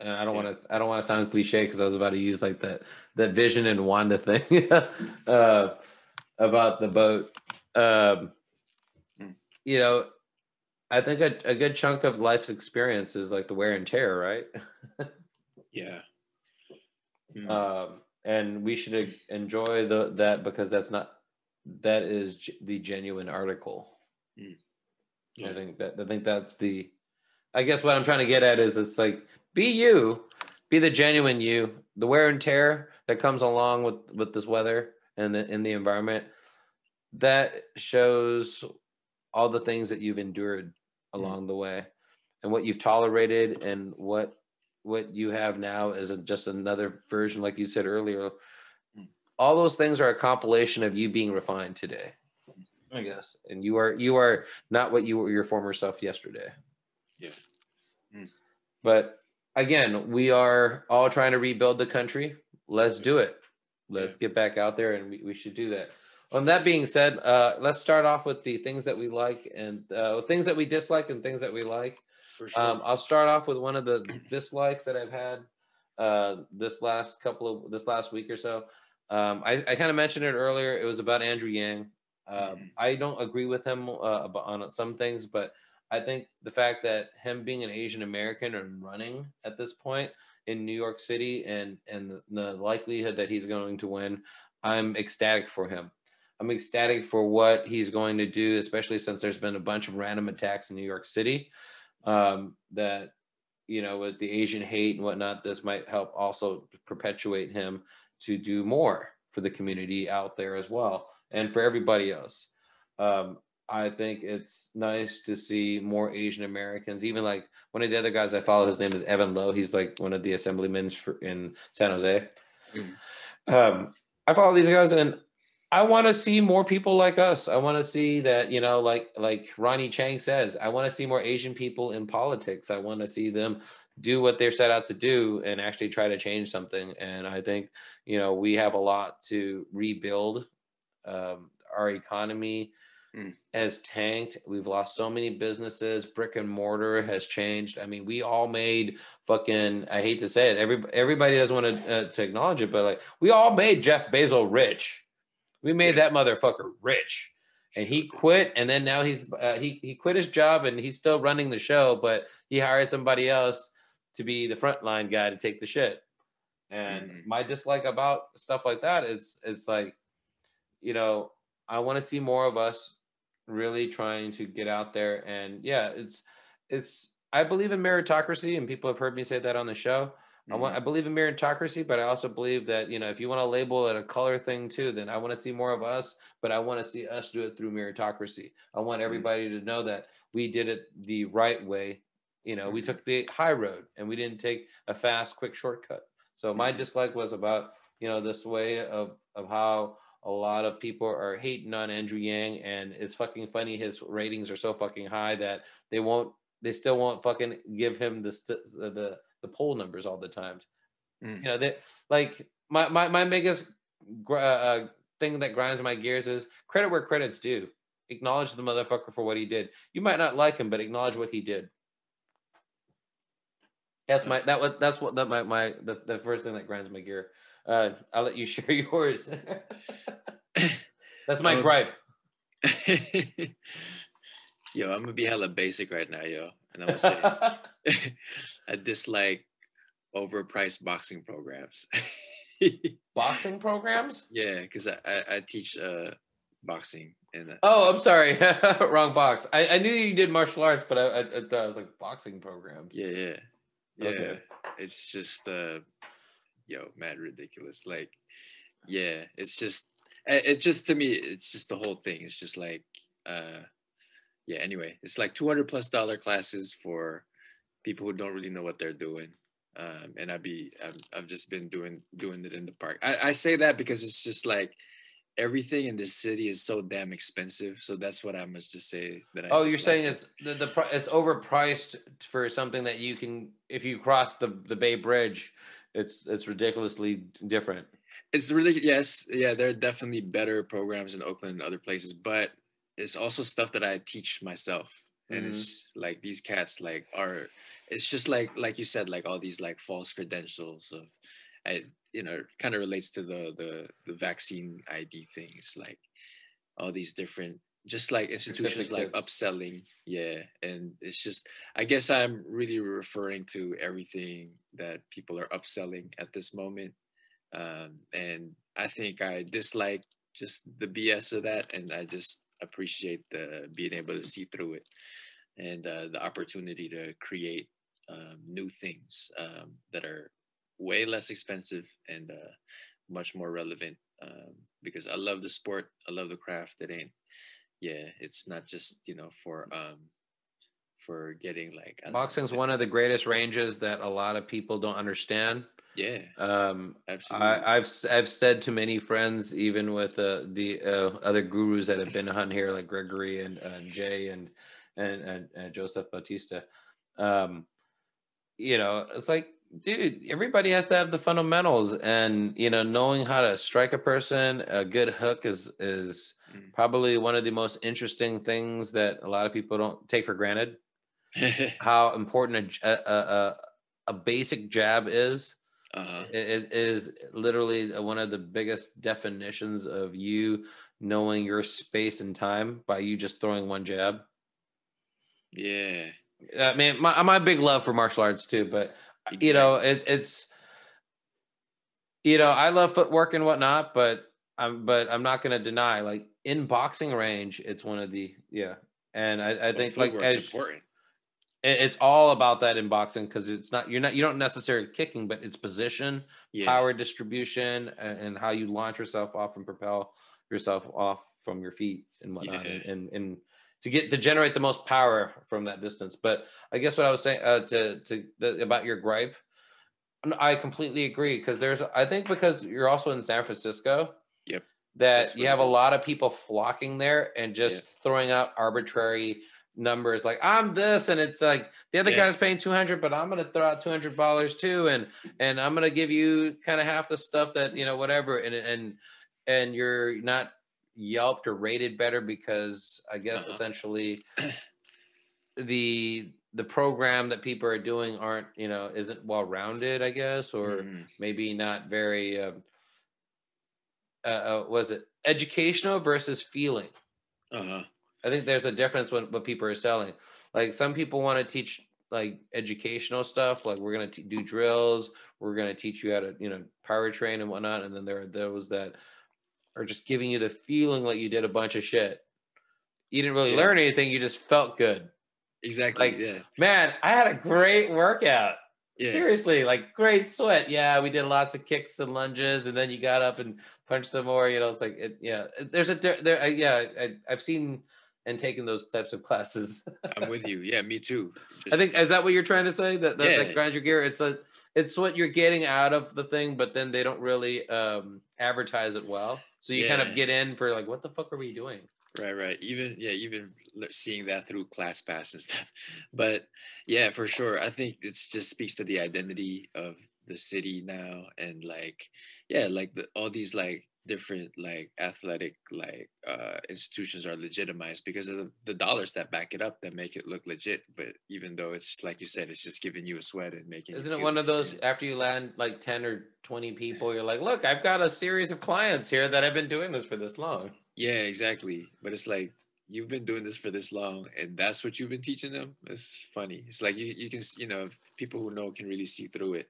and I don't yeah. want to I don't want to sound cliche because I was about to use like that that Vision and Wanda thing uh, about the boat. Um. You know, I think a, a good chunk of life's experience is like the wear and tear, right? yeah. Mm. Um, and we should enjoy the that because that's not that is g- the genuine article. Mm. Yeah. I think that I think that's the. I guess what I'm trying to get at is it's like be you, be the genuine you. The wear and tear that comes along with with this weather and the in the environment that shows all the things that you've endured mm-hmm. along the way and what you've tolerated and what what you have now is just another version like you said earlier mm. all those things are a compilation of you being refined today i guess and you are you are not what you were your former self yesterday yeah mm. but again, we are all trying to rebuild the country. Let's do it. Let's get back out there, and we, we should do that. On that being said, uh, let's start off with the things that we like and uh, things that we dislike and things that we like. For sure. Um, I'll start off with one of the dislikes that I've had uh, this last couple of this last week or so. Um, I, I kind of mentioned it earlier. It was about Andrew Yang. Um, mm-hmm. I don't agree with him uh, on some things, but I think the fact that him being an Asian American and running at this point in New York City and and the, likelihood that he's going to win, I'm ecstatic for him. I'm ecstatic for what he's going to do, especially since there's been a bunch of random attacks in New York City. Um, that you know, with the Asian hate and whatnot, this might help also perpetuate him to do more for the community out there as well and for everybody else. Um, I think it's nice to see more Asian Americans. Even like one of the other guys I follow, his name is Evan Low. He's like one of the assemblymen for, in San Jose. Mm. Um, I follow these guys, and I want to see more people like us. I want to see that you know, like like Ronny Chieng says, I want to see more Asian people in politics. I want to see them do what they're set out to do and actually try to change something. And I think you know we have a lot to rebuild. Um, our economy Mm. has tanked. We've lost so many businesses. Brick and mortar has changed. I mean, we all made fucking. I hate to say it. Every everybody doesn't want to uh, to acknowledge it, but like we all made Jeff Bezos rich. We made that motherfucker rich, and he quit. And then now he's uh, he he quit his job and he's still running the show, but he hired somebody else to be the frontline guy to take the shit. And Mhm. my dislike about stuff like that is it's like, you know, I want to see more of us really trying to get out there and yeah, it's it's I believe in meritocracy and people have heard me say that on the show. I want I mm-hmm. believe in meritocracy, but I also believe that, you know, if you want to label it a color thing too, then I want to see more of us, but I want to see us do it through meritocracy. I want mm-hmm. everybody to know that we did it the right way. You know, we Mhm. took the high road and we didn't take a fast, quick shortcut. So my mm-hmm. dislike was about, you know, this way of of how a lot of people are hating on Andrew Yang, and it's fucking funny. His ratings are so fucking high that they won't, they still won't fucking give him the st- the, the poll numbers all the time. Mm. You know that like my my my biggest gr- uh, uh, thing that grinds my gears is credit where credit's due. Acknowledge the motherfucker for what he did. You might not like him, but acknowledge what he did. That's my that was that's what that my my the, the first thing that grinds my gear. Uh, I'll let you share yours. that's my Um, gripe. yo, I'm gonna be hella basic right now, yo, and I'm gonna say I dislike overpriced boxing programs. Boxing programs? yeah, because I, I I teach uh boxing and uh, Oh, I'm sorry, wrong box. I, I knew you did martial arts, but I, I, I thought it was like boxing programs. yeah yeah yeah. Okay. It's just uh yo mad ridiculous. Like yeah, it's just it, just to me it's just the whole thing. It's just like uh yeah. Anyway, it's like two hundred plus dollar classes for people who don't really know what they're doing. Um, and I'd be I've, I've just been doing doing it in the park. I, I say that because it's just like everything in this city is so damn expensive. So that's what I must just say. That I Oh, you're dislike saying it's the, the it's overpriced for something that you can if you cross the the Bay Bridge, it's it's ridiculously different. It's really yes, yeah. There are definitely better programs in Oakland and other places, but it's also stuff that I teach myself, and Mhm. it's like these cats like are. It's just like like you said, like all these like false credentials of, I you know, kind of relates to the the the vaccine ID thing. It's like all these different, just like institutions like upselling, yeah, and it's just. I guess I'm really referring to everything that people are upselling at this moment um, and I think I dislike just the BS of that, and I just appreciate the being able to see through it and uh, the opportunity to create um, new things um, that are way less expensive and uh, much more relevant. Um, because I love the sport, I love the craft. It ain't, yeah, it's not just you know for um for getting like don't know, Boxing's one of the greatest ranges that a lot of people don't understand. yeah, Um, absolutely. I, I've i've said to many friends, even with uh, the uh, other gurus that have been on here, like Gregory and, and Jay and and, and and Joseph Bautista, um, you know, it's like, dude, everybody has to have the fundamentals, and you know, knowing how to strike a person, a good hook is is Mm. probably one of the most interesting things that a lot of people don't take for granted. How important a a basic jab is huh. it, it is literally one of the biggest definitions of you knowing your space and time by you just throwing one jab. Yeah. I mean, my, my big love for martial arts too, but you know, it, it's you know, I love footwork and whatnot, but I'm but I'm not going to deny like in boxing range, it's one of the yeah, and I, I think like as, important. it- it's all about that in boxing because it's not you're not you don't necessarily kicking, but it's position, Yeah. power distribution and, and how you launch yourself off and propel yourself off from your feet and whatnot Yeah. and, and and to get to generate the most power from that distance. But I guess what I was saying uh, to to the, about your gripe, I completely agree because there's I think because you're also in San Francisco. That you have a lot of people flocking there and just yeah. throwing out arbitrary numbers like I'm this and it's like the other yeah. guy's paying 200 but I'm going to throw out 200 dollars too and and I'm going to give you kind of half the stuff that you know whatever and and and you're not yelped or rated better because I guess uh-huh. essentially the the program that people are doing aren't you know isn't well rounded I guess or mm. maybe not very um, uh, uh, was it educational versus feeling uh-huh. I think there's a difference when what people are selling like some people want to teach like educational stuff like we're going to do drills we're going to teach you how to you know power train and whatnot and then there are those that are just giving you the feeling like you did a bunch of shit. You didn't really yeah. learn anything, you just felt good. Exactly. Like, yeah. Man, I had a great workout. Yeah. Seriously, like great sweat. Yeah, we did lots of kicks and lunges, and then you got up and punched some more. You know, it's like, it, yeah. There's a there. I, Yeah, I, I've seen and taken those types of classes. I'm with you. Yeah, me too. Just, I think is that what you're trying to say? That that, yeah. that grind your gear. It's a it's what you're getting out of the thing, but then they don't really um advertise it well. So you yeah. kind of get in for like, what the fuck are we doing? Right, right. Even yeah, even seeing that through ClassPass and stuff. But yeah, for sure. I think it just speaks to the identity of the city now and like yeah, like the, all these like different like athletic like uh institutions are legitimized because of the, the, dollars that back it up that make it look legit but even though it's just like you said it's just giving you a sweat and making isn't it one of those after you land like 10 or 20 people you're like look i've got a series of clients here that have been doing this for this long yeah exactly but it's like you've been doing this for this long and that's what you've been teaching them it's funny it's like you, you can you know people who know can really see through it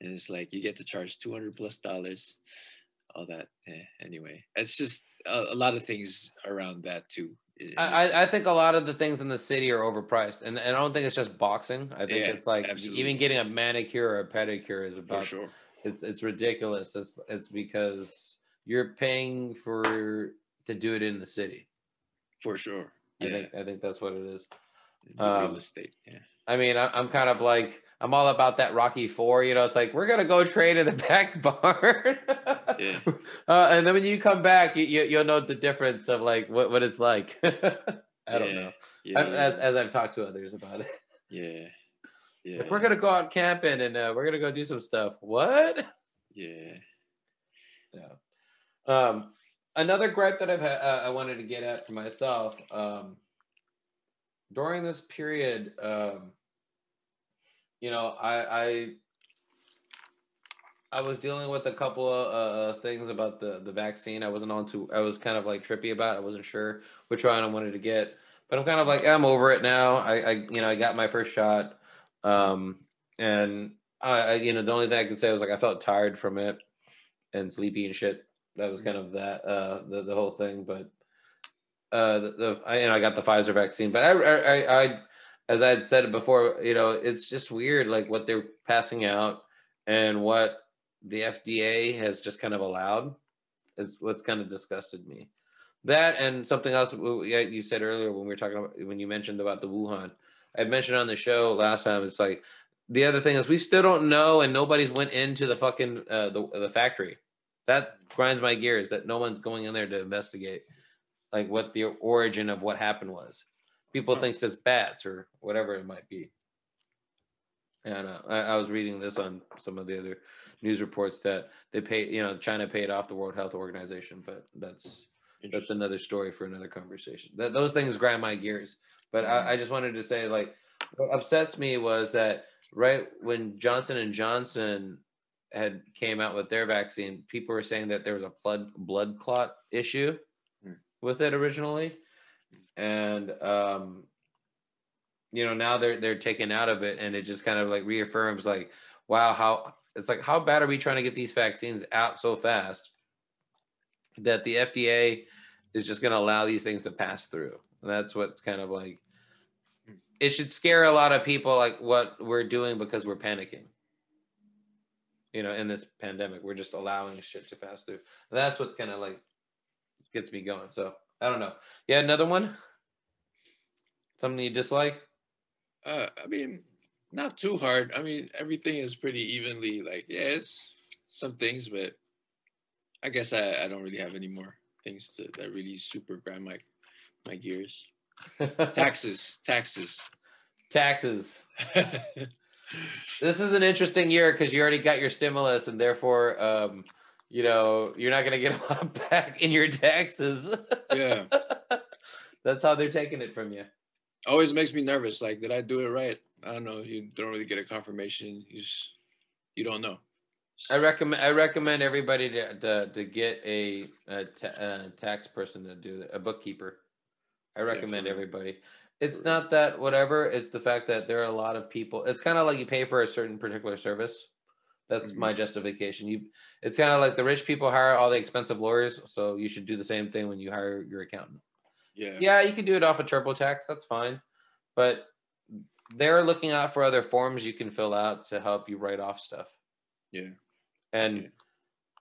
and it's like you get to charge 200 plus dollars all that. Eh, anyway, it's just a, a, lot of things around that too. I, I think a lot of the things in the city are overpriced, and, and I don't think it's just boxing. I think yeah, it's like absolutely. even getting a manicure or a pedicure is about. Sure. It's it's ridiculous. It's it's because you're paying for to do it in the city. For sure. Yeah. I think I think that's what it is. Um, real estate. Yeah. I mean, I, I'm kind of like I'm all about that Rocky Four. You know, it's like we're gonna go train in the back barn, yeah. uh, and then when you come back, you, you will know the difference of like what, what it's like. I don't know. Yeah. As, as I've talked to others about it. Yeah. Yeah. Like, we're gonna go out camping and uh, we're gonna go do some stuff. What? Yeah. Yeah. Um, another gripe that I've had, uh, I wanted to get at for myself. Um, during this period, um, you know, I I I was dealing with a couple of uh, things about the the vaccine. I wasn't on to. I was kind of like trippy about. It. I wasn't sure which one I wanted to get, but I'm kind of like I'm over it now. I, I you know I got my first shot, um, and I, I you know the only thing I could say was like I felt tired from it and sleepy and shit. That was kind of that uh the the whole thing, but uh the, the I you know I got the Pfizer vaccine, but I I I as I had said it before, you know, it's just weird, like what they're passing out and what the FDA has just kind of allowed is what's kind of disgusted me. That and something else you said earlier when we were talking about when you mentioned about the Wuhan. I mentioned on the show last time. It's like the other thing is we still don't know, and nobody's went into the fucking uh, the the factory. That grinds my gears. That no one's going in there to investigate, like what the origin of what happened was people think it's bats or whatever it might be. And uh, I, I, was reading this on some of the other news reports that they pay, you know, China paid off the World Health Organization, but that's that's another story for another conversation. That those things grind my gears. But I. I just wanted to say, like, what upsets me was that right when Johnson and Johnson had came out with their vaccine, people were saying that there was a blood blood clot issue hmm. with it originally and um, you know now they're they're taken out of it, and it just kind of like reaffirms like, wow, how it's like how bad are we trying to get these vaccines out so fast that the FDA is just going to allow these things to pass through. And that's what's kind of like it should scare a lot of people like what we're doing because we're panicking. You know, in this pandemic, we're just allowing shit to pass through. That's what kind of like gets me going. So I don't know. Yeah, another one. Something you dislike? Uh, I mean, not too hard. I mean, everything is pretty evenly. Like, yeah, it's some things, but I guess I, I don't really have any more things to, that really super grind my my gears. Taxes, taxes, taxes. this is an interesting year because you already got your stimulus, and therefore, um, you know, you're not going to get a lot back in your taxes. yeah, that's how they're taking it from you. Always makes me nervous. Like, did I do it right? I don't know. You don't really get a confirmation. You just, you don't know. I recommend I recommend everybody to to, to get a, a, ta- a tax person to do a bookkeeper. I recommend yeah, everybody. It's not that whatever. It's the fact that there are a lot of people. It's kind of like you pay for a certain particular service. That's mm-hmm. my justification. You, it's kind of like the rich people hire all the expensive lawyers, so you should do the same thing when you hire your accountant. Yeah. Yeah, you can do it off a of TurboTax. That's fine, but they're looking out for other forms you can fill out to help you write off stuff. Yeah. And yeah.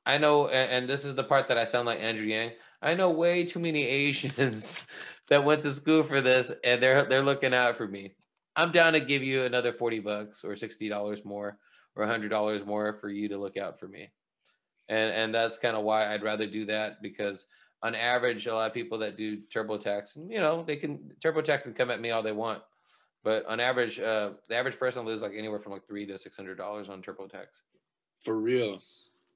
I know, and, and this is the part that I sound like Andrew Yang. I know way too many Asians that went to school for this, and they're they're looking out for me. I'm down to give you another forty bucks or sixty dollars more or hundred dollars more for you to look out for me, and and that's kind of why I'd rather do that because on average, a lot of people that do TurboTax, you know, they can TurboTax and come at me all they want, but on average, uh, the average person loses like anywhere from like three to six hundred dollars on TurboTax. For real,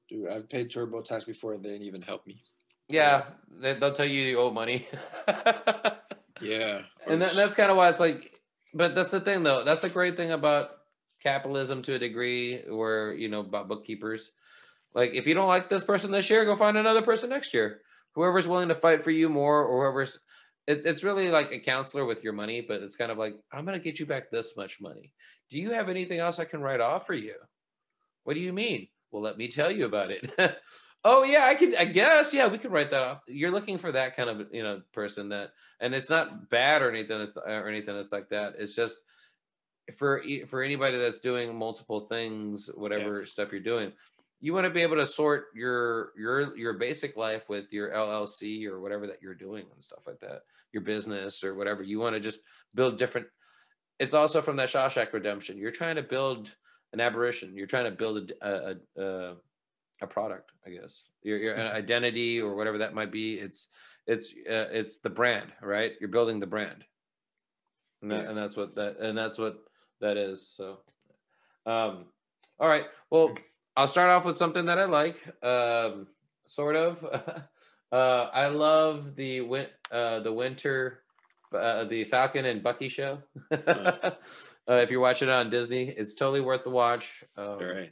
dude, I've paid TurboTax before and they didn't even help me. Yeah, they, will tell you you owe money. yeah, and that, that's kind of why it's like. But that's the thing, though. That's the great thing about capitalism to a degree, where you know about bookkeepers. Like, if you don't like this person this year, go find another person next year. Whoever's willing to fight for you more, or whoever's it, it's really like a counselor with your money, but it's kind of like, I'm going to get you back this much money. Do you have anything else I can write off for you? What do you mean? Well, let me tell you about it. oh yeah, I can. I guess yeah, we could write that off. You're looking for that kind of you know person that, and it's not bad or anything or anything that's like that. It's just for for anybody that's doing multiple things, whatever yeah. stuff you're doing, you want to be able to sort your your your basic life with your LLC or whatever that you're doing and stuff like that, your business or whatever. You want to just build different. It's also from that Shawshank Redemption. You're trying to build an aberration. You're trying to build a a, a, a product, I guess. Your, your identity or whatever that might be. It's it's uh, it's the brand, right? You're building the brand, and, that, yeah. and that's what that and that's what that is. So, um, all right. Well, I'll start off with something that I like, um, sort of. uh, I love the win- uh, the winter, uh, the Falcon and Bucky show. Uh, if you're watching it on Disney, it's totally worth the watch. Um, All right.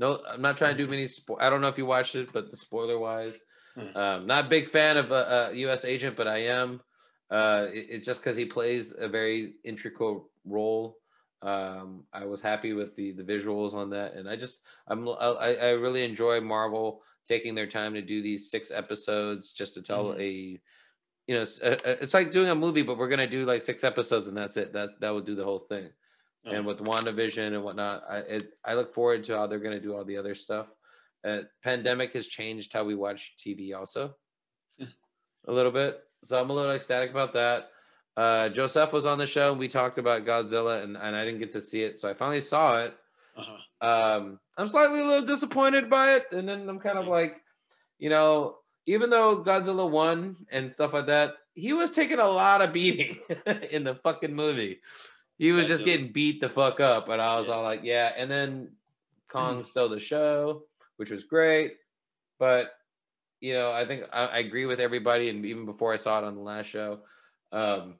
No, I'm not trying to do many. Spo- I don't know if you watched it, but the spoiler wise, hmm. um, not a big fan of a, a U.S. agent, but I am. Uh, it, it's just because he plays a very intricate role. Um, I was happy with the the visuals on that, and I just I'm I, I really enjoy Marvel taking their time to do these six episodes just to tell mm-hmm. a you know, it's, it's like doing a movie, but we're gonna do like six episodes and that's it. That that would do the whole thing. Oh. And with WandaVision and whatnot, I it, I look forward to how they're gonna do all the other stuff. Uh, pandemic has changed how we watch TV also a little bit, so I'm a little ecstatic about that. Uh, Joseph was on the show and we talked about Godzilla and, and I didn't get to see it, so I finally saw it. Uh-huh. Um, I'm slightly a little disappointed by it, and then I'm kind of like, you know, even though Godzilla won and stuff like that, he was taking a lot of beating in the fucking movie. He was just getting beat the fuck up, and I was yeah. all like, yeah. And then Kong stole the show, which was great. But you know, I think I, I, agree with everybody, and even before I saw it on the last show, um,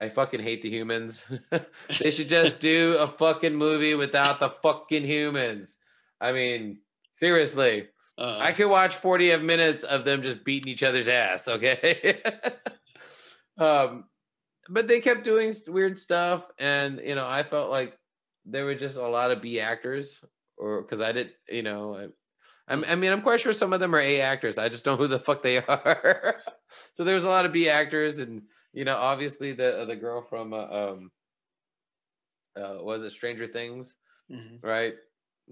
I fucking hate the humans. they should just do a fucking movie without the fucking humans. I mean, seriously. Uh, I could watch 40 of minutes of them just beating each other's ass, okay? um, but they kept doing weird stuff, and you know, I felt like there were just a lot of B actors, or because I did, you know, I, I mean, I'm quite sure some of them are A actors. I just don't know who the fuck they are. so there was a lot of B actors, and you know, obviously the the girl from uh, um, uh, was it Stranger Things, mm-hmm. right?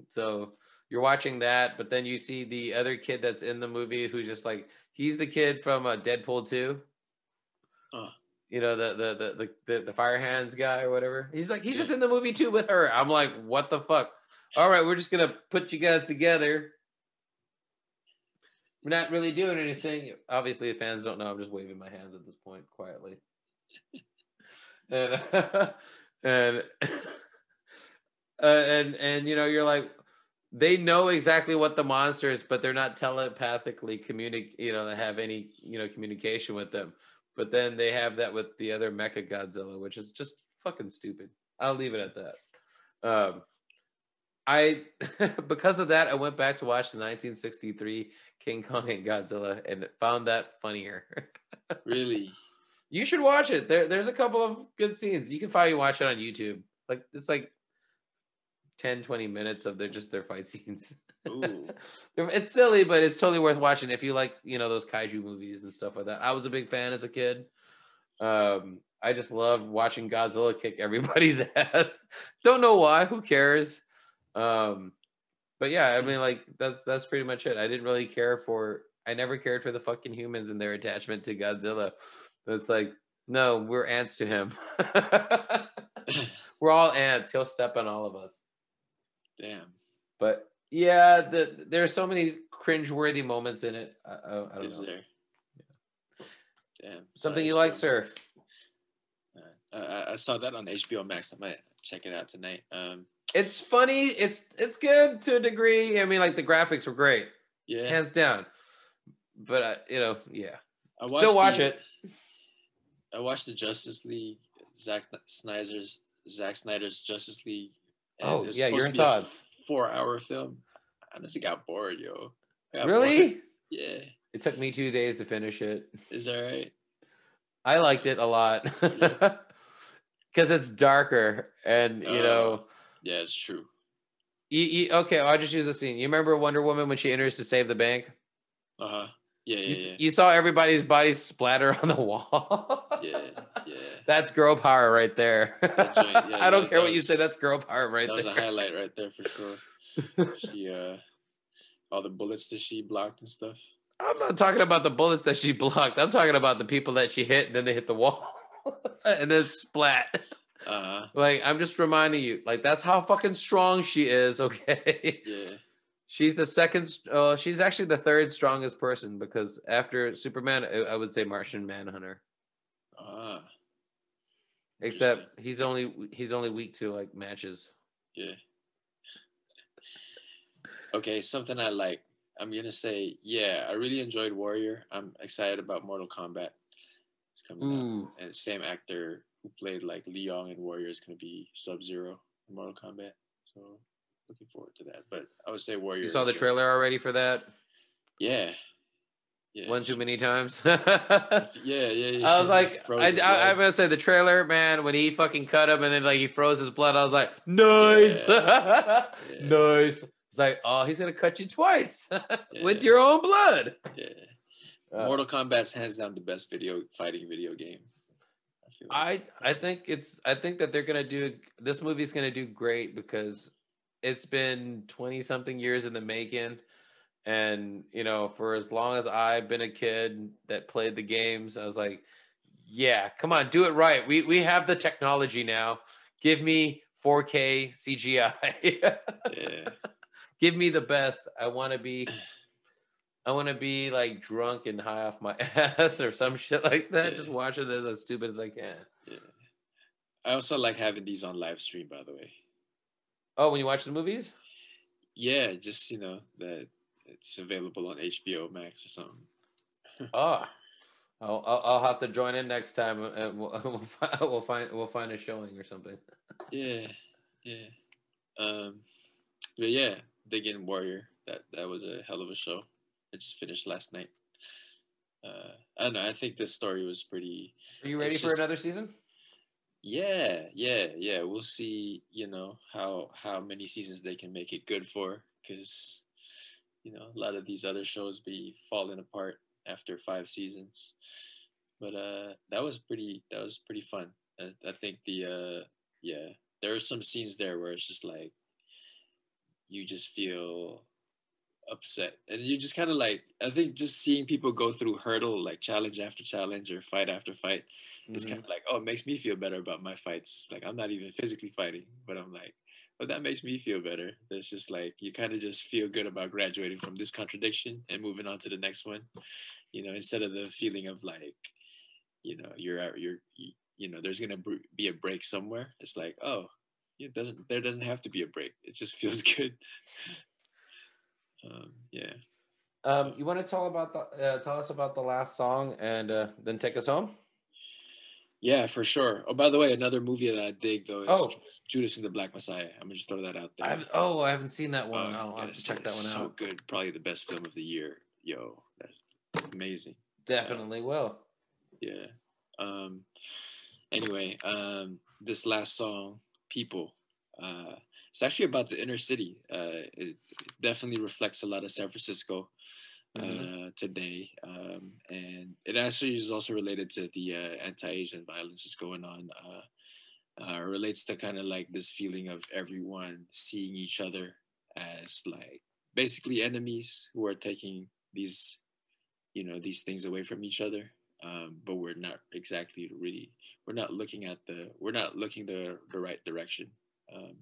So you're watching that, but then you see the other kid that's in the movie who's just like he's the kid from uh, Deadpool 2. You know the the the the, the, fire hands guy or whatever. He's like he's just in the movie too with her. I'm like, what the fuck? All right, we're just gonna put you guys together. We're not really doing anything. Obviously, the fans don't know. I'm just waving my hands at this point quietly. and and uh, and and you know, you're like, they know exactly what the monster is, but they're not telepathically communicate. You know, they have any you know communication with them. But then they have that with the other Mecha Godzilla, which is just fucking stupid. I'll leave it at that. Um, I because of that, I went back to watch the 1963 King Kong and Godzilla and found that funnier. really? You should watch it. There, there's a couple of good scenes. You can probably watch it on YouTube. Like it's like 10, 20 minutes of their just their fight scenes. Ooh. it's silly, but it's totally worth watching if you like, you know, those kaiju movies and stuff like that. I was a big fan as a kid. Um, I just love watching Godzilla kick everybody's ass. Don't know why. Who cares? Um, but yeah, I mean, like that's that's pretty much it. I didn't really care for. I never cared for the fucking humans and their attachment to Godzilla. It's like, no, we're ants to him. we're all ants. He'll step on all of us. Damn. But yeah, the, there are so many cringe-worthy moments in it. I, I, I don't Is know. there? Damn. Something you like, sir? Uh, I, I saw that on HBO Max. I might check it out tonight. Um, It's funny. It's it's good to a degree. I mean, like the graphics were great, yeah. hands down. But uh, you know, yeah, I still watch the- it. I watched the Justice League, Zack Snyder's Zack Snyder's Justice League. and Oh, yeah, your to thoughts. Four-hour film. I honestly got bored, yo. Got Really? bored. Yeah. It took me two days to finish it. Is that right? I liked it a lot because it's darker, and you know, Oh. Yeah, it's true. you, you, okay. I'll just use a scene. You remember Wonder Woman when she enters to save the bank? Uh huh. Yeah, You, yeah, yeah. you saw everybody's bodies splatter on the wall. Yeah, yeah. That's girl power right there. Joint, yeah, I don't that- care that what you say. That's girl power right there. that was a highlight right there for sure. She uh, all the bullets that she blocked and stuff. I'm not talking about the bullets that she blocked. I'm talking about the people that she hit and then they hit the wall and then splat. Uh huh. Like I'm just reminding you, like that's how fucking strong she is. Okay, Yeah. She's the second. Uh, she's actually the third strongest person because after Superman, I, I would say Martian Manhunter. Ah. Except he's only he's only weak to like matches. Yeah. Okay, something I like. I'm gonna say, yeah, I really enjoyed Warrior. I'm excited about Mortal Kombat. It's coming out. And same actor who played like Li Yong in Warrior is gonna be Sub Zero in Mortal Kombat. So looking forward to that. But I would say Warrior. you saw the trailer already for that? Yeah. Yeah. One too many times. Yeah, yeah, yeah. I was like, I, I, I'm gonna say the trailer, man. When he fucking cut him and then like he froze his blood, I was like, nice, Yeah. nice. It's like, oh, he's gonna cut you twice with your own blood. Yeah. Uh, Mortal Kombat's hands down the best video fighting video game. I like. I I think it's I think that they're gonna do this movie's gonna do great because it's been 20 something years in the making. And you know, for as long as I've been a kid that played the games, I was like, yeah, come on, do it right. We we have the technology now. Give me 4K CGI. yeah. Give me the best. I want to be I want to be like drunk and high off my ass or some shit like that. Just Yeah. watch it as stupid as I can. Yeah. I also like having these on live stream, by the way. Oh, when you watch the movies? Yeah, just you know that it's available on HBO Max or something. Oh, I'll, I'll, have to join in next time, and we'll, we'll, find, we'll find we'll find a showing or something. Yeah, yeah. Um, but yeah, Digging Warrior. That that was a hell of a show. I just finished last night. Uh, I don't know. I think this story was pretty. Are you ready for just- another season? Yeah, yeah, yeah. We'll see. You know how how many seasons they can make it good for, because you know a lot of these other shows be falling apart after five seasons. But uh, that was pretty. That was pretty fun. I, I think the uh, yeah, there are some scenes there where it's just like you just feel upset, and you just kind of like I think just seeing people go through hurdle like challenge after challenge or fight after fight mm-hmm. is kind of like oh it makes me feel better about my fights. Like I'm not even physically fighting, but I'm like but that makes me feel better. It's just like you kind of just feel good about graduating from this contradiction and moving on to the next one, you know, instead of the feeling of like, you know, you're you're you know, there's gonna be a break somewhere. It's like, oh, it doesn't. There doesn't have to be a break. It just feels good. Um, yeah. Um, you want to tell about the uh, tell us about the last song and uh, then take us home? Yeah, for sure. Oh, by the way, another movie that I dig though is oh. Judas and the Black Messiah. I'm gonna just throw that out there. I've, oh, I haven't seen that one. Uh, I'll, I'll check that one so out. So good, probably the best film of the year. Yo, that's amazing. Definitely will. Yeah. Um. Anyway, um, this last song, "People," uh, it's actually about the inner city. Uh, it, it definitely reflects a lot of San Francisco mm-hmm. uh, today, um, and it actually is also related to the uh, anti-Asian violence that's going on. Uh, uh relates to kind of like this feeling of everyone seeing each other as like basically enemies who are taking these, you know, these things away from each other. Um, but we're not exactly really we're not looking at the we're not looking the the right direction um,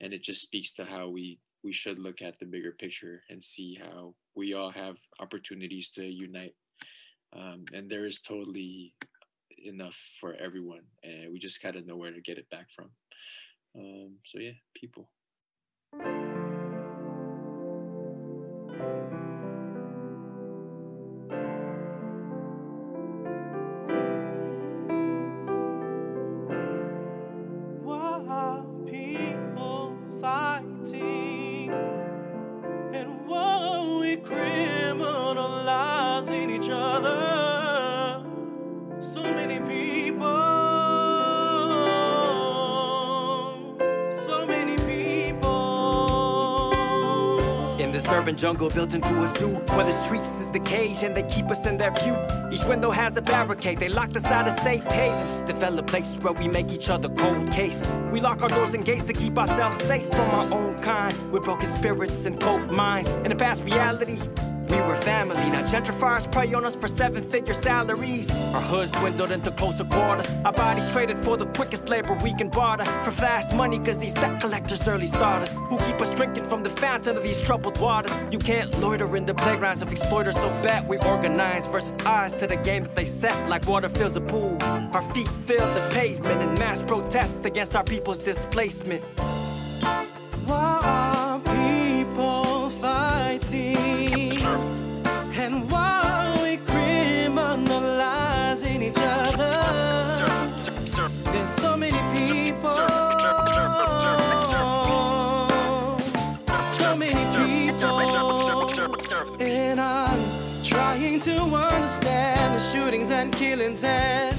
and it just speaks to how we we should look at the bigger picture and see how we all have opportunities to unite. Um, and there is totally enough for everyone, and we just gotta know where to get it back from. Um, so yeah, people. Jungle built into a zoo where the streets is the cage and they keep us in their view. Each window has a barricade, they locked us out of safe havens. Develop places where we make each other cold cases. We lock our doors and gates to keep ourselves safe from our own kind. With broken spirits and cold minds. In a past reality, we were family, now gentrifiers prey on us for seven figure salaries. Our hoods dwindled into closer quarters. Our bodies traded for the quickest labor we can barter. For fast money, cause these debt collectors early starters who keep us drinking from the fountain of these troubled waters. You can't loiter in the playgrounds of exploiters so bad we organize versus eyes to the game that they set like water fills a pool. Our feet fill the pavement in mass protest against our people's displacement. To understand the shootings and killings and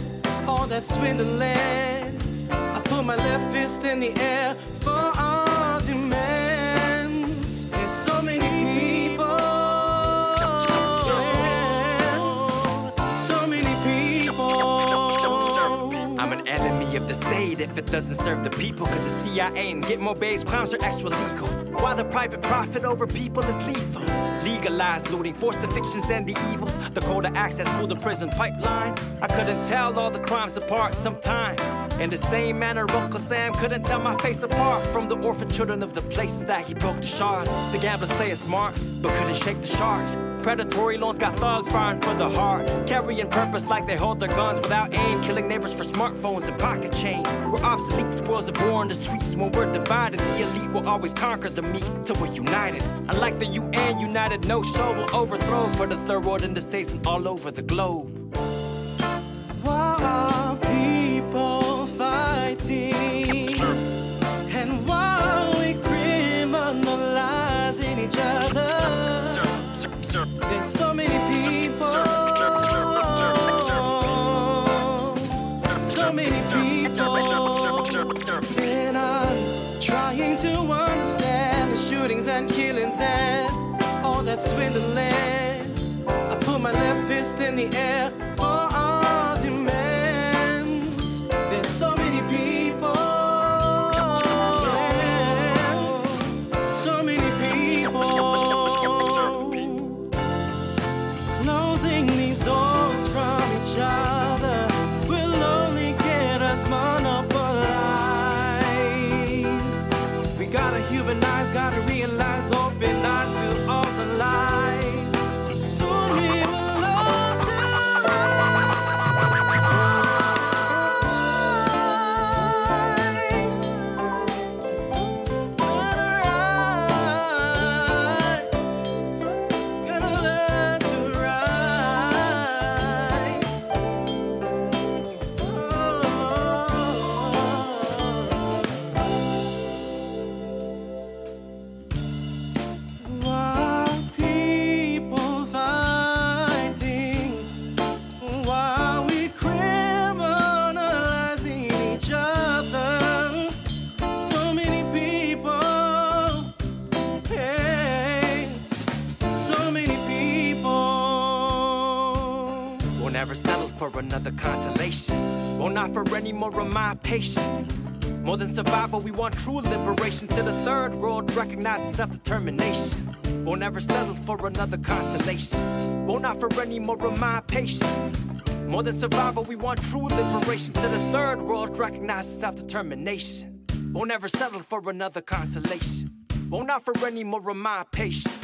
all that swindling. I put my left fist in the air for all demands. Enemy of the state if it doesn't serve the people. Cause the CIA and Gitmo based crimes are extra legal. While the private profit over people is lethal. Legalized looting, forced evictions and the evils. The code of access, cool the prison pipeline. I couldn't tell all the crimes apart sometimes. In the same manner, Uncle Sam couldn't tell my face apart from the orphan children of the places that he broke the shards. The gamblers playing smart, but couldn't shake the sharks. Predatory loans got thugs firing for the heart. Carrying purpose like they hold their guns without aim. Killing neighbors for smartphones and pocket change. We're obsolete, spoils of war on the streets. When we're divided, the elite will always conquer the meek till we're united. Unlike the UN, united no show will overthrow for the third world and the states and all over the globe. Why all that swindling. I put my left fist in the air another consolation. Won't offer any more of my patience. More than survival, we want true liberation. To the third world, recognize self determination. Won't ever settle for another consolation. Won't offer any more of my patience. More than survival, we want true liberation. To the third world, recognize self determination. Won't ever settle for another consolation. Won't offer any more of my patience.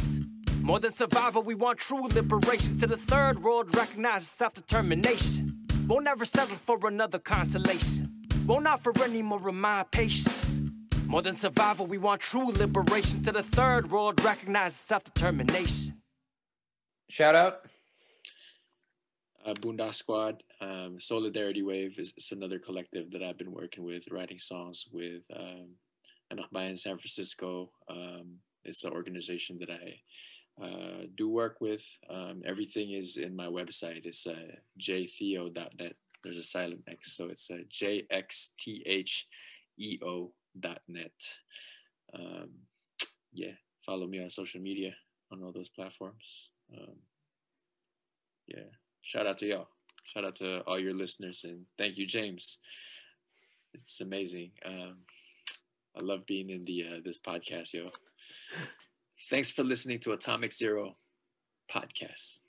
More than survival, we want true liberation. To the third world, recognize self determination. Won't ever settle for another consolation. Won't offer any more of my patience. More than survival, we want true liberation. To the third world, recognize self determination. Shout out. Uh, Boondock Squad, um, Solidarity Wave is, is another collective that I've been working with, writing songs with. Um, Anak in San Francisco um, is an organization that I uh, do work with. Um, everything is in my website. It's uh, jtheo.net. There's a silent X, so it's uh, jxtheo.net. Um, yeah, follow me on social media on all those platforms. Um, yeah, shout out to y'all. Shout out to all your listeners and thank you, James. It's amazing. Um, I love being in the uh, this podcast, yo. Thanks for listening to Atomic Zero podcast.